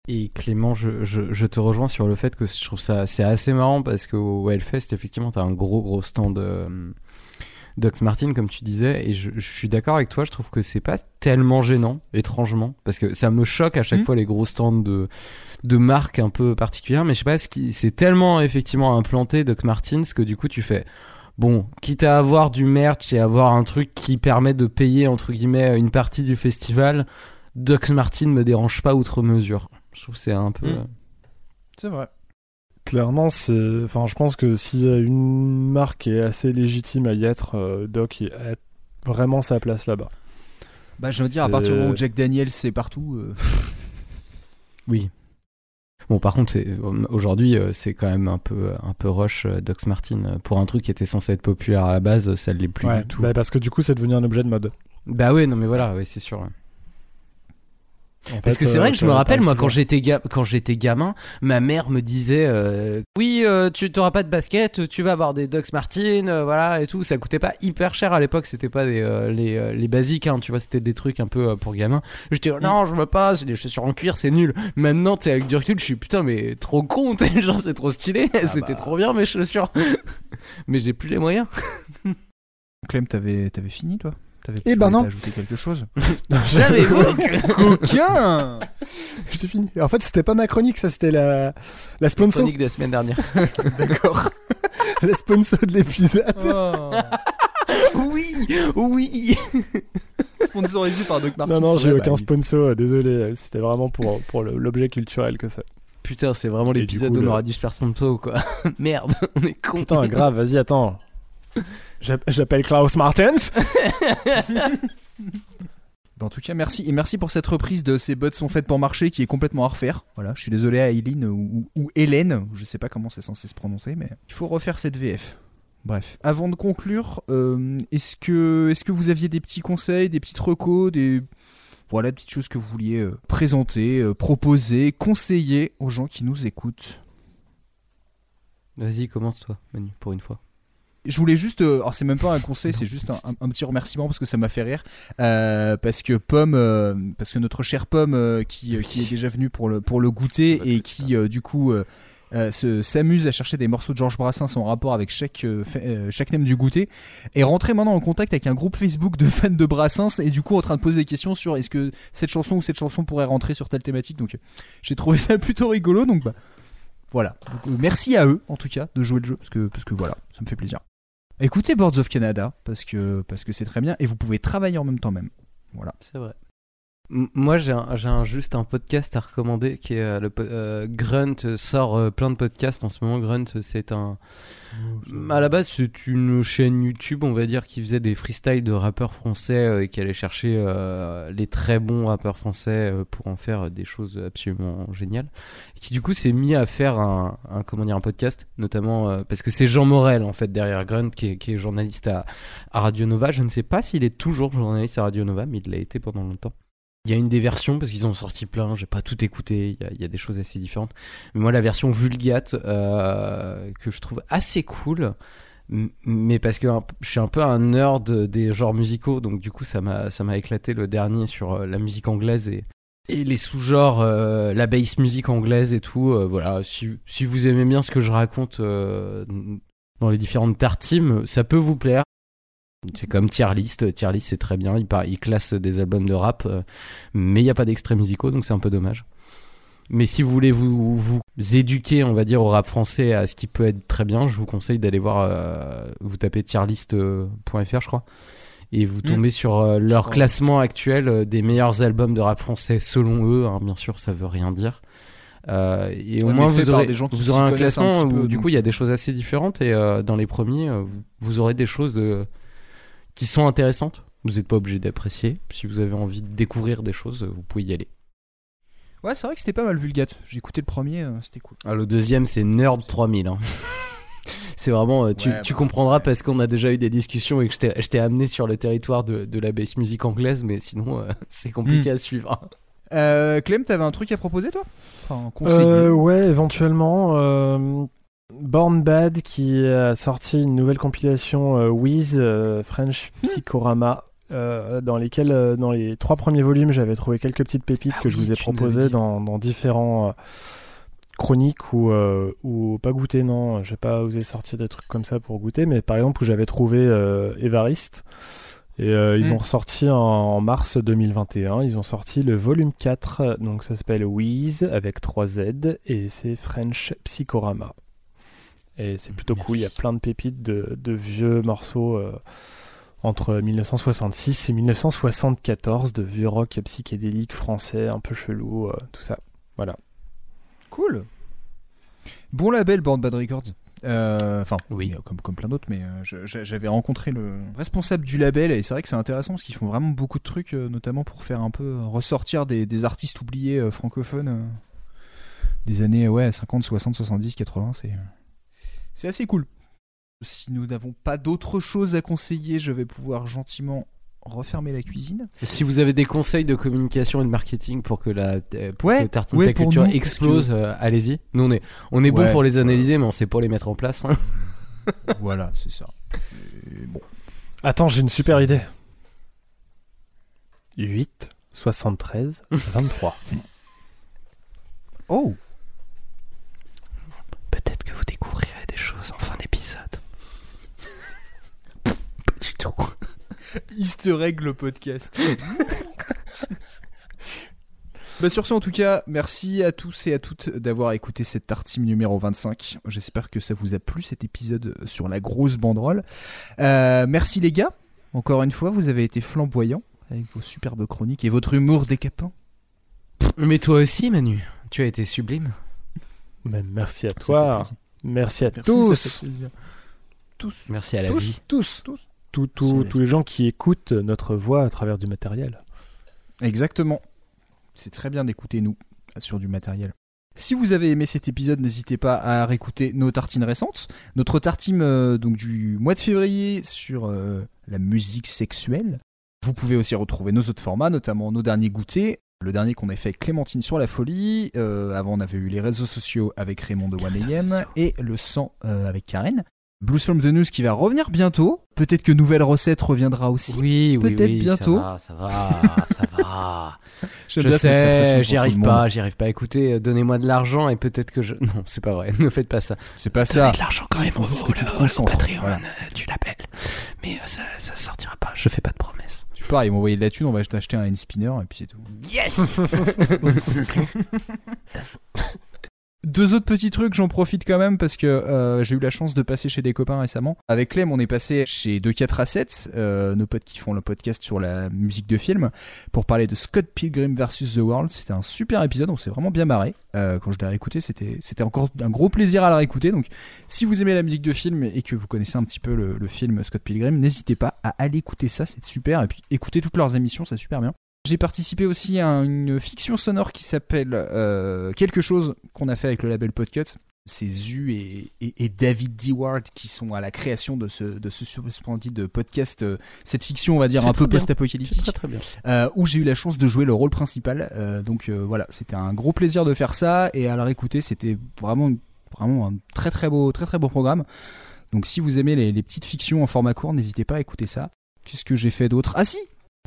Et Clément, je, je, je te rejoins sur le fait que je trouve ça c'est assez marrant parce qu'au Hellfest, effectivement, t'as un gros gros stand euh, d'Ox Martin, comme tu disais, et je, je suis d'accord avec toi, je trouve que c'est pas tellement gênant, étrangement, parce que ça me choque à chaque Mhm. fois les gros stands de, de marques un peu particulières, mais je sais pas, ce qui- c'est tellement effectivement implanté Doc Martens que du coup tu fais. Bon, quitte à avoir du merch et avoir un truc qui permet de payer entre guillemets une partie du festival, Doc Martin me dérange pas outre mesure. Je trouve que c'est un peu. Mm. c'est vrai Clairement, c'est. Enfin, je pense que s'il y a une marque qui est assez légitime à y être, euh, Doc a vraiment sa place là-bas. bah je veux dire à partir du moment où Jack Daniels c'est partout euh, Oui. Bon, par contre, c'est- aujourd'hui, euh, c'est quand même un peu, un peu rush euh, Doc Martin. Euh, Pour un truc qui était censé être populaire à la base, ça l'est plus Ouais, du tout. bah, parce que du coup, c'est devenu un objet de mode. Bah ouais, non mais voilà, ouais, c'est sûr. En Parce fait, que c'est euh, vrai que je me rappelle, moi, toujours. quand j'étais ga- quand j'étais gamin, ma mère me disait euh, Oui, euh, tu t'auras pas de basket, tu vas avoir des Docs Martin, euh, voilà, et tout. Ça coûtait pas hyper cher à l'époque, c'était pas des, euh, les, euh, les basiques, hein, tu vois, c'était des trucs un peu euh, pour gamins. J'étais Non, je veux pas, c'est des chaussures en cuir, c'est nul. Maintenant, tu avec du recul, je suis putain, mais trop con, t'es, genre, c'est trop stylé, c'était trop bien mes chaussures. mais j'ai plus les moyens. Clem t'avais t'avais fini toi? Eh ben non. ajouter quelque chose Savez-vous Coquin J'ai fini. En fait, c'était pas ma chronique, ça c'était la, la sponsor. Chronique de la semaine dernière. D'accord. la sponsor de l'épisode. Oh. oui, oui. Sponsorisé par Doc Martens Non, non, j'ai aucun bah, sponsor, euh, désolé. euh, C'était vraiment pour, pour l'objet culturel que c'est. Putain, c'est vraiment l'épisode où on aura dû se faire son pseudo, quoi. Merde, on est con. Putain, grave, vas-y, attends. J'app- J'appelle Klaus Martens. En tout cas, merci. Et merci pour cette reprise de Ces bottes sont faites pour marcher qui est complètement à refaire. Voilà, je suis désolé à Eileen ou, ou, ou Hélène, je sais pas comment c'est censé se prononcer, mais il faut refaire cette VF. Bref. Avant de conclure, euh, est-ce que, est que vous aviez des petits conseils, des petites recos, des. Voilà, des petites choses que vous vouliez euh, présenter, euh, proposer, conseiller aux gens qui nous écoutent? Vas-y, commence toi, Manu, pour une fois. Je voulais juste, euh, alors c'est même pas un conseil, c'est juste un, petit remerciement parce que ça m'a fait rire, Euh, parce que Pomme, euh, parce que notre chère Pomme euh, qui, qui est déjà venue pour le pour le goûter et qui du coup se- s'amuse à chercher des morceaux de Georges Brassens en rapport avec chaque chaque thème du goûter, est rentrée maintenant en contact avec un groupe Facebook de fans de Brassens et du coup en train de poser des questions sur est-ce que cette chanson ou cette chanson pourrait rentrer sur telle thématique. Donc j'ai trouvé ça plutôt rigolo. Donc bah, voilà. Donc, merci à eux en tout cas de jouer le jeu parce que parce que voilà, ça me fait plaisir. Écoutez Boards of Canada parce que c'est très bien et vous pouvez travailler en même temps même. Voilà. C'est vrai. Moi, j'ai un, j'ai un- juste un podcast à recommander qui est euh, le euh, Grunt sort euh, plein de podcasts en ce moment. Grunt, c'est un. À la base, c'est une chaîne YouTube, on va dire, qui faisait des freestyles de rappeurs français euh, et qui allait chercher les très bons rappeurs français pour en faire des choses absolument géniales. Et qui du coup s'est mis à faire un, un comment dire un podcast, notamment parce que c'est Jean Morel en fait derrière Grunt qui est, qui est journaliste à, à Radio Nova. Je ne sais pas s'il est toujours journaliste à Radio Nova, mais il l'a été pendant longtemps. Il y a une des versions, parce qu'ils ont sorti plein, j'ai pas tout écouté, il y a, des choses assez différentes. Mais moi, la version Vulgate, euh, que je trouve assez cool, mais parce que je suis un peu un nerd des genres musicaux, donc du coup, ça m'a éclaté le dernier sur euh, la musique anglaise et, les sous-genres, euh, la bass musique anglaise et tout. voilà, si, si vous aimez bien ce que je raconte dans les différentes tartimes, ça peut vous plaire. C'est comme tier list. Tier list, c'est très bien. Il, il classe des albums de rap, euh, mais il n'y a pas d'extraits musicaux, donc c'est un peu dommage. Mais si vous voulez vous, vous éduquer, on va dire, au rap français, à ce qui peut être très bien, je vous conseille d'aller voir, euh, vous tapez tierlist.fr, je crois, et vous tombez sur euh, leur classement actuel euh, des meilleurs albums de rap français selon eux. hein, bien sûr, ça veut rien dire. Euh, et au Ouais, moins, vous aurez, des gens qui vous s'y aurez un classement peu, où, du coup, il y a des choses assez différentes. Et euh, dans les premiers, euh, vous- aurez des choses euh, qui sont intéressantes. Vous n'êtes pas obligé d'apprécier. Si vous avez envie de découvrir des choses, vous pouvez y aller. Ouais, c'est vrai que c'était pas mal Vulgate. J'ai écouté le premier, euh, c'était cool. Ah, le deuxième, c'est Nerd 3000. hein. c'est vraiment, euh, tu, Ouais, tu bah, comprendras parce qu'on a déjà eu des discussions et que je t'ai- amené sur le territoire de, de la bass musique anglaise, mais sinon, euh, c'est compliqué Hmm. à suivre. Clem, t'avais un truc à proposer toi? Enfin, conseiller. Euh, ouais, éventuellement. Born Bad qui a sorti une nouvelle compilation euh, Wiz euh, French Psychorama. euh, dans lesquels, euh, dans les trois premiers volumes, j'avais trouvé quelques petites pépites Ah que je vous ai proposées dans, dans différents chroniques ou, ou pas goûté, non, j'ai pas osé sortir des trucs comme ça pour goûter, mais par exemple où j'avais trouvé Evariste. Et ils Mm. ont ressorti en, en mars 2021, ils ont sorti le volume 4, euh, donc ça s'appelle Wheeze avec 3 Z et c'est French Psychorama. Et c'est plutôt cool, il y a plein de pépites de, de vieux morceaux euh, entre 1966 et 1974, de vieux rock psychédélique français un peu chelou, euh, tout ça. Voilà. Cool. Bon label Born Bad Records. Euh, Enfin, Oui. comme, comme plein d'autres, mais j'avais rencontré le responsable du label et c'est vrai que c'est intéressant parce qu'ils font vraiment beaucoup de trucs, notamment pour faire un peu ressortir des, des artistes oubliés francophones des années ouais, 50, 60, 70, 80. C'est, c'est assez cool. Si nous n'avons pas d'autre chose à conseiller, je vais pouvoir gentiment refermer la cuisine. Si vous avez des conseils de communication et de marketing pour que la euh, pour Ouais, que Tartine ouais, Ta pour Culture nous, explose, que- euh, allez-y. Nous, on est, on est bon pour les analyser, mais on sait pas les mettre en place. hein. voilà, c'est ça. Et bon. Attends, j'ai une super idée. 8, 73, 23. Oh Peut-être que vous découvrirez des choses en fin d'épisode. pas du tout. Easter egg le podcast. Bah sur ce en tout cas, merci à tous et à toutes d'avoir écouté cette tartine numéro 25. J'espère que ça vous a plu cet épisode sur la grosse banderole. Euh, merci les gars, encore une fois, vous avez été flamboyants avec vos superbes chroniques et votre humour décapant. Mais toi aussi, Manu, tu as été sublime. Mais merci à Ça fait toi. Merci à Merci, tous. ça fait plaisir. Tous. Merci à la tous, vie. tous, Tous. Tous les gens qui écoutent notre voix à travers du matériel. Exactement. C'est très bien d'écouter nous sur du matériel. Si vous avez aimé cet épisode, n'hésitez pas à réécouter nos tartines récentes. Notre tartine euh, donc du mois de février sur euh, la musique sexuelle. Vous pouvez aussi retrouver nos autres formats, notamment nos derniers goûters. Le dernier qu'on a fait avec Clémentine sur la folie. Euh, avant, on avait eu les réseaux sociaux avec Raymond de 1AM et le sang euh, avec Karen. Blues from the News qui va revenir bientôt. Peut-être que Nouvelle Recette reviendra aussi. Oui, oui, Peut-être oui, bientôt. Ça va, ça va, ça va. Je sais, j'y arrive pas, j'y arrive pas. Écoutez, euh, donnez-moi de l'argent et peut-être que je. Non, c'est pas vrai. Ne faites pas ça. C'est pas ça. de l'argent quand même. que tu te au concentres. Patreon, Voilà. euh, tu l'appelles. Mais euh, ça, ça sortira pas. Je fais pas de promesses. Pars, ils m'ont envoyé de la thune, on va acheter un spinner et puis c'est tout. Yes Deux autres petits trucs, j'en profite quand même parce que euh, j'ai eu la chance de passer chez des copains récemment. Avec Clem, on est passé chez 24 à 7, euh, nos potes qui font le podcast sur la musique de film, pour parler de Scott Pilgrim vs. The World. C'était un super épisode, on s'est vraiment bien marré. Euh, quand je l'ai réécouté, c'était, encore un gros plaisir à la réécouter. Donc, si vous aimez la musique de film et que vous connaissez un petit peu le, le film Scott Pilgrim, n'hésitez pas à aller écouter ça, c'est super. Et puis, écoutez toutes leurs émissions, c'est super bien. J'ai participé aussi à une fiction sonore qui s'appelle euh, Quelque chose qu'on a fait avec le label Podcut. C'est Zu et, et- et David Deward qui sont à la création de ce, de ce splendide podcast, euh, cette fiction, on va dire, un peu post-apocalyptique très, très bien. euh, où j'ai eu la chance de jouer le rôle principal. Donc voilà, c'était un gros plaisir de faire ça et à la réécouter, c'était vraiment, vraiment un très très beau, très très beau programme. Donc si vous aimez les, les petites fictions en format court, n'hésitez pas à écouter ça. Qu'est-ce que j'ai fait d'autre? Ah si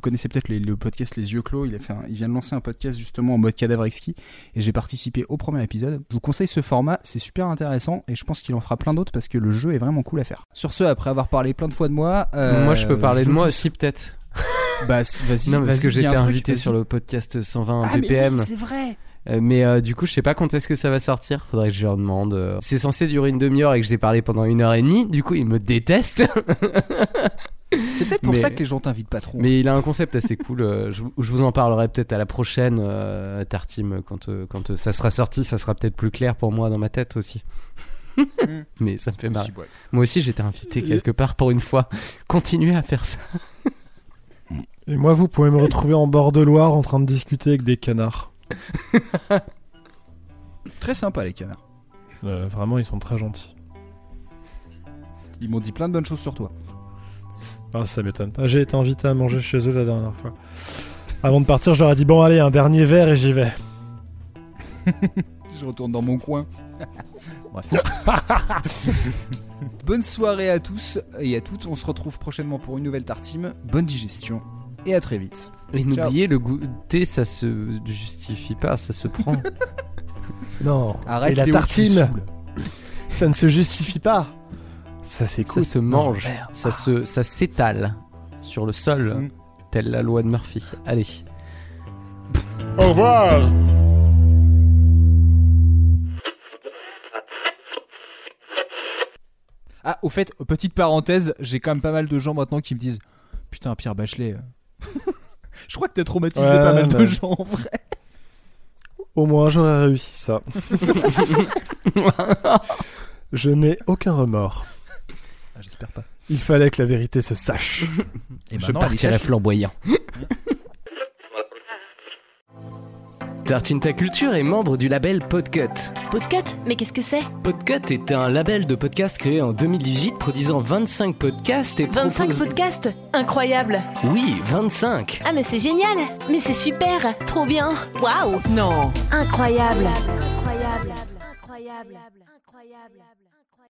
connaissez peut-être le podcast Les Yeux Clos, il, a fait un- il vient de lancer un podcast justement en mode cadavre exquis et j'ai participé au premier épisode. Je vous conseille ce format, c'est super intéressant et je pense qu'il en fera plein d'autres parce que le jeu est vraiment cool à faire. Sur ce, après avoir parlé plein de fois de moi... euh, moi, je peux parler je de moi vous- aussi, peut-être. Bah vas-y, Non, parce vas-y, que truc, invité sur le podcast 120 Ah, BPM. oui, c'est vrai Euh, mais euh, du coup, je sais pas quand est-ce que ça va sortir. Faudrait que je leur demande. euh. C'est censé durer une demi-heure et que j'ai parlé pendant une heure et demie. Du coup, ils me détestent. C'est peut-être pour Mais- ça que les gens t'invitent pas trop. Mais il a un concept assez cool. euh, je, je vous en parlerai peut-être à la prochaine euh, Tartim quand euh, quand euh, ça sera sorti. Ça sera peut-être plus clair pour moi dans ma tête aussi. mais ça me fait marrer. Ouais. Moi aussi, j'étais invité quelque part pour une fois. Continuez à faire ça. Et moi, vous pouvez me retrouver en bord de Loire en train de discuter avec des canards. Très sympa les canards. Euh, vraiment, ils sont très gentils. Ils m'ont dit plein de bonnes choses sur toi. Ah, ça m'étonne pas. J'ai été invité à manger chez eux la dernière fois. Avant de partir, j'aurais dit bon, allez, un dernier verre et j'y vais. Je retourne dans mon coin. Bref. Bonne soirée à tous et à toutes. On se retrouve prochainement pour une nouvelle tartime. Bonne digestion et à très vite. Et n'oubliez, le goûter, ça se justifie pas, ça se prend. Non. Arrête, et la tartine, ça ne se justifie pas. Ça ça se mange, ça se, ça s'étale sur le sol, Mm. telle la loi de Murphy. Allez. Au revoir. Ah, au fait, petite parenthèse, j'ai quand même pas mal de gens maintenant qui me disent Putain, Pierre Bachelet. euh. Je crois que t'as traumatisé Ouais, pas mal de gens en vrai. Au moins, j'aurais réussi ça. Je n'ai aucun remords. J'espère pas. Il fallait que la vérité se sache. Et Je maintenant, elle est partirai flamboyant. Tartine ta culture est membre du label Podcut. Podcut Mais qu'est-ce que c'est? Podcut est un label de podcast créé en 2018 produisant 25 podcasts et 25 propose- podcasts? Incroyable. Oui, 25. Ah mais c'est génial. Mais c'est super. Trop bien. Waouh. Non. Incroyable. Incroyable. Incroyable. Incroyable